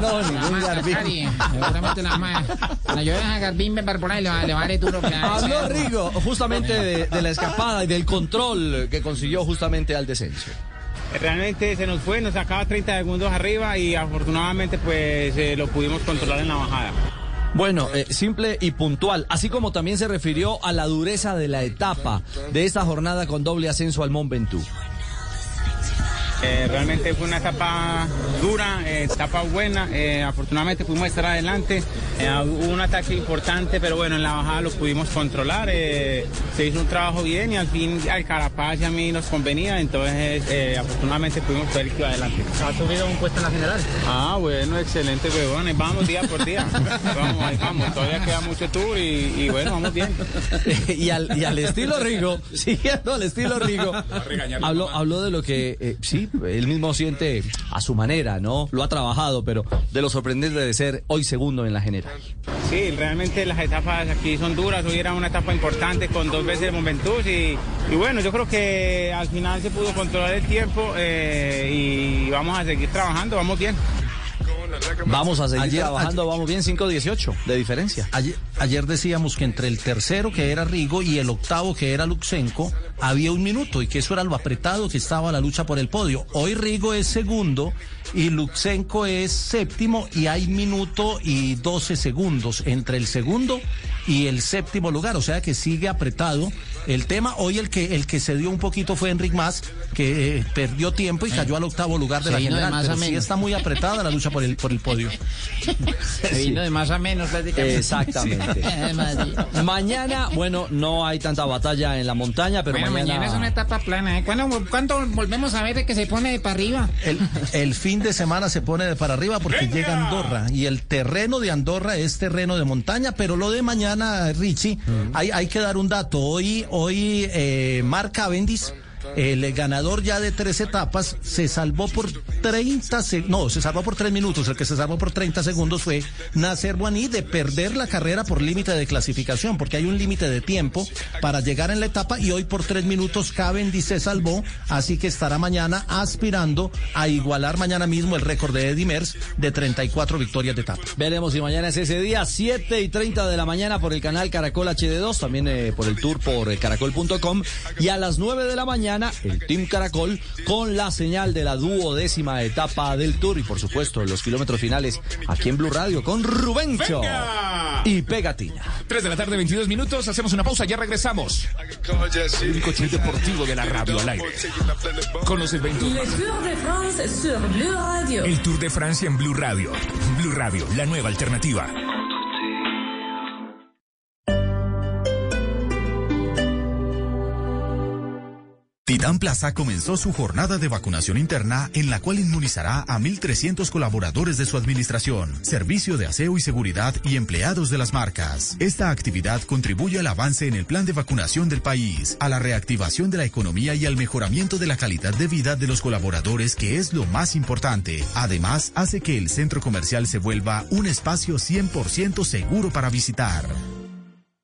Speaker 20: no, ningún
Speaker 69: Garbín. Seguramente le vamos a, cuando yo a Garbín Bedbar por ahí, le va, le va a dar duro.
Speaker 20: Habló Rigo justamente de, de la escapada y del control que consiguió justamente al descenso.
Speaker 2: Realmente se nos fue, nos sacaba 30 segundos arriba y afortunadamente pues eh, lo pudimos controlar en la bajada.
Speaker 20: Bueno, eh, simple y puntual, así como también se refirió a la dureza de la etapa de esta jornada con doble ascenso al Mont Ventoux.
Speaker 2: Eh, realmente fue una etapa dura, eh, etapa buena. eh, afortunadamente pudimos estar adelante. Eh, hubo un ataque importante, pero bueno, en la bajada lo pudimos controlar. eh, se hizo un trabajo bien y al fin al Carapaz y a mí nos convenía. Entonces, eh, afortunadamente pudimos que iba adelante.
Speaker 20: ¿Ha subido un puesto en la general?
Speaker 2: Ah, bueno, excelente, huevones. Vamos día por día. <laughs> Vamos, ahí vamos. Todavía queda mucho tour y, y bueno, vamos bien. <laughs>
Speaker 20: y, al, y al estilo Rigo, <laughs> siguiendo al estilo Rigo, habló, habló de lo que eh, sí, él mismo siente a su manera, ¿no? Lo ha trabajado, pero de lo sorprendente de ser hoy segundo en la general.
Speaker 2: Sí, realmente las etapas aquí son duras. Hoy era una etapa importante con dos veces Momentus y, y bueno, yo creo que al final se pudo controlar el tiempo eh, y vamos a seguir trabajando, vamos bien.
Speaker 20: Vamos a seguir
Speaker 6: Ayer-
Speaker 20: trabajando, vamos bien, 5-18 de diferencia.
Speaker 6: Ayer, ayer decíamos que entre el tercero, que era Rigo, y el octavo, que era Luxenko, había un minuto y que eso era lo apretado que estaba la lucha por el podio. Hoy Rigo es segundo y Luxenko es séptimo y hay minuto y 12 segundos entre el segundo y el séptimo lugar, o sea que sigue apretado el tema. Hoy el que el que se dio un poquito fue Enric Mas, que eh, perdió tiempo y cayó al octavo lugar de
Speaker 69: Se
Speaker 6: la
Speaker 69: de
Speaker 6: general,
Speaker 69: más a
Speaker 6: pero sí está muy apretada la lucha por el por el podio. <laughs>
Speaker 69: Se vino de más a menos prácticamente.
Speaker 20: Exactamente. <laughs> Mañana, bueno, no hay tanta batalla en la montaña, pero
Speaker 69: Bueno, mañana... es una etapa plana. ¿eh? ¿Cuándo, cuándo volvemos a ver que se pone de para arriba?
Speaker 6: El, el fin de semana se pone de para arriba porque llega Andorra y el terreno de Andorra es terreno de montaña, pero lo de mañana, Richie, hay, hay que dar un dato. Hoy, hoy eh, Mark Cavendish, el ganador ya de tres etapas, se salvó por 30 se- no, se salvó por tres minutos. El que se salvó por 30 segundos fue Nasser Buaní de perder la carrera por límite de clasificación, porque hay un límite de tiempo para llegar en la etapa y hoy por tres minutos Cavendish se salvó, así que estará mañana aspirando a igualar mañana mismo el récord de Eddie Merckx de 34 victorias de etapa.
Speaker 20: Veremos si mañana es ese día, 7 y 30 de la mañana por el canal Caracol HD2, también eh, por el tour por eh, caracol.com y a las 9 de la mañana el Team Caracol con la señal de la duodécima etapa del tour y por supuesto los kilómetros finales aquí en Blue Radio con Rubencho
Speaker 19: Venga.
Speaker 20: y Pegatina.
Speaker 19: 3 de la tarde, 22 minutos. Hacemos una pausa, ya regresamos. El único show deportivo de la radio al aire. Con los eventos.
Speaker 70: Le Tour de France sur Blue Radio.
Speaker 19: El Tour de Francia en Blue Radio. Blue Radio, la nueva alternativa.
Speaker 68: Titán Plaza comenzó su jornada de vacunación interna en la cual inmunizará a 1.300 colaboradores de su administración, servicio de aseo y seguridad y empleados de las marcas. Esta actividad contribuye al avance en el plan de vacunación del país, a la reactivación de la economía y al mejoramiento de la calidad de vida de los colaboradores, que es lo más importante. Además, hace que el centro comercial se vuelva un espacio 100% seguro para visitar.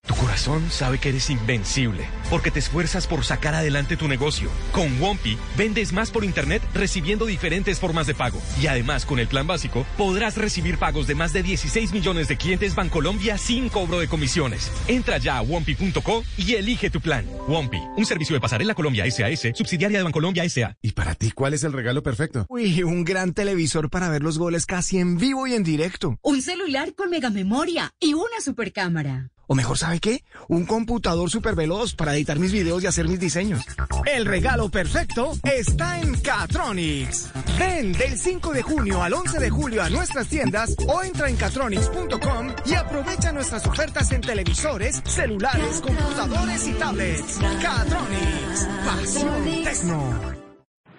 Speaker 71: Tu corazón sabe que eres invencible, porque te esfuerzas por sacar adelante tu negocio. Con Wompi, vendes más por internet recibiendo diferentes formas de pago. Y además, con el plan básico, podrás recibir pagos de más de 16 millones de clientes Bancolombia sin cobro de comisiones. Entra ya a Wompi.co y elige tu plan. Wompi, un servicio de pasarela Colombia SAS, subsidiaria de Bancolombia SA.
Speaker 72: ¿Y para ti cuál es el regalo perfecto? Uy, un gran televisor para ver los goles casi en vivo y en directo.
Speaker 73: Un celular con mega memoria y una supercámara.
Speaker 72: O mejor, ¿sabe qué? Un computador súper veloz para editar mis videos y hacer mis diseños. El regalo perfecto está en Catronics. Ven del 5 de junio al 11 de julio a nuestras tiendas o entra en catronics.com y aprovecha nuestras ofertas en televisores, celulares, computadores y tablets. Catronics. Pasión Tecno.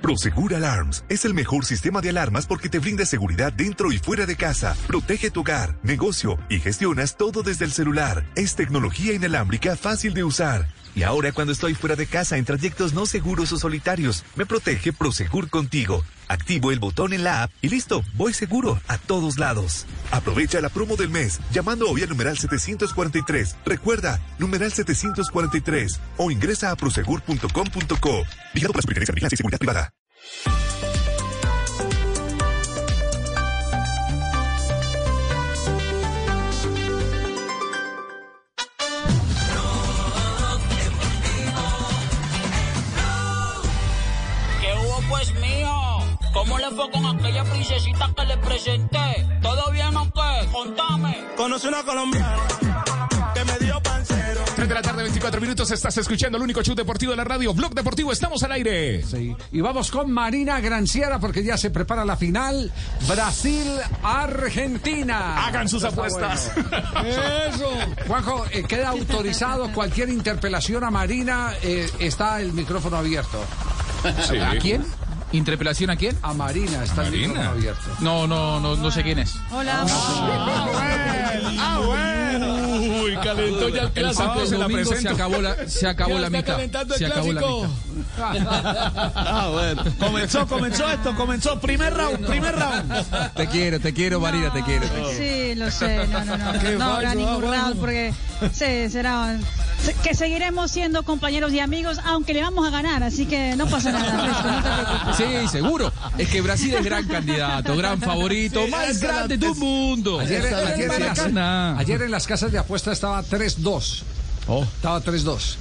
Speaker 74: Prosegur Alarms es el mejor sistema de alarmas porque te brinda seguridad dentro y fuera de casa, protege tu hogar, negocio y gestionas todo desde el celular. Es tecnología inalámbrica fácil de usar. Y ahora cuando estoy fuera de casa en trayectos no seguros o solitarios, me protege Prosegur contigo. Activo el botón en la app y listo, voy seguro a todos lados. Aprovecha la promo del mes llamando hoy al numeral 743. Recuerda, numeral 743 o ingresa a prosegur.com.co. Vigilado por la Superintendencia de Vigilancia y Seguridad Privada.
Speaker 62: ¿Cómo le fue con aquella princesita que le presenté? ¿Todo bien o qué? Contame.
Speaker 22: Conocí una colombiana que me dio pancero.
Speaker 19: 3 de la tarde, 24 minutos. Estás escuchando el único show deportivo de la radio. Blog Deportivo, estamos al aire.
Speaker 4: Sí. Y vamos con Marina Granciera porque ya se prepara la final. Brasil-Argentina.
Speaker 19: Hagan sus apuestas. <laughs>
Speaker 4: Eso. Juanjo, eh, queda autorizado cualquier interpelación a Marina. eh, está el micrófono abierto.
Speaker 75: Sí.
Speaker 4: ¿A quién?
Speaker 75: ¿Interpelación a quién?
Speaker 4: A Marina está el
Speaker 75: Marina.
Speaker 4: micrófono abierto.
Speaker 75: No, no, no, no sé quién es.
Speaker 76: Hola.
Speaker 19: Ah, bueno.
Speaker 75: Uy, calentó ya el
Speaker 19: El sábado se la
Speaker 75: acabó la, se acabó
Speaker 19: Ya
Speaker 75: la
Speaker 19: está
Speaker 75: mitad.
Speaker 19: calentando el
Speaker 75: Se acabó la
Speaker 19: clásico.
Speaker 77: Ah, bueno. Comenzó, comenzó esto, comenzó. Primer round, primer round.
Speaker 75: Te quiero, te quiero, Marina, te quiero. te quiero.
Speaker 76: Sí, lo sé. No, no, no. <laughs>
Speaker 77: Qué
Speaker 76: No habrá ningún
Speaker 77: ah, bueno.
Speaker 76: round porque sí, será se- que seguiremos siendo compañeros y amigos, aunque le vamos a ganar, así que no pasa nada. Fresco, no te preocupes.
Speaker 75: Sí, seguro. Es que Brasil es gran candidato, gran favorito,
Speaker 77: Sí,
Speaker 75: más grande del mundo.
Speaker 4: Ayer, ayer en las casas de apuesta estaba 3-2.
Speaker 75: Oh.
Speaker 4: Estaba 3-2.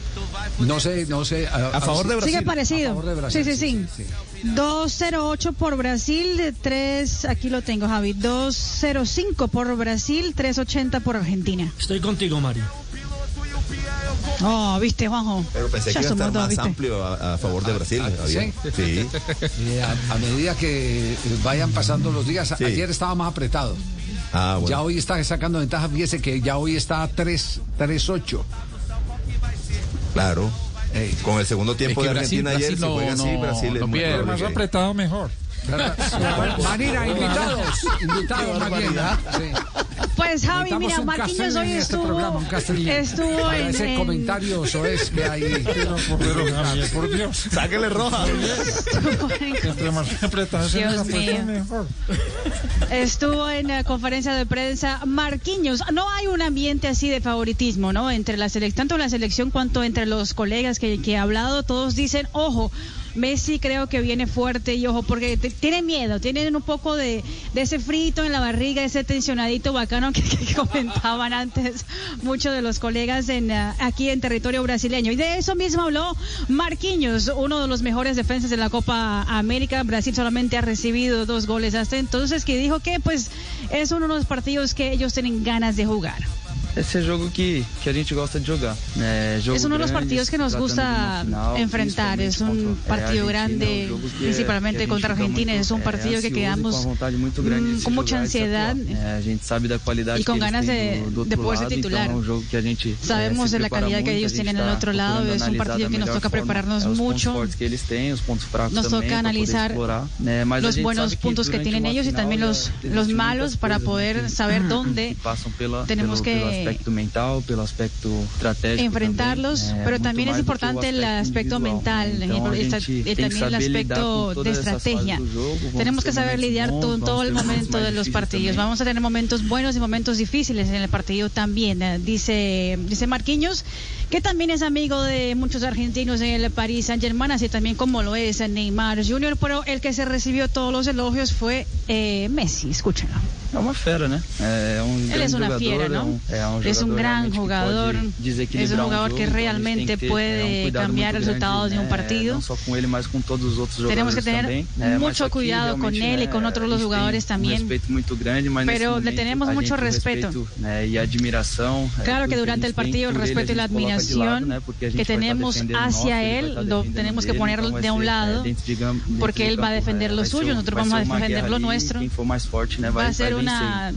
Speaker 4: No sé, no sé. A,
Speaker 77: A favor de Brasil.
Speaker 76: Sigue
Speaker 4: A
Speaker 76: parecido.
Speaker 4: favor de Brasil,
Speaker 76: sí, sí, sí. 208 por Brasil, 3, aquí lo tengo, Javi. 205 por Brasil, 380 por Argentina.
Speaker 77: Estoy contigo, Mario.
Speaker 76: Oh, viste, Juanjo.
Speaker 18: Pero pensé
Speaker 76: Ya
Speaker 18: que iba a estar
Speaker 76: dos,
Speaker 18: más
Speaker 76: ¿viste?
Speaker 18: amplio a, a favor de Brasil.
Speaker 4: ah,
Speaker 18: Javier.
Speaker 4: ¿sí?
Speaker 18: Sí. <laughs>
Speaker 4: Y a, a medida que vayan pasando los días,
Speaker 18: Sí.
Speaker 4: ayer estaba más apretado.
Speaker 18: Ah, bueno.
Speaker 4: Ya hoy está sacando ventaja. Fíjese que ya hoy está 3 3-8.
Speaker 18: Claro. Con el segundo tiempo
Speaker 75: Es que
Speaker 18: de
Speaker 75: Brasil-
Speaker 18: Argentina ayer,
Speaker 75: Brasil
Speaker 18: si
Speaker 75: no-
Speaker 18: juega así,
Speaker 75: no-
Speaker 18: Brasil es
Speaker 75: no pierde.
Speaker 18: que-
Speaker 75: apretado, mejor.
Speaker 4: Marina, invitados. Invitados. Sí.
Speaker 76: Pues Javi, mira, Marquinhos hoy
Speaker 4: en este
Speaker 76: estuvo, estuvo
Speaker 4: Para
Speaker 76: en,
Speaker 4: ese
Speaker 76: en-
Speaker 4: comentario soez que hay. <laughs>
Speaker 77: por Dios. Sáquele roja. Entre más mejor.
Speaker 76: Estuvo en la conferencia de prensa Marquinhos. No hay un ambiente así de favoritismo, ¿no? Entre la selección, tanto la selección cuanto entre los colegas que, que he hablado, todos dicen, ojo, Messi creo que viene fuerte y ojo, porque te- tienen miedo, tienen un poco de, de ese frito en la barriga, ese tensionadito bacano <laughs> que, comentaban antes muchos de los colegas en, ah, aquí en territorio brasileño. Y de eso mismo habló Marquinhos, uno de los mejores defensas de la Copa América. Brasil solamente ha recibido dos goles hasta entonces, que dijo que pues es uno de los partidos que ellos tienen ganas de jugar.
Speaker 63: Esse é jogo que, que a gente gosta de. É, jogo
Speaker 76: Es uno de los partidos que nos gusta
Speaker 63: final,
Speaker 76: enfrentar. Es un partido grande,
Speaker 63: um
Speaker 76: principalmente
Speaker 63: que
Speaker 76: contra Argentina. Es un partido que
Speaker 63: e
Speaker 76: quedamos
Speaker 63: se
Speaker 76: con mucha ansiedad. y con ganas de- de
Speaker 63: outro
Speaker 76: poder ser
Speaker 63: lado,
Speaker 76: titular.
Speaker 63: Um
Speaker 76: Sabemos de la calidad que ellos tienen
Speaker 63: tá
Speaker 76: otro lado, es un partido que nos toca prepararnos mucho. Nos toca analizar los buenos puntos que tienen ellos y también los, los malos para poder saber <laughs> dónde tenemos que
Speaker 63: aspecto mental, pelo aspecto estratégico
Speaker 76: enfrentarlos,
Speaker 63: é,
Speaker 76: pero también es importante el aspecto mental y
Speaker 63: tem que
Speaker 76: también el aspecto de estrategia. Tenemos que
Speaker 63: ter
Speaker 76: saber lidiar con todo el
Speaker 63: momentos
Speaker 76: momento de los partidos. Vamos a tener momentos buenos y momentos difíciles en el partido también, eh, dice, dice Marquinhos, que también es amigo de muchos argentinos en el Paris Saint Germain, así también como lo es Neymar Jr., pero el que se recibió todos los elogios fue eh, Messi. Escúchenlo.
Speaker 63: É uma fera, né? É um
Speaker 76: es una
Speaker 63: jogador,
Speaker 76: fiera,
Speaker 63: é
Speaker 76: ¿no?
Speaker 63: um, é um
Speaker 76: Es un
Speaker 63: jogador
Speaker 76: gran jugador, es un
Speaker 63: um
Speaker 76: jugador que
Speaker 63: a gente
Speaker 76: realmente puede
Speaker 63: é, um cuidado
Speaker 76: cambiar el resultado de un partido.
Speaker 63: Ele,
Speaker 76: Tenemos que tener mucho cuidado con él y con otros los jugadores también.
Speaker 63: Um
Speaker 76: Pero le tenemos mucho respeto.
Speaker 63: né, e a admiração. é,
Speaker 76: Claro que durante el partido el
Speaker 63: ele,
Speaker 76: respeto y la admiración que tenemos hacia
Speaker 63: ele vai
Speaker 76: él lo tenemos que
Speaker 63: vai
Speaker 76: de un lado
Speaker 63: é,
Speaker 76: porque él va a defender
Speaker 63: é,
Speaker 76: lo suyo,
Speaker 63: um-
Speaker 76: nosotros vamos a
Speaker 63: uma
Speaker 76: defender lo nuestro. Va a ser
Speaker 63: vencer.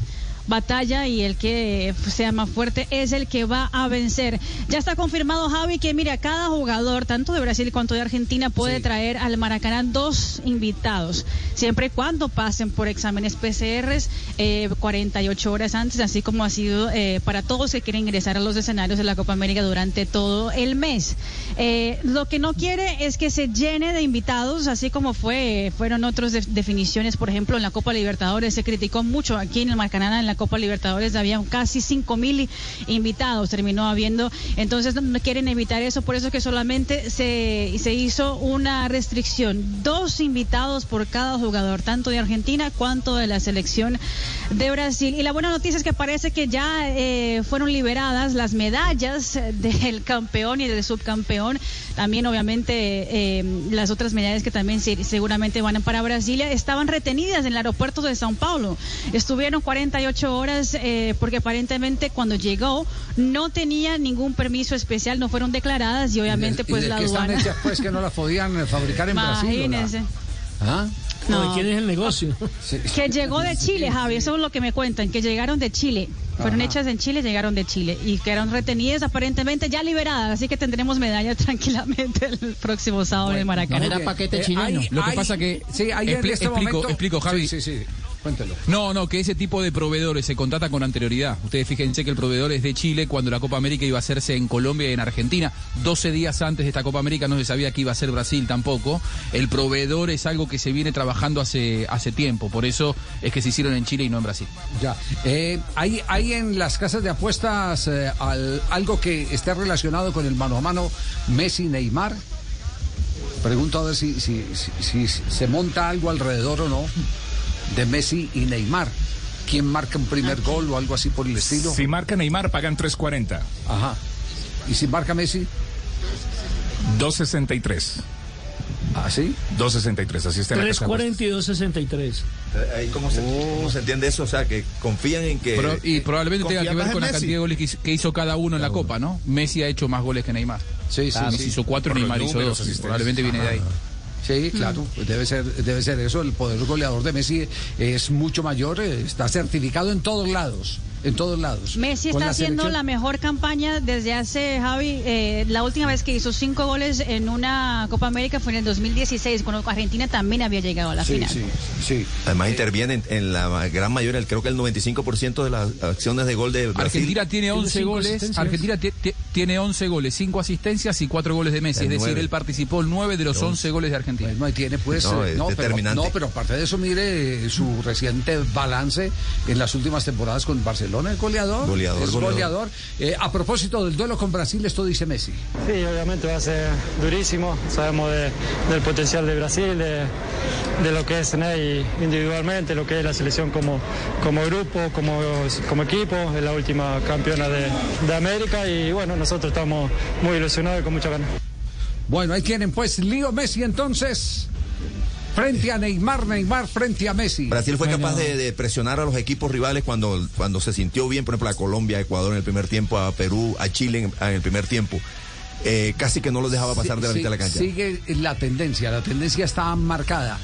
Speaker 76: Batalla y el que sea más fuerte es el que va a vencer. Ya está confirmado, Javi, que mira, cada jugador, tanto de Brasil cuanto de Argentina, puede traer al Maracaná dos invitados, siempre y cuando pasen por exámenes PCRs eh, 48 horas antes, así como ha sido eh, para todos que quieren ingresar a los escenarios de la Copa América durante todo el mes. Eh, lo que no quiere es que se llene de invitados, así como fue fueron otras de- definiciones, por ejemplo, en la Copa Libertadores se criticó mucho aquí en el Maracaná, en la Copa Libertadores había casi 5 mil invitados, terminó habiendo, entonces no- quieren evitar eso, por eso es que solamente se, se hizo una restricción, dos invitados por cada jugador, tanto de Argentina cuanto de la selección de Brasil. Y la buena noticia es que parece que ya eh, fueron liberadas las medallas del campeón y del subcampeón, también obviamente eh, las otras medallas que también se- seguramente van para Brasilia, estaban retenidas en el aeropuerto de Sao Paulo, estuvieron 48 48 horas eh, porque aparentemente cuando llegó no tenía ningún permiso especial, no fueron declaradas y obviamente
Speaker 4: ¿Y
Speaker 76: pues
Speaker 4: de
Speaker 76: la
Speaker 4: qué están
Speaker 76: aduana.
Speaker 4: hechas, pues que no las podían eh, fabricar en Brasil? la-
Speaker 76: Imagínese.
Speaker 4: ¿Ah?
Speaker 76: No.
Speaker 17: ¿De quién es el negocio?
Speaker 76: Que llegó de Chile, Javi, eso es lo que me cuentan, que llegaron de Chile. Fueron
Speaker 17: Ajá.
Speaker 76: hechas en Chile, llegaron de Chile y quedaron retenidas aparentemente ya liberadas, así que tendremos medalla <laughs> tranquilamente el próximo sábado en el Maracaná.
Speaker 17: Era paquete
Speaker 4: Eh,
Speaker 17: chileno.
Speaker 4: hay-
Speaker 9: Lo que
Speaker 4: hay-
Speaker 9: pasa que...
Speaker 4: Sí, hay en
Speaker 9: Expli-
Speaker 4: este
Speaker 9: explico,
Speaker 4: momento-
Speaker 9: explico, Javi.
Speaker 4: Sí, sí, sí. Cuéntelo.
Speaker 9: No, no, que ese tipo de proveedores se contrata con anterioridad. Ustedes fíjense que el proveedor es de Chile cuando la Copa América iba a hacerse en Colombia y en Argentina. 12 días antes de esta Copa América no se sabía que iba a ser Brasil tampoco. El proveedor es algo que se viene trabajando hace, hace tiempo. Por eso es que se hicieron en Chile y no en Brasil.
Speaker 4: Ya. Eh, ¿hay, ¿Hay en las casas de apuestas eh, al- algo que esté relacionado con el mano a mano Messi-Neymar? Pregunto a ver si, si, si- si se monta algo alrededor o no de Messi y Neymar. ¿Quién marca un primer gol o algo así por el estilo?
Speaker 19: Si marca Neymar, pagan 3.40.
Speaker 4: Ajá. ¿Y si marca Messi?
Speaker 19: 2.63.
Speaker 4: ¿Ah, sí?
Speaker 19: 2.63, así está en la casa de apuestas.
Speaker 17: 342-63.
Speaker 18: Ahí cómo se, cómo se entiende eso, o sea, que confían en que...
Speaker 9: Y probablemente tenga que ver con la
Speaker 18: Messi.
Speaker 9: cantidad de goles que hizo, que hizo cada uno en la Copa, ¿no? Messi ha hecho más goles que Neymar.
Speaker 4: Sí,
Speaker 9: Ah, Messi hizo cuatro,
Speaker 19: Por los
Speaker 9: Neymar hizo
Speaker 19: números,
Speaker 9: dos.
Speaker 19: asistencias.
Speaker 9: Probablemente viene de ahí.
Speaker 4: Sí, claro, pues debe ser, debe ser eso. El poder goleador de Messi es mucho mayor, eh, está certificado en todos lados, en todos lados.
Speaker 76: Messi está
Speaker 4: la
Speaker 76: haciendo
Speaker 4: selección-
Speaker 76: la mejor campaña desde hace, Javi, eh, la última vez que hizo cinco goles en una Copa América fue en el 2016, cuando Argentina también había llegado a la
Speaker 4: Sí,
Speaker 76: final.
Speaker 4: sí, sí.
Speaker 18: Además interviene en, en la gran mayoría, creo que el 95% de las acciones de gol de Brasil.
Speaker 9: Argentina tiene 11
Speaker 17: cinco
Speaker 9: goles. Argentina ti- ti- tiene 11 goles, 5 asistencias y 4 goles de Messi,
Speaker 18: El
Speaker 9: es decir,
Speaker 18: nueve.
Speaker 9: él participó en 9 de los 11 goles de Argentina.
Speaker 4: Bueno, tiene pues,
Speaker 18: No,
Speaker 4: eh,
Speaker 18: es
Speaker 4: no, pero,
Speaker 18: determinante.
Speaker 4: no, pero aparte de eso, mire eh, su reciente balance en las últimas temporadas con Barcelona, el goleador.
Speaker 18: Goleador,
Speaker 4: es
Speaker 18: goleador.
Speaker 4: goleador. Eh, a propósito del duelo con Brasil, esto dice Messi.
Speaker 78: Sí, obviamente va a ser durísimo. Sabemos de- del potencial de Brasil, de, de lo que es Ney individualmente, lo que es la selección como, como grupo, como, como equipo. Es la última campeona de, de América y bueno, nosotros estamos muy ilusionados y con mucha ganas.
Speaker 4: Bueno, ahí tienen pues Lío Messi entonces. Frente a Neymar, Neymar frente a Messi.
Speaker 18: Brasil fue capaz de, de presionar a los equipos rivales cuando, cuando se sintió bien, por ejemplo, a Colombia, a Ecuador en el primer tiempo, a Perú, a Chile en, en el primer tiempo. Eh, casi que no los dejaba pasar de la
Speaker 4: Sí,
Speaker 18: mitad de la cancha.
Speaker 4: Sigue la tendencia, la tendencia está marcada.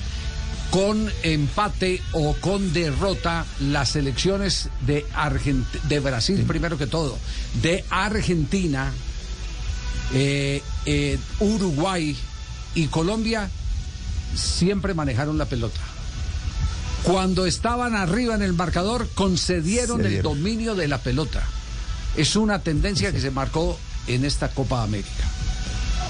Speaker 4: Con empate o con derrota, las selecciones de, Argent- de Brasil, primero que todo, de Argentina, eh, eh, Uruguay y Colombia siempre manejaron la pelota. Cuando estaban arriba en el marcador, concedieron el dominio de la pelota. Es una tendencia que se marcó en esta Copa América.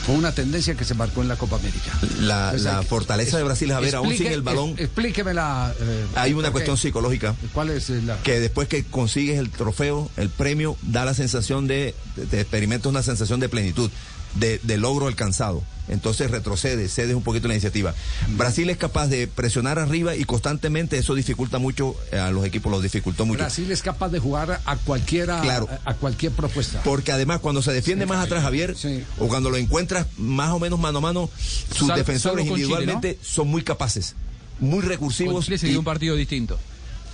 Speaker 4: Fue una tendencia que se marcó en la Copa América.
Speaker 18: La,
Speaker 4: Pues
Speaker 18: la
Speaker 4: hay que-
Speaker 18: fortaleza de Brasil es a ver, aún sin
Speaker 4: Explique-
Speaker 18: el balón,
Speaker 4: es- explíquemela. eh,
Speaker 18: hay una cuestión psicológica.
Speaker 4: ¿Cuál es la.?
Speaker 18: Que después que consigues el trofeo, el premio, da la sensación de, de experimentas una sensación de plenitud, de, de logro alcanzado. Entonces retrocede, cedes un poquito la iniciativa. Brasil es capaz de presionar arriba y constantemente eso dificulta mucho eh, a los equipos, los dificultó mucho.
Speaker 4: Brasil es capaz de jugar a cualquiera,
Speaker 18: Claro.
Speaker 4: a, a cualquier propuesta.
Speaker 18: Porque además cuando se defiende más atrás Javier, o cuando lo encuentras más o menos mano a mano, sus
Speaker 9: Sal-
Speaker 18: defensores
Speaker 9: Chile,
Speaker 18: individualmente son muy capaces, muy recursivos.
Speaker 9: Con Chile
Speaker 18: y
Speaker 9: un partido distinto.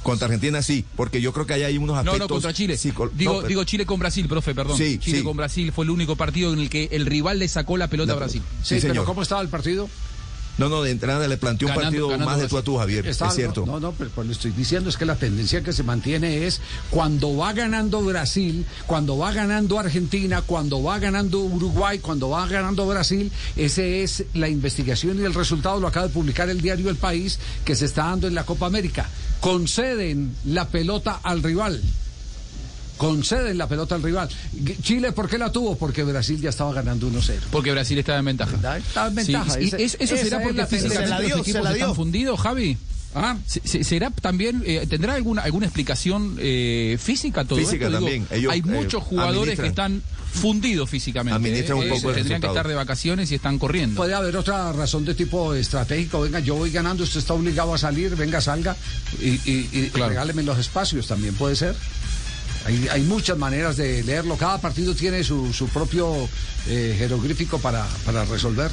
Speaker 18: Contra Argentina sí, porque yo creo que ahí hay unos
Speaker 9: No,
Speaker 18: aspectos.
Speaker 9: no, contra Chile. Digo,
Speaker 18: no, pero-
Speaker 9: digo Chile con Brasil, profe, perdón.
Speaker 18: Sí,
Speaker 9: Chile
Speaker 18: sí.
Speaker 9: con Brasil fue el único partido en el que el rival le sacó la pelota a Brasil.
Speaker 18: Sí,
Speaker 4: pero
Speaker 18: señor.
Speaker 4: ¿cómo estaba el partido?
Speaker 18: No, no, de entrada le planteó un
Speaker 9: Ganando-
Speaker 18: partido
Speaker 9: ganando
Speaker 18: más de tú a tú, Javier. Es cierto.
Speaker 4: No, no, pero pues lo estoy diciendo es que la tendencia que se mantiene es cuando va ganando Brasil, cuando va ganando Argentina, cuando va ganando Uruguay, cuando va ganando Brasil, ese es la investigación y el resultado lo acaba de publicar el diario El País que se está dando en la Copa América. Conceden la pelota al rival. Conceden la pelota al rival. Chile, ¿por qué la tuvo? Porque Brasil ya estaba ganando 1-0.
Speaker 9: Porque Brasil estaba en ventaja.
Speaker 4: Estaba en ventaja.
Speaker 9: Sí, y
Speaker 4: Ese-
Speaker 9: es- ¿Eso será porque
Speaker 4: la tendencia.
Speaker 9: físicamente los equipos están fundidos, Javi?
Speaker 4: ¿Ah?
Speaker 9: Se- se- ¿Será también, eh, tendrá alguna alguna explicación eh, física todo
Speaker 18: Física
Speaker 9: esto? Digo,
Speaker 18: también. Ellos,
Speaker 9: hay
Speaker 18: eh,
Speaker 9: muchos jugadores que están fundidos físicamente.
Speaker 18: Administran un
Speaker 9: eh,
Speaker 18: poco el
Speaker 9: Tendrían que estar de vacaciones y están corriendo.
Speaker 4: Puede haber otra razón de tipo estratégico. Venga, yo voy ganando, usted está obligado a salir, venga, salga y, y, y regáleme los espacios, también puede ser. Hay, hay muchas maneras de leerlo. Cada partido tiene su, su propio eh, jeroglífico para, para resolver.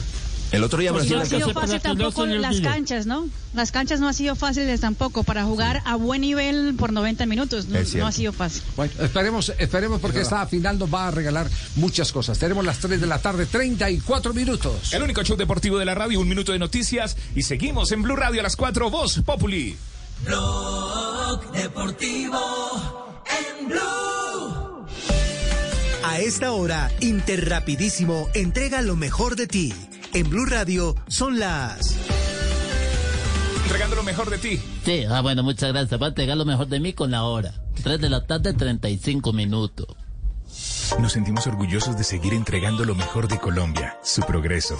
Speaker 18: El otro día
Speaker 76: Pues
Speaker 18: Brasil
Speaker 76: no ha sido
Speaker 18: alcanzó-
Speaker 76: fácil tampoco las canchas, ¿no? Las canchas no han sido fáciles tampoco para jugar a buen nivel por 90 minutos. No ha sido fácil.
Speaker 4: Bueno, esperemos, esperemos porque esta final nos va a regalar muchas cosas. Tenemos las 3 de la tarde, 34 minutos.
Speaker 19: El único show deportivo de la radio, un minuto de noticias y seguimos en Blue Radio a las 4, Voz Populi.
Speaker 22: Blog Deportivo en Blue.
Speaker 79: A esta hora, Interrapidísimo entrega lo mejor de ti. En Blue Radio son las...
Speaker 19: Entregando lo mejor de ti.
Speaker 11: Sí, ah, bueno, muchas gracias. Va a entregar lo mejor de mí con la hora. 3 de la tarde, 35 minutos.
Speaker 19: Nos sentimos orgullosos de seguir entregando lo mejor de Colombia, su progreso.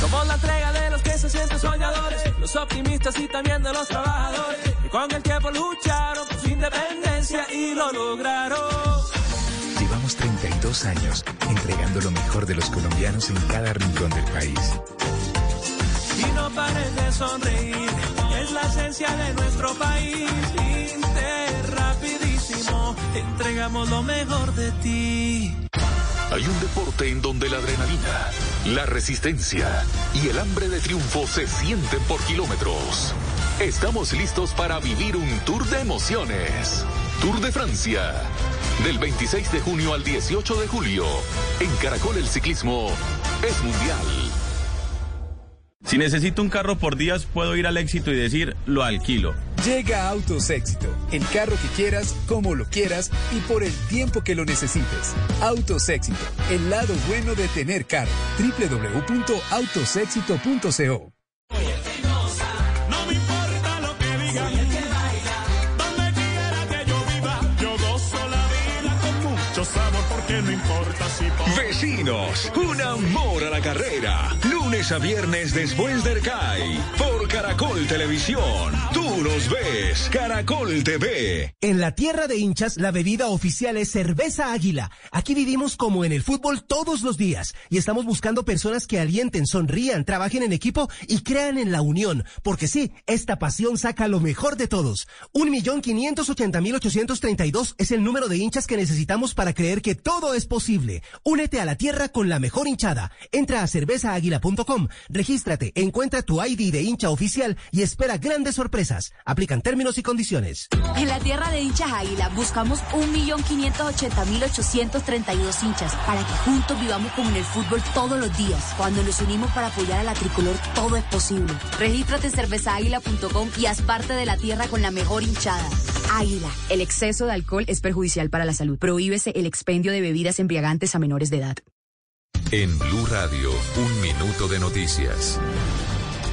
Speaker 22: Somos la entrega de los que se sienten soñadores, los optimistas y también de los trabajadores, que con el tiempo lucharon por su independencia y lo lograron.
Speaker 19: Llevamos 32 años entregando lo mejor de los colombianos en cada rincón del país.
Speaker 22: Y no pares de sonreír, es la esencia de nuestro país. Inter, rapidísimo, entregamos lo mejor de ti.
Speaker 29: Hay un deporte en donde la adrenalina, la resistencia y el hambre de triunfo se sienten por kilómetros. Estamos listos para vivir un tour de emociones. Tour de Francia. Del 26 de junio al 18 de julio. En Caracol el ciclismo es mundial.
Speaker 80: Si necesito un carro por días, puedo ir al éxito y decir, lo alquilo.
Speaker 7: Llega Autos Éxito, el carro que quieras, como lo quieras y por el tiempo que lo necesites. Autos Éxito, el lado bueno de tener carro. www.autosexito.co
Speaker 81: Vecinos, un amor a la carrera. Lunes a viernes después del CAI. Por Caracol Televisión. Tú nos ves. Caracol TV.
Speaker 79: En la tierra de hinchas, la bebida oficial es cerveza águila. Aquí vivimos como en el fútbol todos los días y estamos buscando personas que alienten, sonrían, trabajen en equipo y crean en la unión. Porque sí, esta pasión saca lo mejor de todos. Un millón quinientos ochenta mil ochocientos treinta y dos es el número de hinchas que necesitamos para creer que todo es posible. Únete a la tierra con la mejor hinchada. Entra a cervezaaguila.com, regístrate, encuentra tu ID de hincha oficial y espera grandes sorpresas. Aplican términos y condiciones.
Speaker 82: En la tierra de hinchas águila buscamos 1.580.832 hinchas para que juntos vivamos como en el fútbol todos los días. Cuando nos unimos para apoyar a la tricolor, todo es posible. Regístrate en cervezaaguila.com y haz parte de la tierra con la mejor hinchada. Águila.
Speaker 83: El exceso de alcohol es perjudicial para la salud. Prohíbese el expendio de bebidas embriagantes a menores de edad.
Speaker 29: En Blue Radio, un minuto de noticias.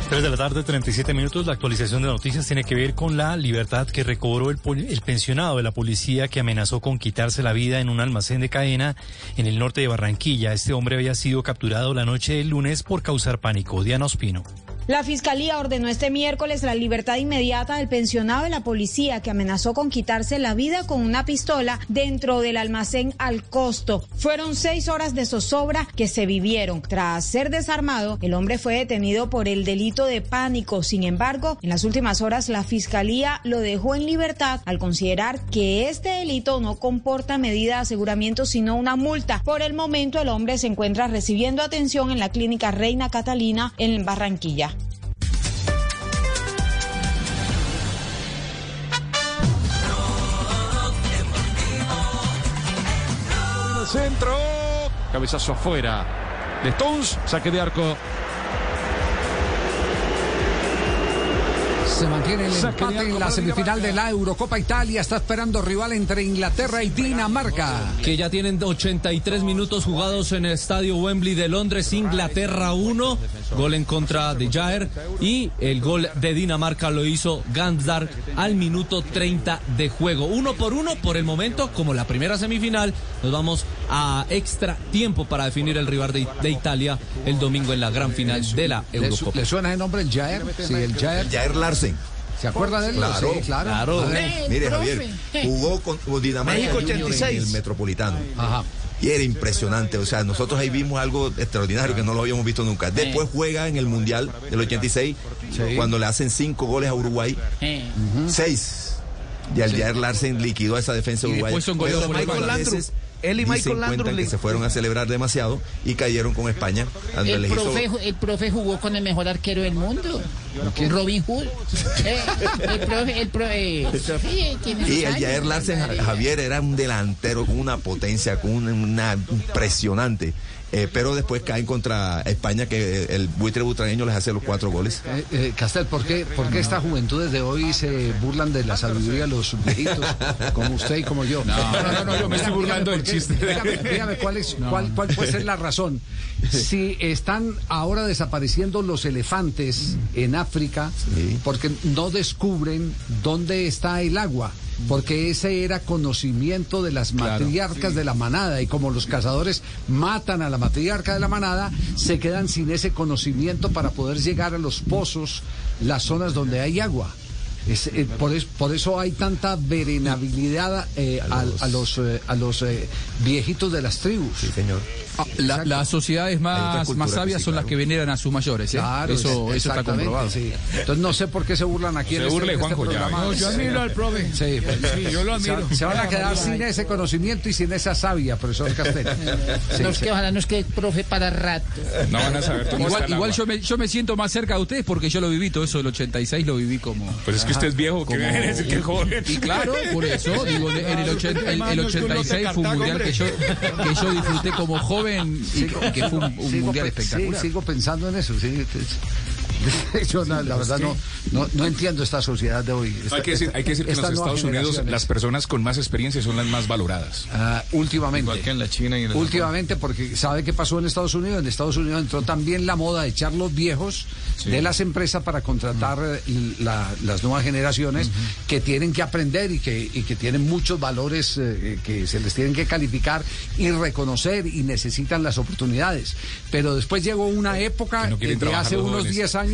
Speaker 84: 3 de la tarde, 37 minutos. La actualización de noticias tiene que ver con la libertad que recobró el, el pensionado de la policía que amenazó con quitarse la vida en un almacén de cadena en el norte de Barranquilla. Este hombre había sido capturado la noche del lunes por causar pánico. Diana Ospino.
Speaker 85: La fiscalía ordenó este miércoles la libertad inmediata del pensionado de la policía que amenazó con quitarse la vida con una pistola dentro del almacén al costo. Fueron seis horas de zozobra que se vivieron. Tras ser desarmado, el hombre fue detenido por el delito de pánico. Sin embargo, en las últimas horas la fiscalía lo dejó en libertad al considerar que este delito no comporta medida de aseguramiento sino una multa. Por el momento el hombre se encuentra recibiendo atención en la clínica Reina Catalina en Barranquilla.
Speaker 86: Centro. Cabezazo afuera. De Stones, saque de arco.
Speaker 4: Se mantiene el empate en la semifinal de la Eurocopa Italia. Está esperando rival entre Inglaterra y Dinamarca.
Speaker 20: Que ya tienen 83 minutos jugados en el estadio Wembley de Londres, Inglaterra 1, gol en contra de Jair y el gol de Dinamarca lo hizo Gansdar al minuto 30 de juego. Uno por uno por el momento, como la primera semifinal, nos vamos a extra tiempo para definir el rival de, de Italia el domingo en la gran final de la
Speaker 4: ¿Le, su-
Speaker 20: Eurocopa.
Speaker 4: le suena el nombre el Jair? Sí, el Jair.
Speaker 18: Jair Larsen.
Speaker 4: ¿Se acuerda de él?
Speaker 18: Claro,
Speaker 4: Sí, claro. Ver.
Speaker 18: Mire, Javier, jugó con con Dinamarca
Speaker 4: México
Speaker 18: Junior en
Speaker 4: 86.
Speaker 18: el Metropolitano. Y era impresionante, o sea, nosotros ahí vimos algo extraordinario que no lo habíamos visto nunca. Después juega en el Mundial del 86, cuando le hacen cinco goles a Uruguay. Seis. Y al Jair Larsen liquidó a esa defensa
Speaker 75: Y
Speaker 18: uruguaya.
Speaker 75: después son goleados
Speaker 18: Pero. Landrum.
Speaker 36: Él y
Speaker 18: Dicen,
Speaker 36: Michael Landrum
Speaker 18: cuentan que se fueron a celebrar demasiado y cayeron con España.
Speaker 11: El
Speaker 18: les hizo-
Speaker 11: profe, el profe jugó con el mejor arquero del mundo. Robin Hood. Eh, el profe, el profe, el profe tiene
Speaker 18: Y el. Jair Larsen, Ja- Javier, era un delantero con una potencia, con una, una impresionante. Eh, pero después caen contra España, que el buitre butragueño les hace los cuatro goles.
Speaker 4: Eh, eh, Castel, ¿por qué, ¿por qué esta juventud desde hoy se burlan de la sabiduría de los viejitos, como usted y como yo?
Speaker 19: No, no, no, yo me estoy burlando del chiste.
Speaker 4: Dígame, dígame cuál, es, cuál, cuál puede ser la razón. Si están ahora desapareciendo los elefantes en África, porque no descubren dónde está el agua. Porque ese era conocimiento de las matriarcas de la manada y como los cazadores matan a la matriarca de la manada, se quedan sin ese conocimiento para poder llegar a los pozos, las zonas donde hay agua. Es, eh, por, es- por eso hay tanta verenabilidad eh, a, a los, eh, a los eh, viejitos de las tribus.
Speaker 18: Sí, señor.
Speaker 75: Ah, la- las sociedades más, sabias
Speaker 18: sí,
Speaker 75: son las que veneran a sus mayores. ¿eh?
Speaker 4: Claro,
Speaker 75: eso,
Speaker 4: es-
Speaker 75: eso está comprobado.
Speaker 4: sí. Entonces no sé por qué se burlan aquí en
Speaker 19: Se
Speaker 4: este,
Speaker 19: burle,
Speaker 4: este
Speaker 19: Juanjo, ya,
Speaker 4: programa.
Speaker 19: no,
Speaker 36: yo admiro al profe.
Speaker 4: Sí, pues,
Speaker 36: Sí, yo lo
Speaker 4: se-
Speaker 36: admiro.
Speaker 4: Se, van a quedar sin ese conocimiento y sin esa savia, profesor Castel. Sí, <laughs>
Speaker 11: No, es
Speaker 4: sí.
Speaker 11: que ojalá no es que profe para rato.
Speaker 19: No van a saber
Speaker 75: Igual, yo, me, yo me siento más cerca de ustedes porque yo lo viví todo eso del 86, lo viví como...
Speaker 19: Pues es que usted es viejo, que
Speaker 75: como-
Speaker 19: viene a decir que es joven.
Speaker 75: Y claro, por eso, digo, en el, ochen- el- el 86 fue un mundial que yo, que yo disfruté como joven y que, que fue un, un
Speaker 4: Sigo
Speaker 75: mundial
Speaker 4: pe-
Speaker 75: espectacular.
Speaker 4: sí, sigo pensando en eso. sí. <laughs> Yo la, la verdad no, no, no entiendo esta sociedad de hoy.
Speaker 19: Hay que decir, hay que decir que en los Estados Unidos las personas con más experiencia son las más valoradas.
Speaker 4: Ah, últimamente.
Speaker 36: Igual que en la China y en el
Speaker 4: Últimamente, porque ¿sabe qué pasó en Estados Unidos? En Estados Unidos entró también la moda de echar los viejos de las empresas para contratar eh, la- las nuevas generaciones que tienen que aprender y que, y que tienen muchos valores eh, que se les tienen que calificar y reconocer y necesitan las oportunidades. Pero después llegó una época,
Speaker 19: Que no
Speaker 4: eh, de hace unos
Speaker 19: jóvenes.
Speaker 4: 10 años,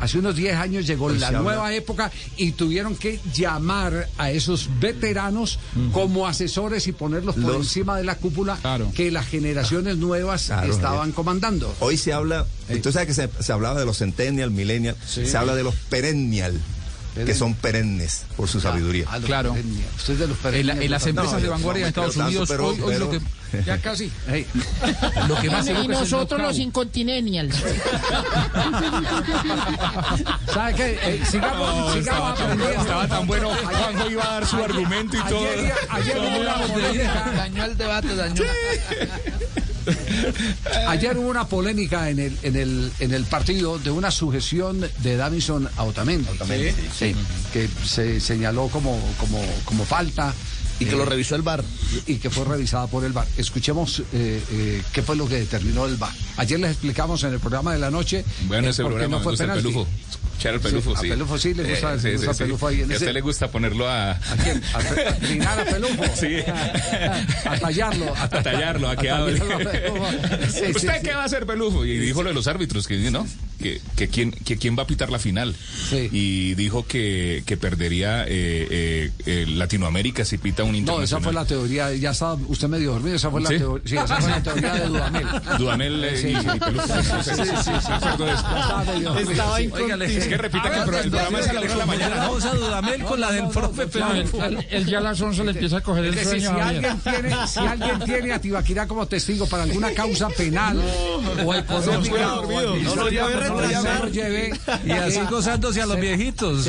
Speaker 4: hace unos 10 años llegó
Speaker 18: Hoy
Speaker 4: la
Speaker 18: habla-
Speaker 4: nueva época y tuvieron que llamar a esos veteranos como asesores y ponerlos por
Speaker 18: Los-
Speaker 4: encima de la cúpula
Speaker 75: Claro.
Speaker 4: que las generaciones nuevas
Speaker 18: Claro,
Speaker 4: estaban comandando.
Speaker 18: Hoy se habla, entonces sabes que se, se hablaba de los centennial, millennial,
Speaker 4: Sí.
Speaker 18: se habla de los perennial, que son perennes por su sabiduría.
Speaker 4: Ah,
Speaker 75: Claro.
Speaker 4: Usted es de los
Speaker 75: En, la- en las
Speaker 4: no,
Speaker 75: empresas de
Speaker 18: yo-
Speaker 75: vanguardia
Speaker 18: no
Speaker 75: Estados
Speaker 18: tanto,
Speaker 75: Unidos,
Speaker 18: pero-
Speaker 75: hoy, hoy lo que...
Speaker 18: pero-
Speaker 4: Ya casi. Hey, <laughs>
Speaker 75: Lo que más se
Speaker 11: Y
Speaker 75: el
Speaker 11: nosotros los incontinentials. <laughs>
Speaker 4: ¿Sabe qué? Eh, sigamos,
Speaker 19: No,
Speaker 4: sigamos
Speaker 19: estaba, tan, estaba tan bueno. Juanjo iba a dar su argumento y todo.
Speaker 4: Ayer, ayer
Speaker 36: Dañó el debate, dañó. <laughs>
Speaker 4: ayer hubo una polémica en el, en el, en el partido de una sujeción de Davison a Otamendi.
Speaker 18: Otamendi, sí.
Speaker 4: Sí, que se señaló como, como, como falta.
Speaker 36: Y que
Speaker 4: eh,
Speaker 36: lo revisó el bar.
Speaker 4: y que fue revisada por el VAR. Escuchemos eh, eh, qué fue lo que determinó el VAR. Ayer les explicamos en el programa de la noche.
Speaker 19: Bueno,
Speaker 4: eh,
Speaker 19: ese programa
Speaker 4: no
Speaker 19: me
Speaker 4: fue
Speaker 19: gusta el pelufo. Escuchar el pelufo,
Speaker 4: Sí,
Speaker 19: sí.
Speaker 4: a Pelufo sí le gusta- le gusta Pelufo ahí en
Speaker 19: a
Speaker 4: ese-
Speaker 19: usted le gusta ponerlo a...
Speaker 4: ¿A quién? A, a trinar a Pelufo. <laughs>
Speaker 19: Sí. <laughs>
Speaker 4: A tallarlo.
Speaker 19: A tallarlo, a <laughs> que hable.
Speaker 4: Sí, sí,
Speaker 19: ¿Usted
Speaker 4: sí.
Speaker 19: qué va a hacer, Pelufo? Y dijo lo de los árbitros, que no, que, que, quién, que quién va a pitar la final.
Speaker 4: Sí.
Speaker 19: Y dijo que, que perdería eh, eh, eh, Latinoamérica si pita un
Speaker 4: No,
Speaker 19: internacional.
Speaker 4: esa fue la teoría, ya estaba usted medio dormido, esa fue la,
Speaker 19: ¿Sí?
Speaker 4: teo- sí, esa fue la teoría de Dudamel.
Speaker 19: Dudamel eh,
Speaker 4: Sí.
Speaker 19: y, y Pelufo. Sí, sí, sí, acuerdo de eso.
Speaker 4: Estaba
Speaker 36: incontinente.
Speaker 19: Es que repita que el, pro- el programa es a la una de la mañana.
Speaker 36: Vamos a Dudamel con la del profe Pelufo.
Speaker 66: Él ya a las 11 le empieza a coger el sueño. Javier.
Speaker 4: alguien, tiene, si alguien tiene a Tibaquirá como testigo para alguna causa penal o económica
Speaker 36: No lo lleve
Speaker 4: no
Speaker 36: Y así
Speaker 4: eh,
Speaker 36: gozándose a los viejitos.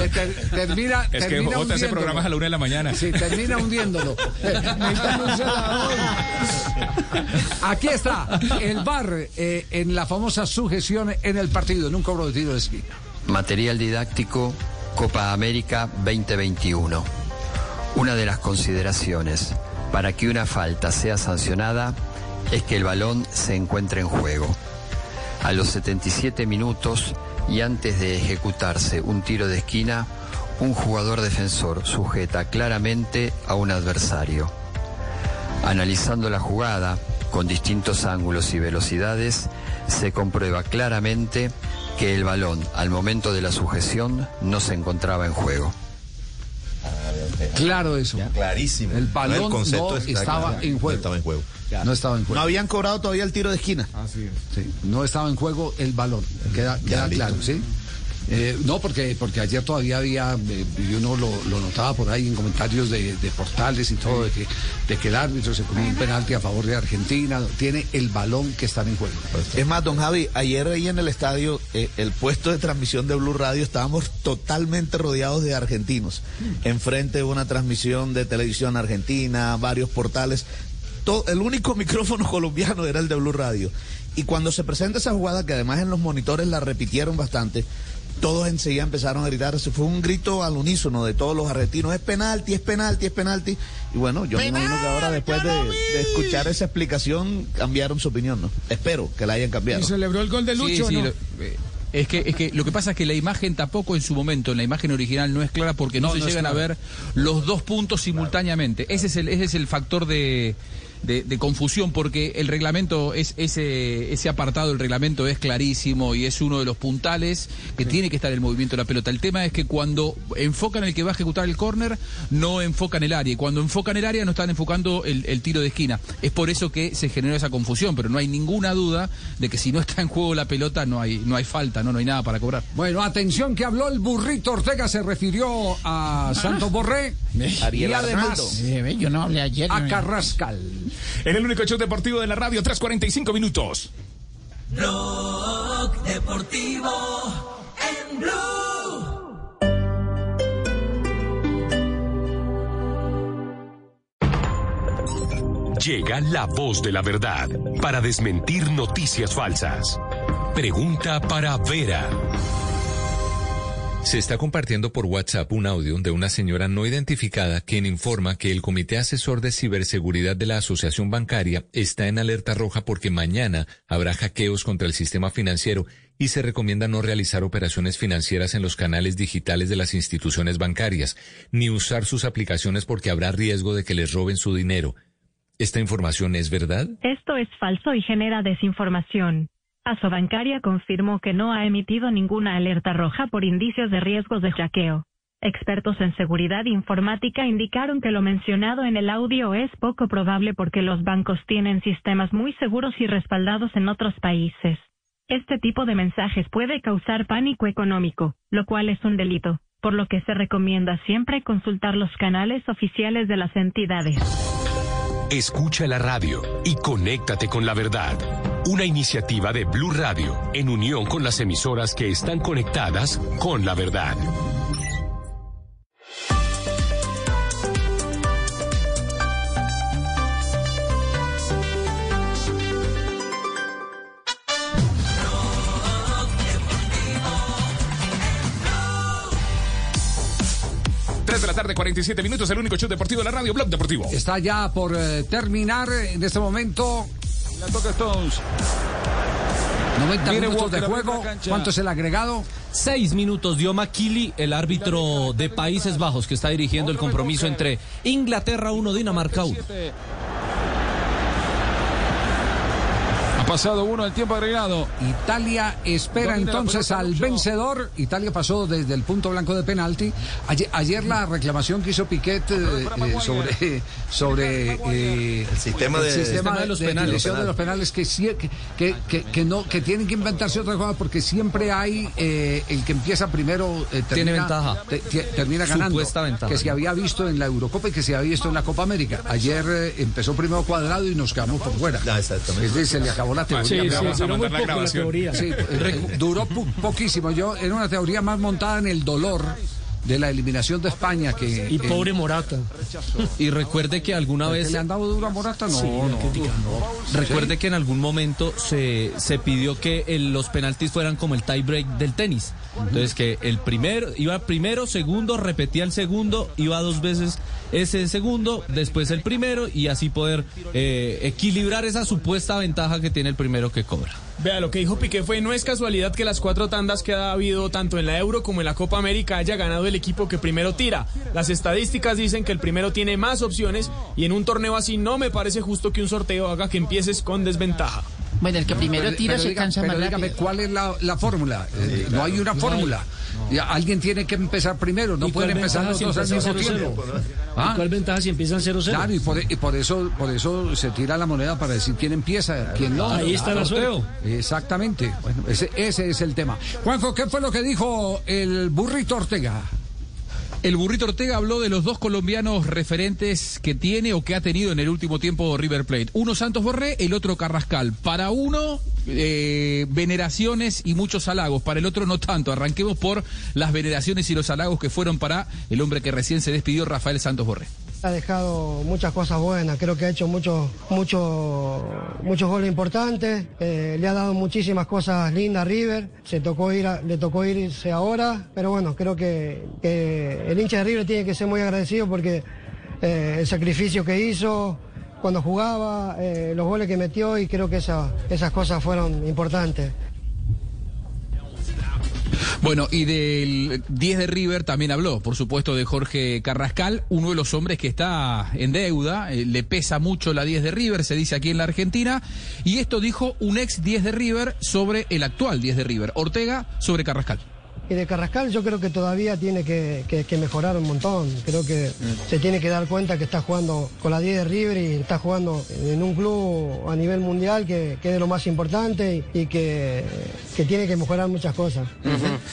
Speaker 4: termina,
Speaker 19: Es que
Speaker 4: termina
Speaker 19: Jota, ese programa es a la una de la mañana.
Speaker 4: Sí, termina celador. <laughs> Aquí está el bar eh, en la famosa sujeción en el partido, en un cobro de tiro de esquina.
Speaker 80: Material didáctico Copa América 2021. Una de las consideraciones para que una falta sea sancionada es que el balón se encuentre en juego. A los 77 minutos y antes de ejecutarse un tiro de esquina, un jugador defensor sujeta claramente a un adversario. Analizando la jugada con distintos ángulos y velocidades, se comprueba claramente que el balón al momento de la sujeción no se encontraba en juego.
Speaker 4: Claro eso.
Speaker 18: Clarísimo.
Speaker 4: El balón
Speaker 18: El concepto
Speaker 4: no estaba
Speaker 18: claro.
Speaker 4: en
Speaker 18: No
Speaker 4: juego.
Speaker 18: estaba en juego.
Speaker 4: No estaba en juego.
Speaker 36: No habían cobrado todavía el tiro de esquina.
Speaker 4: Sí, no estaba en juego el balón. Queda, claro, ¿sí? Eh, no, porque, porque ayer todavía había, eh, y uno lo, lo notaba por ahí en comentarios de, de portales y todo, de que, de que el árbitro se comió un penalti a favor de Argentina, tiene el balón que está en juego.
Speaker 36: Es más, don Javi, ayer ahí en el estadio, eh, el puesto de transmisión de Blue Radio, estábamos totalmente rodeados de argentinos. Enfrente de una transmisión de televisión argentina, varios portales. To- el único <laughs> micrófono colombiano era el de Blue Radio. Y cuando se presenta esa jugada, que además en los monitores la repitieron bastante, todos enseguida empezaron a gritar. Se fue un grito al unísono de todos los argentinos. Es penalti, es penalti, es penalti. Y bueno, yo me imagino que ahora después de, de escuchar esa explicación cambiaron su opinión, ¿no? Espero que la hayan cambiado.
Speaker 17: Y celebró el gol de Lucho,
Speaker 9: sí,
Speaker 17: ¿no?
Speaker 9: lo- eh, es que, es que lo que pasa es que la imagen tampoco en su momento, en la imagen original, no es clara porque no,
Speaker 17: No,
Speaker 9: se
Speaker 17: no
Speaker 9: llegan a ver los dos puntos simultáneamente. Ese es el, ese es el factor de, de- de confusión porque el reglamento es ese, ese apartado del reglamento es clarísimo y es uno de los puntales que tiene que estar el movimiento de la pelota. El tema es que cuando enfocan el que va a ejecutar el córner, no enfocan el área. Y cuando enfocan el área, no están enfocando el, el tiro de esquina. Es por eso que se generó esa confusión, pero no hay ninguna duda de que si no está en juego la pelota, no hay, no hay falta, no, no hay nada para cobrar.
Speaker 4: Bueno, atención que habló el burrito Ortega, se refirió a Santos Borré y además
Speaker 5: yo no hablé ayer.
Speaker 4: a Carrascal.
Speaker 19: En el único show deportivo de la radio, 3.45 minutos.
Speaker 87: Blog Deportivo en Blue.
Speaker 29: Llega la voz de la verdad para desmentir noticias falsas. Pregunta para Vera.
Speaker 88: Se está compartiendo por WhatsApp un audio de una señora no identificada quien informa que el Comité Asesor de Ciberseguridad de la Asociación Bancaria está en alerta roja porque mañana habrá hackeos contra el sistema financiero y se recomienda no realizar operaciones financieras en los canales digitales de las instituciones bancarias, ni usar sus aplicaciones porque habrá riesgo de que les roben su dinero. ¿Esta información es verdad?
Speaker 89: Esto es falso y genera desinformación. Asobancaria confirmó que no ha emitido ninguna alerta roja por indicios de riesgos de hackeo. Expertos en seguridad informática indicaron que lo mencionado en el audio es poco probable porque los bancos tienen sistemas muy seguros y respaldados en otros países. Este tipo de mensajes puede causar pánico económico, lo cual es un delito, por lo que se recomienda siempre consultar los canales oficiales de las entidades.
Speaker 29: Escucha la radio y conéctate con la verdad. Una iniciativa de Blue Radio en unión con las emisoras que están conectadas con la verdad.
Speaker 19: Tres de la tarde, 47 minutos, el único show deportivo de la radio, Blog Deportivo.
Speaker 4: Está ya por eh, terminar en este momento.
Speaker 7: La toca Stones.
Speaker 4: 90
Speaker 20: Viene
Speaker 4: minutos de
Speaker 20: Walker
Speaker 4: juego. ¿Cuánto es el agregado?
Speaker 20: Seis minutos dio McKinley, el árbitro de Países Bajos, que está dirigiendo el compromiso entre Inglaterra 1, Dinamarca 1.
Speaker 7: Pasado uno el tiempo agregado.
Speaker 4: Italia espera entonces al vencedor. Italia pasó desde el punto blanco de penalti. Ayer, ayer la reclamación que hizo Piquet eh, eh, sobre, <laughs> sobre eh, el
Speaker 18: sistema de-
Speaker 20: sistema de los penales.
Speaker 4: de los penales que, que, que, que- que no que tienen que inventarse otra cosa porque siempre hay eh, el que empieza primero eh,
Speaker 20: Tiene
Speaker 4: termina-
Speaker 20: ventaja.
Speaker 4: te- te- termina ganando
Speaker 20: Supuesta ventaja.
Speaker 4: que se había visto en la Eurocopa y que se había visto en la Copa América. Ayer eh, empezó primero cuadrado y nos quedamos por fuera.
Speaker 18: Ah, exactamente.
Speaker 4: Es decir, se le acabó la teoría.
Speaker 7: Sí, sí,
Speaker 4: Vamos a
Speaker 7: duró muy poco la teoría.
Speaker 4: Sí, duró po- poquísimo. Yo era una teoría más montada en el dolor de la eliminación de España que
Speaker 17: Y pobre Morata.
Speaker 20: Y recuerde que alguna
Speaker 4: ¿Que
Speaker 20: vez
Speaker 4: le han dado duro a Morata? No,
Speaker 17: Sí,
Speaker 4: no.
Speaker 20: Recuerde que en algún momento se, se pidió que el- los penaltis fueran como el tie break del tenis. Entonces que el primero iba primero, segundo, repetía el segundo, iba dos veces ese segundo, después el primero y así poder eh, equilibrar esa supuesta ventaja que tiene el primero que cobra.
Speaker 33: Vea, lo que dijo Piqué fue, no es casualidad que las cuatro tandas que ha habido tanto en la Euro como en la Copa América haya ganado el equipo que primero tira. Las estadísticas dicen que el primero tiene más opciones y en un torneo así no me parece justo que un sorteo haga que empieces con desventaja.
Speaker 5: Bueno, el que primero
Speaker 4: Pero-
Speaker 5: tira
Speaker 4: pero
Speaker 5: se
Speaker 4: diga-
Speaker 5: cansa
Speaker 4: pero
Speaker 5: más
Speaker 4: dígame,
Speaker 5: rápido.
Speaker 4: ¿cuál es la, la fórmula? Eh, no hay una fórmula. Alguien tiene que empezar primero, no
Speaker 17: ¿Y cuál
Speaker 4: pueden empezar los
Speaker 17: si
Speaker 4: dos al mismo
Speaker 17: 0-0?
Speaker 4: tiempo.
Speaker 17: ¿Y
Speaker 4: ¿Ah?
Speaker 17: cuál ventaja si empiezan 0-0?
Speaker 4: Claro, y por, y por eso por eso se tira la moneda para decir quién empieza, quién no.
Speaker 17: Ahí está la
Speaker 4: Claro.
Speaker 17: suerte.
Speaker 4: Exactamente. Bueno, ese, ese es el tema. Juanjo, ¿qué fue lo que dijo el burrito Ortega?
Speaker 9: El burrito Ortega habló de los dos colombianos referentes que tiene o que ha tenido en el último tiempo River Plate. Uno Santos Borré, el otro Carrascal. Para uno, eh, veneraciones y muchos halagos. Para el otro, no tanto. Arranquemos por las veneraciones y los halagos que fueron para el hombre que recién se despidió, Rafael Santos Borré.
Speaker 90: Ha dejado muchas cosas buenas, creo que ha hecho muchos muchos muchos goles importantes, eh, le ha dado muchísimas cosas lindas a River, se tocó ir le tocó irse ahora, pero bueno, creo que, que el hincha de River tiene que ser muy agradecido porque eh, el sacrificio que hizo cuando jugaba, eh, los goles que metió y creo que esa- esas cosas fueron importantes.
Speaker 9: Bueno, y del 10 de River también habló, por supuesto, de Jorge Carrascal, uno de los hombres que está en deuda, eh, le pesa mucho la 10 de River, se dice aquí en la Argentina, y esto dijo un ex 10 de River sobre el actual 10 de River, Ortega sobre Carrascal.
Speaker 90: Y de Carrascal yo creo que todavía tiene que, que- que mejorar un montón. Creo que se tiene que dar cuenta que está jugando con la 10 de River y está jugando en un club a nivel mundial que, que es de lo más importante y, y que, que tiene que mejorar muchas cosas.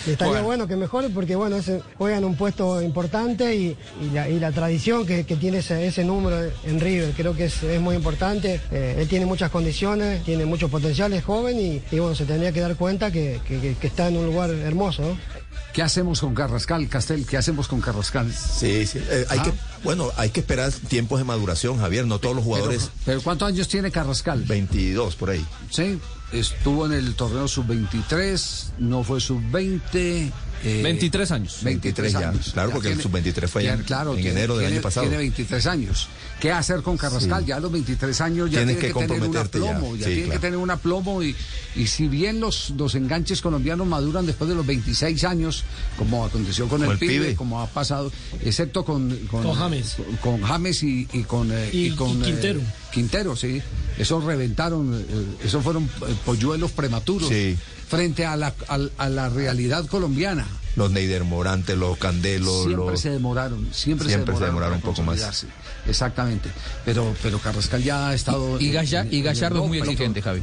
Speaker 90: Y estaría
Speaker 9: Bueno.
Speaker 90: bueno. que mejore porque bueno, ese, juega en un puesto importante y, y la, y la tradición que, que tiene ese, ese número en River. Creo que es, es muy importante. Eh, él tiene muchas condiciones, tiene mucho potencial, es joven y, bueno, se tendría que dar cuenta que, está en un lugar hermoso. ¿no?
Speaker 4: ¿Qué hacemos con Carrascal, Castel? ¿Qué hacemos con Carrascal?
Speaker 18: Sí, sí. eh, hay
Speaker 4: Ah.
Speaker 18: que, bueno, hay que esperar tiempos de maduración, Javier. No todos los jugadores.
Speaker 4: Pero, pero ¿cuántos años tiene Carrascal?
Speaker 18: 22 por ahí.
Speaker 4: Sí, estuvo en el torneo sub-23, no fue sub-20. Eh,
Speaker 18: 23 años. 23 ya, claro, porque el sub-23 fue
Speaker 4: ya,
Speaker 18: en-
Speaker 4: claro,
Speaker 18: en
Speaker 4: tiene-
Speaker 18: enero del
Speaker 4: tiene-
Speaker 18: año pasado.
Speaker 4: Tiene 23 años. ¿Qué hacer con Carrascal?
Speaker 18: Sí.
Speaker 4: Ya a los 23 años ya
Speaker 18: Tienes
Speaker 4: tiene
Speaker 18: que
Speaker 4: que, tener un aplomo, ya,
Speaker 18: Sí,
Speaker 4: tiene
Speaker 18: claro.
Speaker 4: que tener un aplomo y, y si bien los, los enganches colombianos maduran después de los 26 años, como aconteció con
Speaker 18: Con
Speaker 4: el,
Speaker 18: el
Speaker 4: pibe,
Speaker 18: pibe.
Speaker 4: como ha pasado, excepto con, con,
Speaker 17: Con James.
Speaker 4: con James y, y con, eh,
Speaker 17: Y-
Speaker 4: con
Speaker 17: y Quintero.
Speaker 4: eh, Quintero, sí. Esos reventaron, eh, esos fueron eh, polluelos prematuros
Speaker 18: Sí.
Speaker 4: Frente a la, al- a la realidad colombiana.
Speaker 18: Los Neider Morante, los Candelos,
Speaker 4: Siempre
Speaker 18: los...
Speaker 4: se demoraron, siempre,
Speaker 18: Siempre se
Speaker 4: se demoraron,
Speaker 18: demoraron un poco más.
Speaker 4: Exactamente. Pero, pero Carrascal ya ha estado.
Speaker 9: Y,
Speaker 4: en-
Speaker 9: Galla-
Speaker 4: en-
Speaker 9: y es muy exigente, Javi.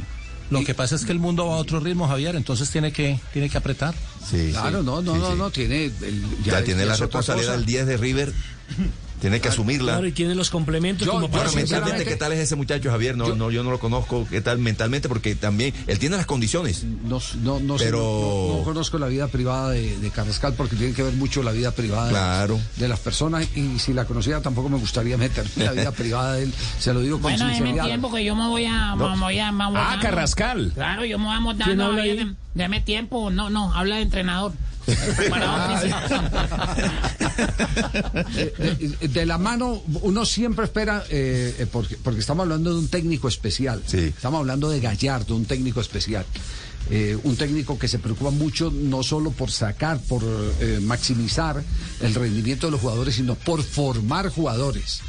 Speaker 6: Lo que pasa es que el mundo va a otro ritmo, Javier, entonces tiene que, tiene que apretar.
Speaker 18: Sí,
Speaker 4: Claro, no, no, no, no, tiene. el-
Speaker 18: Ya, tiene la responsabilidad del 10 de River. <laughs> Tiene que asumirla.
Speaker 17: Claro, y tiene los complementos
Speaker 4: Yo-
Speaker 17: como
Speaker 4: yo
Speaker 17: para
Speaker 18: Ahora, mentalmente, ¿qué tal es ese muchacho, Javier? No, no, yo no lo conozco. ¿Qué tal mentalmente? Porque también él tiene las condiciones.
Speaker 4: No, no, no, sé,
Speaker 18: Pero-
Speaker 4: no- no- no conozco la vida privada de, de Carrascal porque tiene que ver mucho la vida privada de-
Speaker 18: Claro.
Speaker 4: de, las personas y si la conociera tampoco me gustaría <laughs> meterme en la vida privada de él. Se lo digo con
Speaker 5: Bueno, déme
Speaker 4: sinceridad.
Speaker 5: tiempo que yo me voy a...
Speaker 18: No.
Speaker 5: me voy a me voy
Speaker 19: Ah,
Speaker 5: a-
Speaker 19: Carrascal.
Speaker 5: Claro, yo me voy a montar. Deme tiempo. No, no, habla de entrenador.
Speaker 4: De, <laughs> de la mano, uno siempre espera, eh, eh, porque, porque estamos hablando de un técnico especial. Estamos hablando de Gallardo, un técnico especial. Eh, un técnico que se preocupa mucho no solo por sacar, por eh, maximizar el rendimiento de los jugadores, sino por formar jugadores.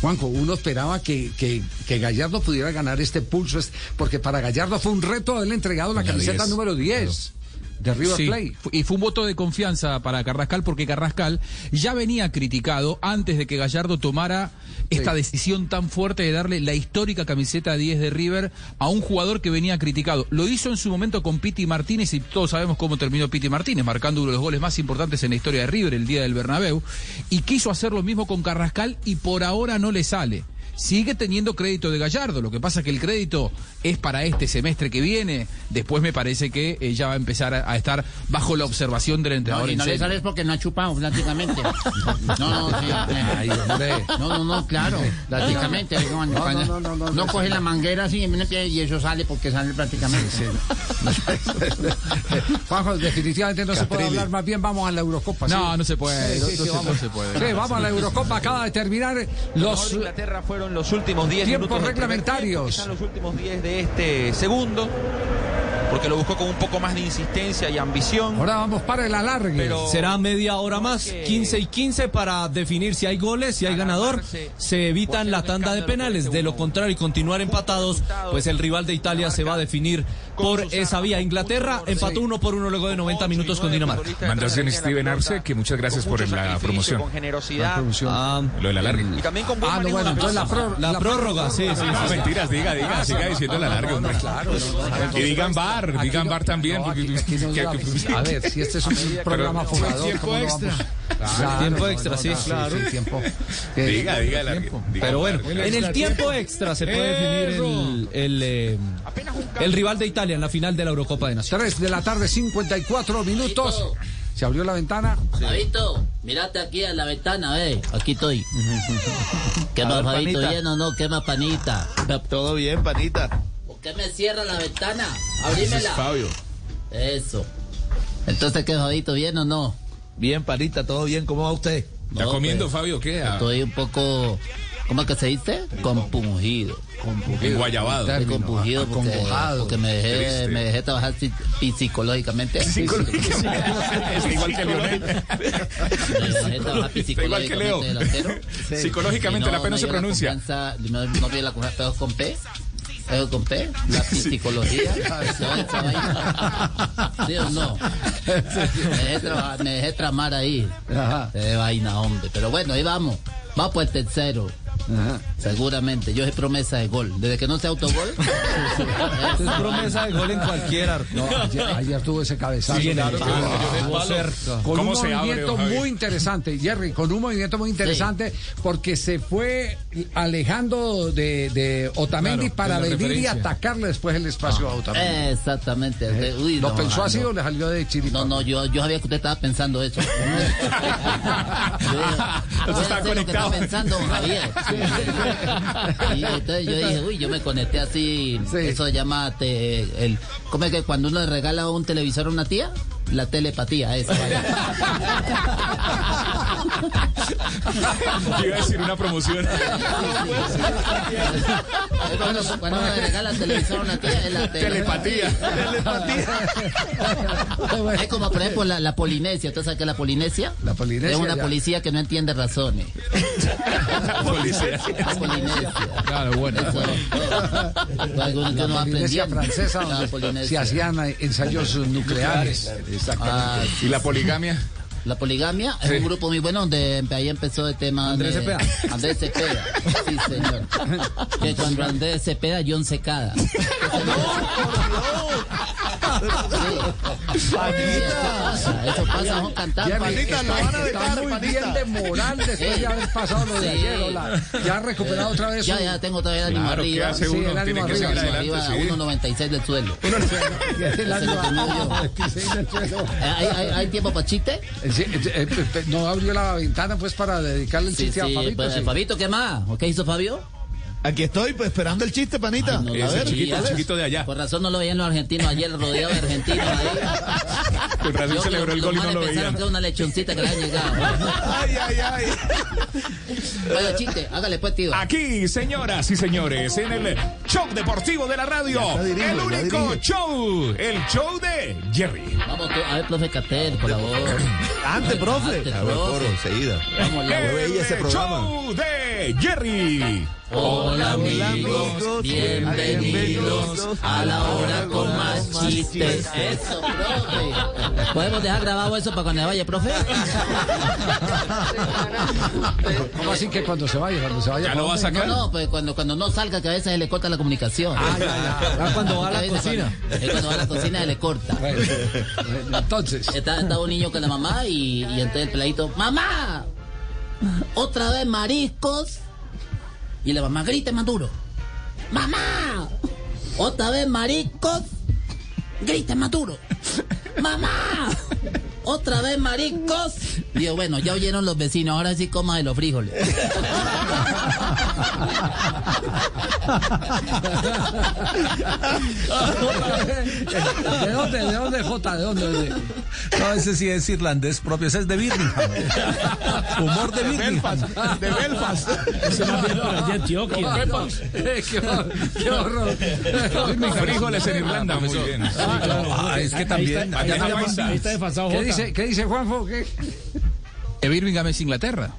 Speaker 4: Juanjo, uno esperaba que, que, que Gallardo pudiera ganar este pulso, porque para Gallardo fue un reto haberle entregado la
Speaker 9: La
Speaker 4: camiseta
Speaker 9: 10,
Speaker 4: número 10 de River
Speaker 9: Sí,
Speaker 4: Plate.
Speaker 9: y fue un voto de confianza para Carrascal porque Carrascal ya venía criticado antes de que Gallardo tomara esta decisión tan fuerte de darle la histórica camiseta 10 de River a un jugador que venía criticado. Lo hizo en su momento con Piti Martínez y todos sabemos cómo terminó Piti Martínez, marcando uno de los goles más importantes en la historia de River el día del Bernabéu. Y quiso hacer lo mismo con Carrascal y por ahora no le sale. Sigue teniendo crédito de Gallardo, lo que pasa que el crédito es para este semestre que viene. Después me parece que eh, ya va a empezar a, a estar bajo la observación del entrenador.
Speaker 5: No, y no le sales porque no ha chupado prácticamente. <laughs> No, no, sí.
Speaker 4: Ay.
Speaker 5: No, no, no, claro, prácticamente. No,
Speaker 4: No, no, no, no,
Speaker 5: coge la manguera así y eso sale porque sale prácticamente. <laughs>
Speaker 4: Juanjo, definitivamente no se puede hablar, más bien vamos a la Eurocopa.
Speaker 9: No,
Speaker 4: ¿sí?
Speaker 9: no se puede,
Speaker 4: Sí,
Speaker 9: no-
Speaker 4: sí, sí,
Speaker 9: se- puede.
Speaker 4: Sí, vamos a la Eurocopa, acaba de terminar los
Speaker 91: Inglaterra fueron los últimos 10
Speaker 4: tiempos
Speaker 91: minutos primer
Speaker 4: reglamentarios.
Speaker 91: los últimos 10 de este segundo. porque lo buscó con un poco más de insistencia y ambición.
Speaker 4: Ahora vamos para el alargue.
Speaker 91: Pero-
Speaker 20: Será media hora más, 15 y 15 para definir si hay goles, si hay ganador. Se evitan la tanda de penales. De lo contrario y continuar empatados, pues el rival de Italia se va a definir por esa vía. Inglaterra empató uno por uno luego de 90 minutos con Dinamarca.
Speaker 19: Mandación Steven Arce, que muchas gracias por la promoción.
Speaker 91: Con generosidad.
Speaker 20: Ah,
Speaker 19: Lo del alargue.
Speaker 91: Y también con buen
Speaker 4: Ah, no, bueno,
Speaker 91: de
Speaker 4: entonces la,
Speaker 91: pelota.
Speaker 4: pró-
Speaker 20: La prórroga, sí, sí,
Speaker 19: No,
Speaker 20: sí.
Speaker 19: mentiras, diga, diga, siga diciendo el alargue, hombre. Y digan bar,
Speaker 4: Aquí
Speaker 19: digan
Speaker 4: no-
Speaker 19: bar también.
Speaker 4: no,
Speaker 19: porque-
Speaker 4: aquí- aquí no
Speaker 19: que-
Speaker 4: da-
Speaker 19: que-
Speaker 4: a ver, si este es un programa fumador,
Speaker 19: tiempo
Speaker 4: ¿cómo no
Speaker 19: extra.
Speaker 4: Claro,
Speaker 20: Tiempo
Speaker 4: no,
Speaker 20: extra,
Speaker 4: no,
Speaker 20: sí,
Speaker 4: no,
Speaker 20: claro.
Speaker 4: tiempo. Que-
Speaker 19: Diga, diga, alargue. diga
Speaker 20: Pero bueno, en el tiempo extra se puede definir el, el, el rival de Italia en la final de la Eurocopa de Naciones.
Speaker 4: 3 de la tarde, 54 minutos. Se abrió la ventana.
Speaker 11: Fabito, mirate aquí a la ventana, ve. Aquí estoy. <laughs> ¿Qué más,
Speaker 36: panita.
Speaker 11: ¿Bien o no? ¿Qué más, panita?
Speaker 36: Todo bien, panita.
Speaker 11: ¿Por qué me cierra la ventana?
Speaker 36: Ese es
Speaker 11: Abrímela.
Speaker 36: Fabio.
Speaker 11: Eso. Entonces, ¿qué, Fabito? ¿Bien o no?
Speaker 36: Bien, panita, todo bien. ¿Cómo va usted?
Speaker 19: ¿Está
Speaker 11: No,
Speaker 19: comiendo,
Speaker 11: pues,
Speaker 19: Fabio, qué? Ah,
Speaker 11: Estoy un poco. ¿Cómo es que se dice? Compungido. Estoy
Speaker 4: Término,
Speaker 11: compungido porque, porque me, dejé, me dejé trabajar psi- psicológicamente. <laughs>
Speaker 19: Es igual que Leonel.
Speaker 11: Me dejé trabajar
Speaker 19: Está igual que Leo.
Speaker 11: psicológicamente delantero. <laughs>
Speaker 19: Psicológicamente la P no se pronuncia.
Speaker 11: No, vi la confianza, pero con P. Pero con P, la psicología. <laughs> vaina. ¿Sí o no? Me dejé, tramar ahí.
Speaker 4: Ajá.
Speaker 11: De vaina, hombre. Pero bueno, ahí vamos. Vamos por el tercero. Ajá. Seguramente. Yo soy promesa de gol. Desde que no sea autogol. <laughs>
Speaker 20: Es promesa de gol en cualquier arco.
Speaker 4: No, ayer, ayer tuvo ese cabezazo.
Speaker 19: Sí, claro,
Speaker 4: Con un
Speaker 19: ¿Cómo se abre,
Speaker 4: movimiento muy interesante, Jerry, con un movimiento muy interesante porque se fue alejando de, de Otamendi
Speaker 92: Claro,
Speaker 4: para venir y atacarle después el espacio a Otamendi.
Speaker 11: Exactamente. Uy,
Speaker 4: ¿Lo
Speaker 11: no,
Speaker 4: pensó
Speaker 11: ah,
Speaker 4: así
Speaker 11: no.
Speaker 4: o le salió de chiripa?
Speaker 11: No, no, yo, yo sabía que usted estaba pensando eso. <laughs> Yo
Speaker 19: estaba
Speaker 11: lo que está
Speaker 19: conectado.
Speaker 11: pensando Javier. <laughs> Y entonces yo dije, uy, yo me conecté así.
Speaker 4: Sí.
Speaker 11: Eso se llama, te- el, ¿cómo es que cuando uno le regala un televisor a una tía? La telepatía, esa.
Speaker 19: Yo iba a decir una promoción.
Speaker 11: Cuando, cuando uno le regala el televisor a una tía, es la
Speaker 19: Telepatía.
Speaker 11: Es como, por ejemplo, la, la Polinesia. ¿Usted sabe qué es la Polinesia?
Speaker 4: La Polinesia,
Speaker 11: Es una
Speaker 4: ya.
Speaker 11: policía que no entiende razones.
Speaker 19: Policía.
Speaker 11: La Polinesia.
Speaker 75: Claro, bueno.
Speaker 11: Eso. Fue algo que
Speaker 4: La
Speaker 11: uno va
Speaker 4: Polinesia francesa,
Speaker 11: La
Speaker 4: donde se
Speaker 11: Polinesia.
Speaker 4: hacían eh, ensayos nucleares.
Speaker 11: Ah,
Speaker 19: ¿Y la poligamia?
Speaker 11: la poligamia es
Speaker 19: Sí.
Speaker 11: un grupo muy bueno donde ahí empezó el tema
Speaker 20: Andrés
Speaker 11: de-
Speaker 20: Cepeda.
Speaker 11: Andrés Cepeda. Sí, señor. <laughs> Que cuando Andrés Cepeda, John Secada. <laughs> Sí. Sí, eso pasa, eso pasa, son cantantes.
Speaker 4: Jerry, está, está muy bien de moral después de haber pasado lo de
Speaker 11: Sí.
Speaker 4: ayer. hola. Ya ha recuperado otra vez
Speaker 11: Ya,
Speaker 4: su-
Speaker 11: ya tengo todavía el ánimo
Speaker 19: Claro, ¿qué
Speaker 11: arriba.
Speaker 4: Sí,
Speaker 19: uno? <laughs>
Speaker 4: el ánimo arriba,
Speaker 11: Arriba,
Speaker 19: adelante, sí.
Speaker 11: 1.96 del suelo.
Speaker 4: el ánimo
Speaker 11: lo tengo yo.
Speaker 4: arriba.
Speaker 11: Eh, ¿Hay, tiempo para chiste?
Speaker 4: Eh, sí, eh, eh, eh, no abrió la ventana pues para dedicarle el
Speaker 11: Sí,
Speaker 4: chiste
Speaker 11: sí,
Speaker 4: a Fabito.
Speaker 11: pues,
Speaker 4: sí.
Speaker 11: Fabito, ¿qué más? ¿O ¿Qué hizo Fabio?
Speaker 36: Aquí estoy, pues esperando el chiste, panita.
Speaker 11: Ay, no,
Speaker 19: Ese
Speaker 11: a ver,
Speaker 19: chiquito, el chiquito de allá.
Speaker 11: Por razón no lo veían los argentinos ayer rodeado de argentinos ahí. <laughs>
Speaker 19: Con razón
Speaker 11: Yo-
Speaker 19: celebró el
Speaker 11: los
Speaker 19: gol y no lo veían.
Speaker 11: que era una lechoncita que le llegado.
Speaker 36: Ay, ay, ay.
Speaker 11: Bueno, chiste, hágale pues, tío.
Speaker 19: Aquí, señoras y señores, en el show deportivo de la radio,
Speaker 36: dirigido,
Speaker 19: el único
Speaker 36: dirige.
Speaker 19: show, el show de Jerry.
Speaker 11: Vamos, tú, a ver, profe Catel, por favor.
Speaker 36: Antes, profe.
Speaker 11: Antes,
Speaker 18: A ver, coro,
Speaker 11: profe.
Speaker 18: enseguida.
Speaker 11: Vamos, ya.
Speaker 18: Veía ese
Speaker 19: El
Speaker 18: programa.
Speaker 19: show de Jerry.
Speaker 11: Hola amigos, bienvenidos a la hora con más chistes. Eso, profe. ¿Podemos dejar grabado eso para cuando vaya, profe?
Speaker 4: ¿Cómo así que cuando se vaya? Cuando se vaya
Speaker 19: ¿Ya lo va a
Speaker 4: ¿para
Speaker 19: sacar?
Speaker 11: No, no, pues cuando, cuando no salga, que a veces se le corta la comunicación.
Speaker 4: Ah, ya, ya.
Speaker 20: Ah, cuando va a la cocina.
Speaker 11: Cuando, es cuando va a la cocina se le corta.
Speaker 4: Bueno, entonces,
Speaker 11: Está, está un niño con la mamá y, y entonces el peladito, ¡Mamá! ¿Otra vez mariscos? Y la mamá grita más duro. ¡Mamá! ¿Otra vez mariscos? Grita más. ¡Mamá! ¿Otra vez mariscos? Digo, bueno, ya oyeron los vecinos, ahora sí coma de los frijoles. <laughs>
Speaker 4: ¿De dónde, de dónde, Jota? ¿De dónde? de dónde?
Speaker 6: No, ese sí es irlandés propio, ese es de Birmingham. Humor de Birmingham.
Speaker 19: De Belfast.
Speaker 17: Ese más bien por allá de Antioquia.
Speaker 4: Eh, qué, hor- qué horror.
Speaker 19: Frijoles en Irlanda, muy bien.
Speaker 6: Ah, es que también.
Speaker 17: está, ahí
Speaker 6: allá
Speaker 17: está, ahí desfasado
Speaker 4: ¿Qué
Speaker 17: Jota.
Speaker 4: Dice, ¿Qué dice Juanfo? ¿Qué? <laughs>
Speaker 9: Eh, Birmingham es Inglaterra.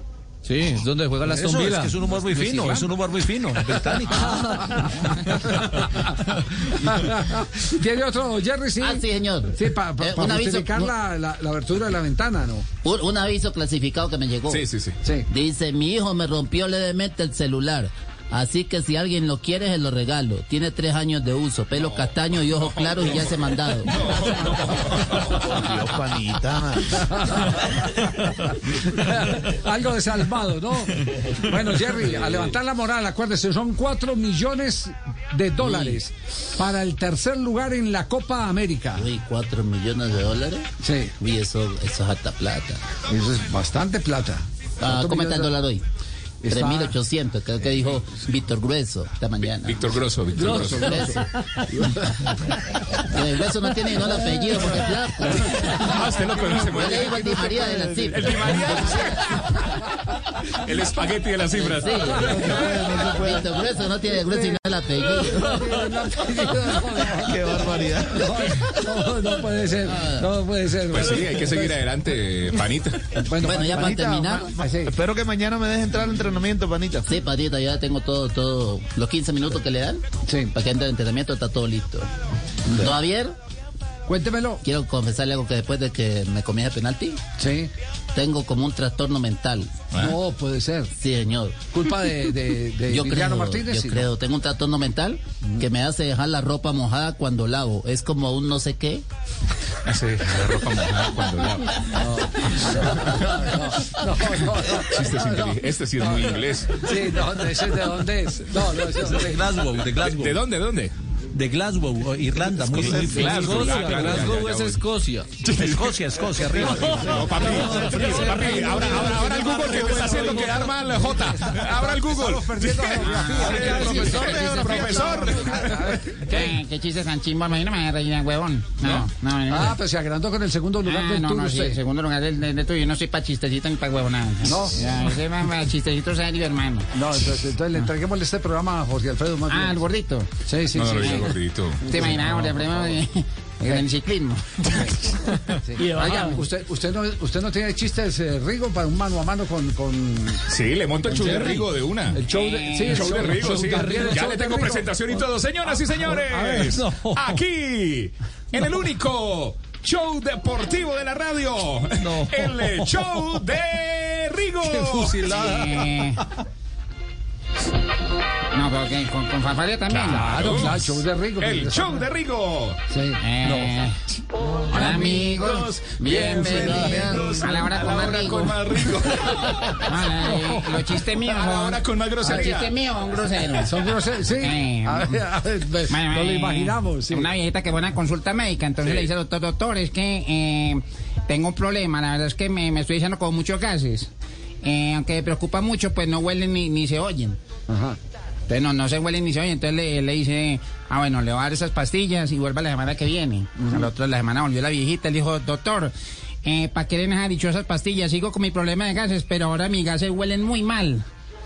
Speaker 20: Sí, es donde juega la
Speaker 6: Eso es
Speaker 20: Villa.
Speaker 6: que es un humor muy fino, es un humor muy fino, británico. <laughs>
Speaker 4: ¿Tiene otro, Jerry? Sí.
Speaker 11: Ah, sí, señor.
Speaker 4: Sí, para
Speaker 11: Eh, un aviso-
Speaker 4: justificar la, la, la abertura de la ventana, ¿no?
Speaker 11: Un, un aviso clasificado que me llegó.
Speaker 19: Sí, sí, sí.
Speaker 4: Sí.
Speaker 11: Dice, mi hijo me rompió levemente el celular. Así que si alguien lo quiere, se lo regalo. Tiene tres años de uso, pelo castaño y ojos claros y ya se mandado.
Speaker 36: Dios, panita. <laughs>
Speaker 4: Algo desalmado, ¿no? Bueno, Jerry, a levantar la moral, acuérdese, son cuatro millones de dólares para el tercer lugar en la Copa América.
Speaker 11: Uy, cuatro millones de dólares.
Speaker 4: Sí.
Speaker 11: Uy, eso, eso es alta plata.
Speaker 4: Eso es bastante plata.
Speaker 11: Ah,
Speaker 4: ¿Cuánto
Speaker 11: ¿Cómo está el dólar hoy?
Speaker 4: Está-
Speaker 11: 3.800, creo que dijo Víctor Grueso esta mañana.
Speaker 19: Víctor Grosso, Víctor
Speaker 11: Grosso,
Speaker 19: Grosso.
Speaker 11: Grueso. <laughs> El Grueso no tiene el apellido porque es flaco.
Speaker 19: Ah, usted lo conoce
Speaker 11: Yo le digo el Di María de la cifra.
Speaker 19: El Di María. El espagueti de las cifras.
Speaker 11: Sí. Víctor Grueso no tiene Grueso y no el apellido.
Speaker 36: Qué barbaridad.
Speaker 4: No, no puede ser, no puede ser.
Speaker 19: Pues sí, hay que seguir adelante, panita.
Speaker 4: Bueno,
Speaker 11: Bueno, ya para terminar.
Speaker 36: ma- Espero que mañana me deje entrar al entrenamiento, panita.
Speaker 11: Sí, Patita, ya tengo todo, todo, los 15 minutos que le dan.
Speaker 4: Sí.
Speaker 11: Para que entre el entrenamiento está todo listo. Don Javier,
Speaker 4: Cuéntemelo.
Speaker 11: quiero confesarle algo que después de que me comí ese penalti,
Speaker 4: Sí.
Speaker 11: tengo como un trastorno mental.
Speaker 4: No puede ser.
Speaker 11: Sí, señor.
Speaker 4: Culpa de, de, de
Speaker 11: Yo creo,
Speaker 4: Martínez.
Speaker 11: yo
Speaker 4: sí,
Speaker 11: creo, tengo un trastorno mental que me hace dejar la ropa mojada cuando lavo. Es como un no sé qué.
Speaker 19: Sí, la ropa mojada cuando lava.
Speaker 4: No, no, no.
Speaker 19: Sin
Speaker 4: no.
Speaker 19: intelig- Este sí es muy inglés.
Speaker 4: Sí, no, ese de dónde es. No, no, ese es
Speaker 6: De Glasgow, de Glasgow.
Speaker 19: ¿De dónde, de dónde?
Speaker 6: De Glasgow, Irlanda, muy, fino.
Speaker 19: Glasgow,
Speaker 20: es. Escocia.
Speaker 6: Escocia, Escocia, arriba.
Speaker 19: No, papi, papi, ahora, el Google que te está haciendo quedar mal, J. Abra el Google. profesor profesor.
Speaker 5: ¿Qué, chistes tan chimbos? A mí no me van a reír, huevón. No, no, no.
Speaker 4: Ah, pues se agrandó con el segundo lugar
Speaker 5: Ah,
Speaker 4: del
Speaker 5: no,
Speaker 4: tour
Speaker 5: no, sí, el segundo lugar del, tuyo. Yo no soy para chistecito ni para huevonada.
Speaker 4: No.
Speaker 5: Ese para chistecito serio, hermano.
Speaker 4: No, entonces, entonces le entreguémosle este programa a Jorge Alfredo
Speaker 5: Ah, el gordito.
Speaker 4: Sí, sí,
Speaker 19: No,
Speaker 4: sí.
Speaker 19: No,
Speaker 4: sí.
Speaker 19: gordito.
Speaker 5: ¿Te imaginas, Alfredo, eh, en el ciclismo? <laughs>
Speaker 17: De bajada.
Speaker 4: usted, usted, no, usted no tiene chistes, eh, Rigo, para un mano a mano con... con...
Speaker 19: Sí, le monto el show de Rigo de una.
Speaker 4: El show de, sí,
Speaker 19: El show de Rigo, sí.
Speaker 4: también el
Speaker 19: Ya
Speaker 4: show
Speaker 19: le
Speaker 4: de
Speaker 19: tengo
Speaker 4: Rigo.
Speaker 19: presentación y todo. Señoras y señores, aquí, <laughs> en el único show deportivo de la radio, el show de Rigo. <laughs>
Speaker 5: Eh, No, pero que con, con fanfarria también.
Speaker 4: Claro, claro, el show de Rigo.
Speaker 19: El show de Rigo.
Speaker 4: Sí.
Speaker 5: Eh, Hola amigos, bienvenidos a la hora con más rico.
Speaker 19: con <laughs>
Speaker 5: eh, los chistes míos
Speaker 19: A la hora con más grosería.
Speaker 5: Los chistes míos son groseros. <laughs>
Speaker 4: Son groseros, sí.
Speaker 5: Eh,
Speaker 4: A ver, a ver, ve,
Speaker 5: Bueno,
Speaker 4: no lo
Speaker 5: eh,
Speaker 4: imaginamos, sí.
Speaker 5: Una viejita que fue a una consulta médica, entonces
Speaker 19: Sí.
Speaker 5: le dice al doctor, doctor, es que eh, tengo un problema, la verdad es que me, me estoy echando como muchos gases. Eh, aunque me preocupa mucho, pues no huelen ni, ni se oyen.
Speaker 4: Ajá.
Speaker 5: Entonces no, no se huelen ni se oyen. Entonces le, le dice, ah bueno, le voy a dar esas pastillas y vuelva la semana que viene. Al otro la semana volvió la viejita, le dijo, doctor, eh, ¿para qué le dejar dicho esas pastillas? Sigo con mi problema de gases, pero ahora mis gases huelen muy mal.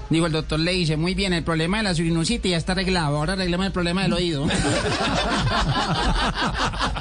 Speaker 5: Digo, el doctor le dice, muy bien, el problema de la sinusitis ya está arreglado, ahora arreglemos el problema del oído. <laughs> <laughs>